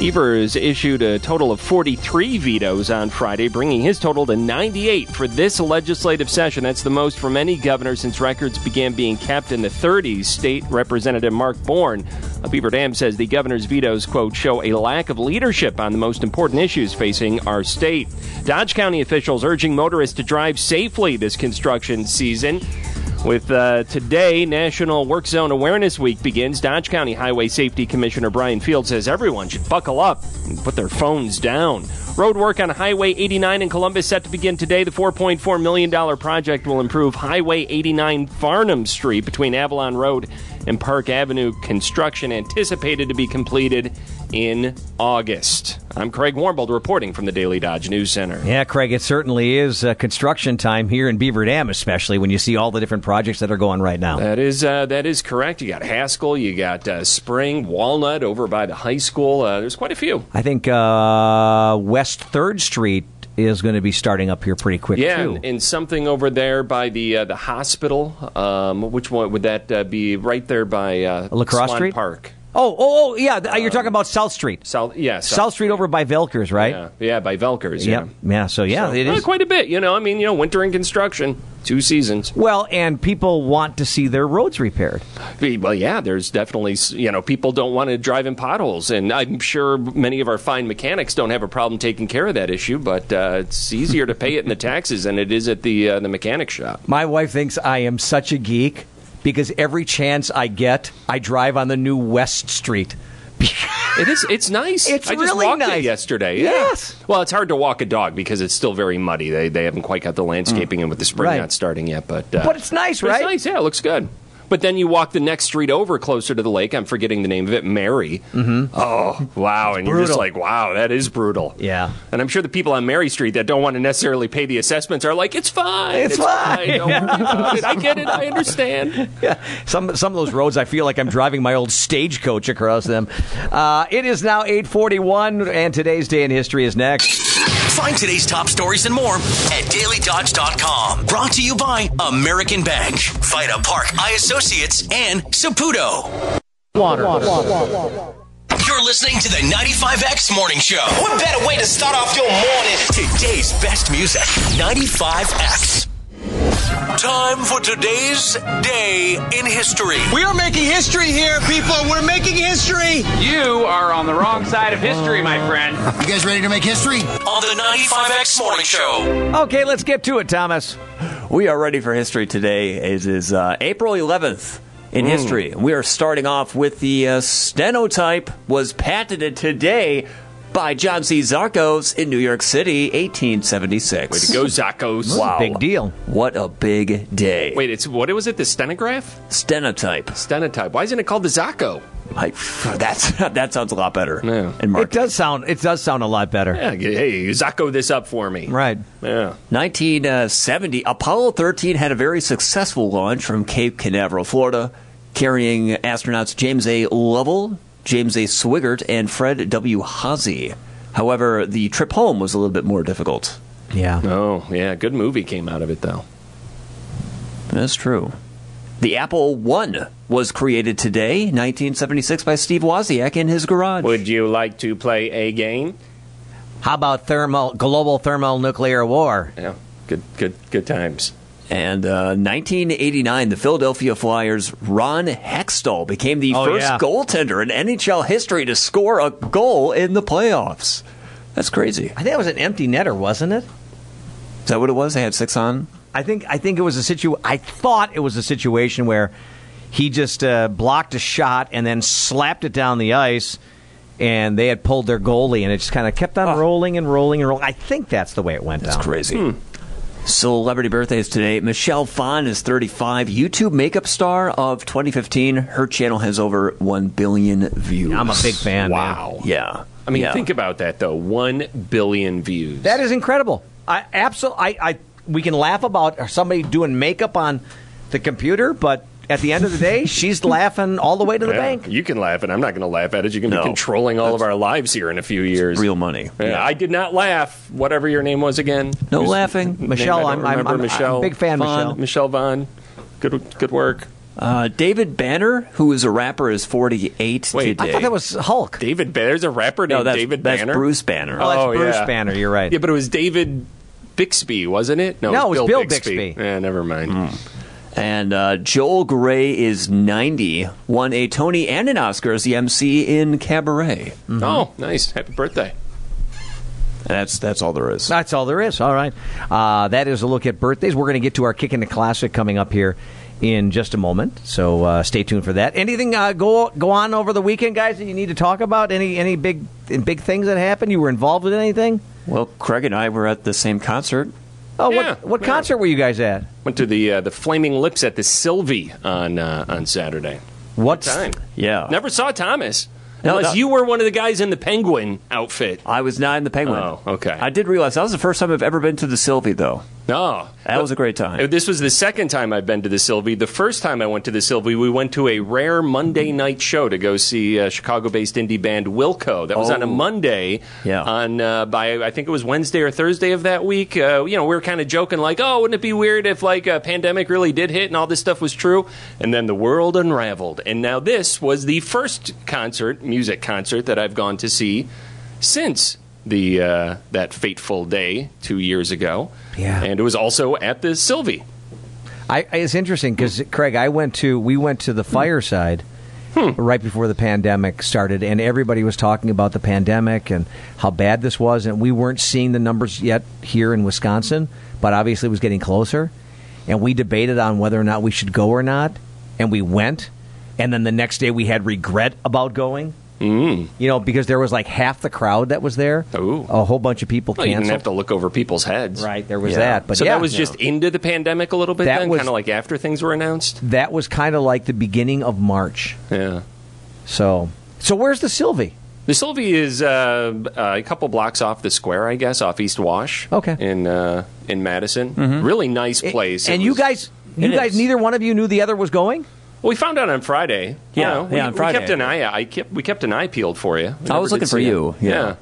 Evers issued a total of 43 vetoes on Friday, bringing his total to 98 for this legislative session. That's the most from any governor since records began being kept in the 30s. State Representative Mark Born of Beaver Dam says the governor's vetoes, quote, show a lack of leadership on the most important issues facing our state. Dodge County officials urging motorists to drive safely this construction season. With uh, today, National Work Zone Awareness Week begins. Dodge County Highway Safety Commissioner Brian Field says everyone should buckle up and put their phones down. Road work on Highway 89 in Columbus set to begin today. The $4.4 million project will improve Highway 89 Farnham Street between Avalon Road and Park Avenue. Construction anticipated to be completed in August. I'm Craig Warmbold reporting from the Daily Dodge News Center. Yeah, Craig, it certainly is uh, construction time here in Beaver Dam, especially when you see all the different projects that are going right now. That is uh, that is correct. You got Haskell, you got uh, Spring, Walnut over by the high school. Uh, there's quite a few. I think uh, West Third Street is going to be starting up here pretty quick Yeah, too. and, and something over there by the uh, the hospital. Um, which one would that uh, be? Right there by uh, Lacrosse Swan Street? Park. Oh, oh, oh, yeah. th- you're talking about South Street. South, yeah, South, Street over by Velkers, right? Yeah, yeah, by Velkers. Yeah, Yep. Yeah. So yeah, So, it uh, quite a bit. You know, I mean, you know, winter in construction, two seasons. Well, and people want to see their roads repaired. Well, yeah, there's definitely, you know, people don't want to drive in potholes. And I'm sure many of our fine mechanics don't have a problem taking care of that issue, but uh, it's easier to pay it in the taxes than it is at the, uh, the mechanic shop. My wife thinks I am such a geek because every chance I get, I drive on the new West Street. It is. It's nice. It's I just really walked nice. it yesterday. Yeah. Yes. Well, it's hard to walk a dog because it's still very muddy. They they haven't quite got the landscaping in with the spring Right. not starting yet. But uh, But it's nice, but right? It's nice. Yeah, it looks good. But then you walk the next street over closer to the lake. I'm forgetting the name of it. Mary. Mm-hmm. Oh wow! And you're just like, wow, that is brutal. Yeah. And I'm sure the people on Mary Street that don't want to necessarily pay the assessments are like, it's fine. It's fine." Don't worry about it. I get it. I understand. Yeah, some some of those roads, I feel like I'm driving my old stagecoach across them. Uh, it is now 8:41, and today's day in history is next. Find today's top stories and more at dailydodge.com. Brought to you by American Bank, Vita Park Eye Associates, and Saputo. Water. You're listening to the 95X Morning Show. What better way to start off your morning? Today's best music, 95X. Time for today's day in history. We are making history here, people. We're making history. You are on the wrong side of history, my friend. You guys ready to make history? On the 95X Morning Show. Okay, let's get to it, Thomas. We are ready for history today. It is uh, April 11th in Mm. history. We are starting off with the uh, stenotype was patented today by John C. Zachos in New York City, 1876. Way to go, Zachos. Wow. Big deal. What a big day. Wait, it's what was it? The stenograph? Stenotype. Stenotype. Why isn't it called the Zacco? I, that's, that sounds a lot better. Yeah. And Mark, It does sound. It does sound a lot better. Yeah, hey, Zacco this up for me. Right. Yeah. 1970, Apollo 13 had a very successful launch from Cape Canaveral, Florida, carrying astronauts James A. Lovell, James A. Swigert, and Fred W. Hazy. However, the trip home was a little bit more difficult. Yeah. Oh, yeah. Good movie came out of it, though. That's true. The Apple One was created today, 1976, by Steve Wozniak in his garage. Would you like to play a game? How about thermal global thermonuclear war? Yeah. Good, good, good times. And uh, 1989, the Philadelphia Flyers' Ron Hextall became the Oh, first yeah. goaltender in NHL history to score a goal in the playoffs. That's crazy. I think it was an empty netter, wasn't it? Is that what it was? They had six on. I think I think it was a situ. I thought it was a situation where he just uh, blocked a shot and then slapped it down the ice, and they had pulled their goalie, and it just kind of kept on rolling and rolling and rolling. I think that's the way it went That's down. crazy. Celebrity birthdays today. Michelle Phan is 35, YouTube makeup star of 2015. Her channel has over 1 billion views. I'm a big fan. man. Wow. Yeah. I mean, Yeah. think about that, though. One billion views. That is incredible. I absolutely. I, I we can laugh about somebody doing makeup on the computer, but at the end of the day, she's laughing all the way to the Yeah, bank. You can laugh, and I'm not going to laugh at it. You can No. be controlling all of our lives here in a few years. Real money. Yeah, I did not laugh. Whatever your name was again. No Whose laughing. Michelle, I don't I'm- I'm- remember. I'm- I'm Michelle. big fan, Vaughn. Michelle. Michelle Vaughn. Good, good work. Uh, David Banner, who is a rapper, is 48 Wait, today. I thought that was Hulk. David. Ba- There's a rapper no, named that's, David that's Banner. Bruce Banner. Oh, that's Bruce yeah. Banner. You're right. Yeah, but it was David Bixby, wasn't it? No, it was Bill Bixby. Yeah, never mind. And uh, Joel Grey is 90, won a Tony and an Oscar as the MC in Cabaret. Oh, nice. Happy birthday. That's that's all there is. That's all there is. All right. Uh, that is a look at birthdays. We're going to get to our Kick in the Classic coming up here in just a moment. So uh, stay tuned for that. Anything uh, go go on over the weekend, guys, that you need to talk about? Any any big big things that happened? You were involved with anything? Well, Craig and I were at the same concert. Oh, Yeah, what what yeah. concert were you guys at? Went to the uh, the Flaming Lips at the Sylvee on uh, on Saturday. What Time. Yeah. Never saw Thomas. No, Unless no. you were one of the guys in the penguin outfit. I was not in the Penguin. Oh, okay. I did realize that was the first time I've ever been to the Sylvee, though. No. That was a great time. Uh, This was the second time I've been to the Sylvee. The first time I went to the Sylvee, we went to a rare Monday night show to go see uh, Chicago-based indie band Wilco. That was on a Oh. Monday. Yeah. On uh, by I think it was Wednesday or Thursday of that week. Uh, you know, we were kind of joking like, "Oh, wouldn't it be weird if like a pandemic really did hit and all this stuff was true?" And then the world unraveled. And now this was the first concert, music concert that I've gone to see since the uh, that fateful day two years ago. Yeah. and it was also at the Sylvee. I, it's interesting because Craig, I went to we went to the fireside right before the pandemic started, and everybody was talking about the pandemic and how bad this was, and we weren't seeing the numbers yet here in Wisconsin, but obviously it was getting closer, and we debated on whether or not we should go or not, and we went, and then the next day we had regret about going. Mm. You know, because there was like half the crowd that was there. Ooh. A whole bunch of people Well, you canceled. didn't have to look over people's heads. Right, there was Yeah. that. But so yeah, that was just into the pandemic a little bit That then, was- kind of like after things were announced. that was kind of like the beginning of March. Yeah. So, so where's the Sylvee? The Sylvie is uh, a couple blocks off the square, I guess, off East Wash. Okay. In uh, in Madison, really nice place. and It you guys, you guys, is. neither one of you knew the other was going. Well, we found out on Friday. You Yeah, we, yeah, on we Friday. kept an eye. I kept we kept an eye peeled for you. We I was looking for see you, it. yeah.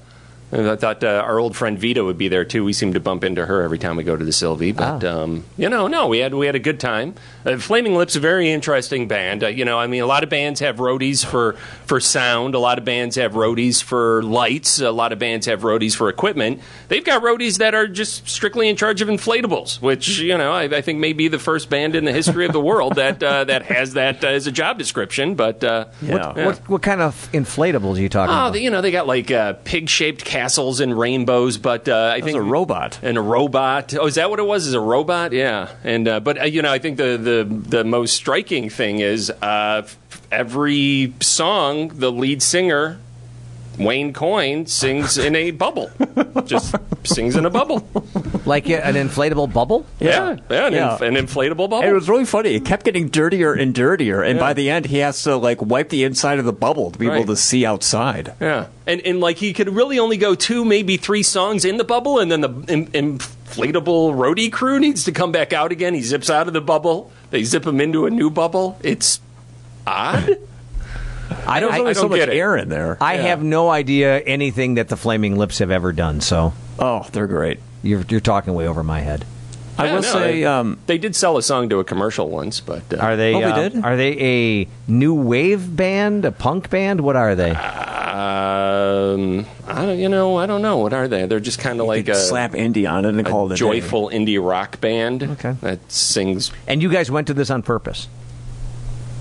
And I thought uh, our old friend Vita would be there too. We seem to bump into her every time we go to the Sylvee. But Ah. um, you know, no, we had we had a good time. Uh, Flaming Lips, a very interesting band. Uh, you know, I mean, a lot of bands have roadies for for sound. A lot of bands have roadies for lights. A lot of bands have roadies for equipment. They've got roadies that are just strictly in charge of inflatables, which you know I, I think may be the first band in the history of the world that uh, that has that uh, as a job description. But uh, What, yeah. what, what kind of inflatables are you talking Oh, about? you know they got like uh, pig-shaped castles and rainbows, but uh, I think a robot and a robot. Oh, is that what it was? Is a robot? Yeah. And uh, but uh, you know I think the the the most striking thing is uh, every song the lead singer. Wayne Coyne sings in a bubble, just sings in a bubble. like an inflatable bubble? Yeah, yeah, an, Yeah. Inf- an inflatable bubble. And it was really funny. It kept getting dirtier and dirtier, and Yeah. by the end, he has to like wipe the inside of the bubble to be Right. able to see outside. Yeah, and and like he could really only go two, maybe three songs in the bubble, and then the in, inflatable roadie crew needs to come back out again. He zips out of the bubble. They zip him into a new bubble. It's odd. I don't, I don't so much get it. air in there. I Yeah. have no idea anything that the Flaming Lips have ever done. So, oh, they're great. You're you're talking way over my head. I Yeah, will no, say, they, um, they did sell a song to a commercial once, but uh, Are they? Oh, they uh, did? Are they a new wave band, a punk band? What are they? Um, I don't, you know, I don't know. What are they? They're just kind of like could a slap indie on it and a call it a joyful indie rock band Okay. that sings. And you guys went to this on purpose.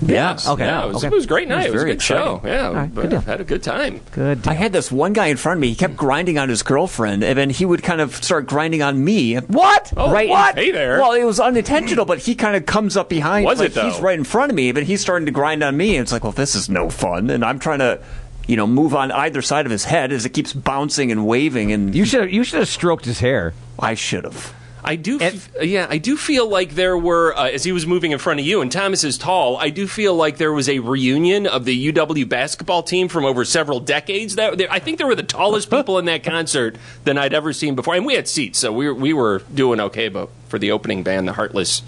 Yes, Okay. yeah, it was, Okay. it was a great night. It was, very a good show. Yeah, All right, but good deal. had a good time. Good. I had this one guy in front of me. He kept hmm. grinding on his girlfriend, and then he would kind of start grinding on me. What? Oh, right? what? Hey there. Well, it was unintentional, but he kind of comes up behind. Was like, it, though? He's right in front of me, but he's starting to grind on me. And it's like, well, this is no fun. And I'm trying to, you know, move on either side of his head as it keeps bouncing and waving. And You should have, you should have stroked his hair. I should have. I do, f- yeah, I do feel like there were uh, as he was moving in front of you, and Thomas is tall. I do feel like there was a reunion of the UW basketball team from over several decades. That there- I think there were the tallest people in that concert than I'd ever seen before, and we had seats, so we were, we were doing okay. But for the opening band, the Heartless.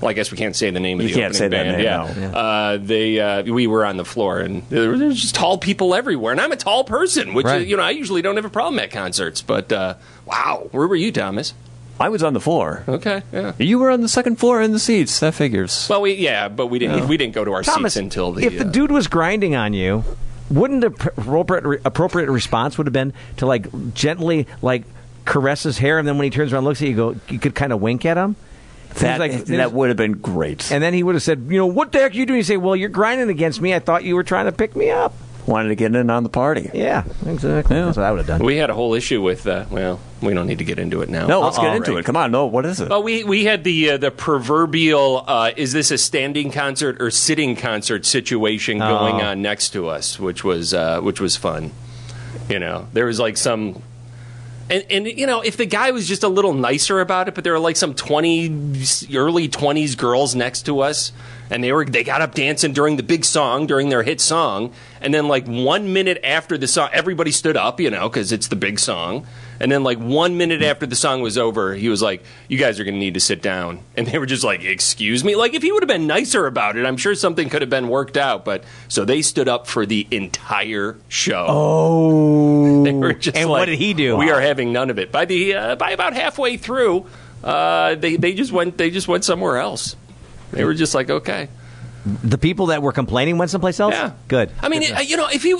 Well, I guess we can't say the name of You the can't opening say that band. name, yeah, no. Uh, they uh, we were on the floor, and there were there just tall people everywhere. And I'm a tall person, which Right. is, you know I usually don't have a problem at concerts. But uh, wow, where were you, Thomas? I was on the floor. Okay, yeah. You were on the second floor in the seats. That figures. Well, we yeah, but we didn't we didn't go to our Thomas, seats until the. if the uh, dude was grinding on you, wouldn't the pr- appropriate appropriate response would have been to like gently like caress his hair, and then when he turns around, and looks at you, go you could kind of wink at him. that, like- that would have been great. And then he would have said, you know, what the heck are you doing? You say, well, you're grinding against me. I thought you were trying to pick me up. Wanted to get in on the party. Yeah, exactly. That's what I would have done. we had a whole issue with. Uh, well, we don't need to get into it now. No, let's Uh-oh. get into it. Come on. No, what is it? Well, we we had the uh, the proverbial uh, is this a standing concert or sitting concert situation going Oh. on next to us, which was uh, which was fun. You know, there was like some. And, and you know if the guy was just a little nicer about it, but there were like some twenty early twenties girls next to us, and they were they got up dancing during the big song during their hit song, and then like one minute after the song, everybody stood up, you know, because it's the big song, and then like one minute after the song was over, he was like, "You guys are going to need to sit down," and they were just like, "Excuse me." Like if he would have been nicer about it, I'm sure something could have been worked out. But so they stood up for the entire show. Oh, They were just and like, what did he do? We are having none of it. By the uh, by about halfway through, uh, they they just went they just went somewhere else. They were just like, okay. the people that were complaining went someplace else. Yeah. good. I mean, Good. it, you know, if he,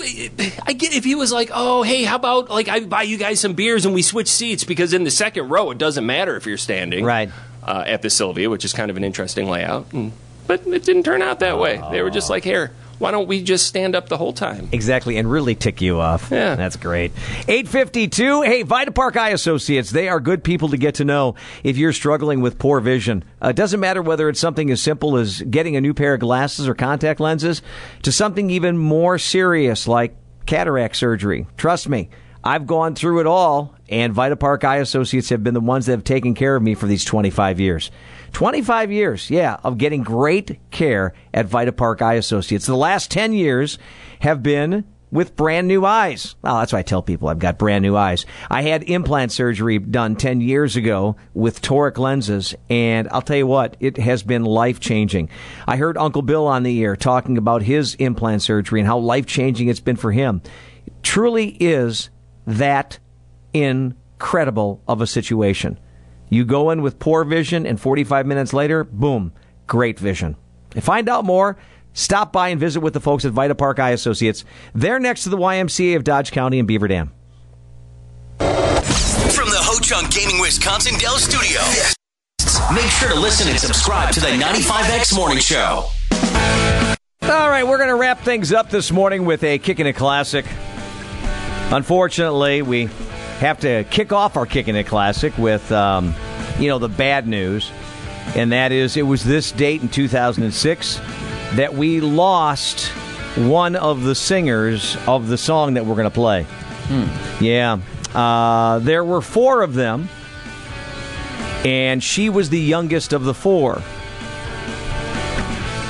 I get if he was like, oh, hey, how about like I buy you guys some beers and we switch seats because in the second row it doesn't matter if you're standing Right. uh, at the Sylvia, which is kind of an interesting layout. And, but it didn't turn out that way. They were just like, here, why don't we just stand up the whole time? Exactly, and really tick you off. Yeah. That's great. 852. Hey, Vita Park Eye Associates. They are good people to get to know if you're struggling with poor vision. Uh, it doesn't matter whether it's something as simple as getting a new pair of glasses or contact lenses to something even more serious like cataract surgery. Trust me, I've gone through it all, and Vita Park Eye Associates have been the ones that have taken care of me for these 25 years. 25 years, yeah, of getting great care at Vita Park Eye Associates. The last 10 years have been with brand new eyes. Well, that's why I tell people I've got brand new eyes. I had implant surgery done 10 years ago with toric lenses, and I'll tell you what, it has been life changing. I heard Uncle Bill on the air talking about his implant surgery and how life changing it's been for him. It truly is that incredible of a situation. You go in with poor vision, and 45 minutes later, boom, great vision. And find out more. Stop by and visit with the folks at Vita Park Eye Associates. They're next to the YMCA of Dodge County in Beaver Dam. From the Ho Chunk Gaming Wisconsin Dell Studio. Make sure to listen and subscribe to the 95X Morning Show. All right, we're going to wrap things up this morning with a Kicking It Classic. Unfortunately, we have to kick off our Kicking It Classic with, um, you know, the bad news. And that is, it was this date in 2006 that we lost one of the singers of the song that we're going to play. Hmm. Yeah. Uh, there were four of them, and she was the youngest of the four.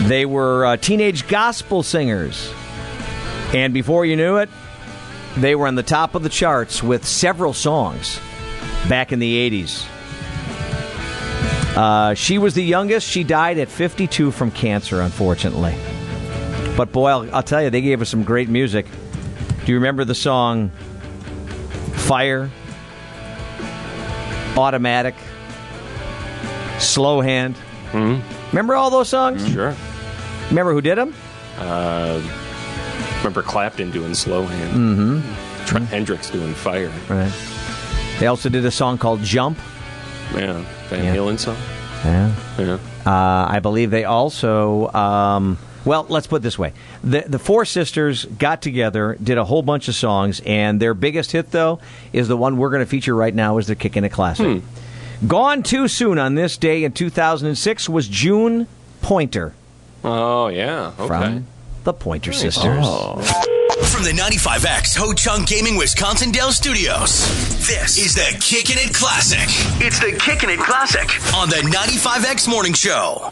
They were uh, teenage gospel singers. And before you knew it, they were on the top of the charts with several songs back in the 80s. Uh, she was the youngest. She died at 52 from cancer, unfortunately. But boy, I'll, I'll tell you, they gave us some great music. Do you remember the song Fire? Automatic? Slow Hand? Mm-hmm. Remember all those songs? Sure. Remember who did them? Uh, remember Clapton doing Slow Hand. Mm-hmm. Trent Hendricks doing Fire. Right. They also did a song called Jump. Yeah. Van Yeah. Halen song. Yeah. Yeah. Uh, I believe they also. Um, well, let's put it this way: the the four sisters got together, did a whole bunch of songs, and their biggest hit, though, is the one we're going to feature right now. Is the Kickin' It Classic. Gone too soon on this day in 2006 was June Pointer Oh, yeah. Okay. from the Pointer Sisters. From the 95X Ho Chunk Gaming Wisconsin Dell Studios, this is the Kickin' It Classic. It's the Kickin' It Classic on the 95X Morning Show.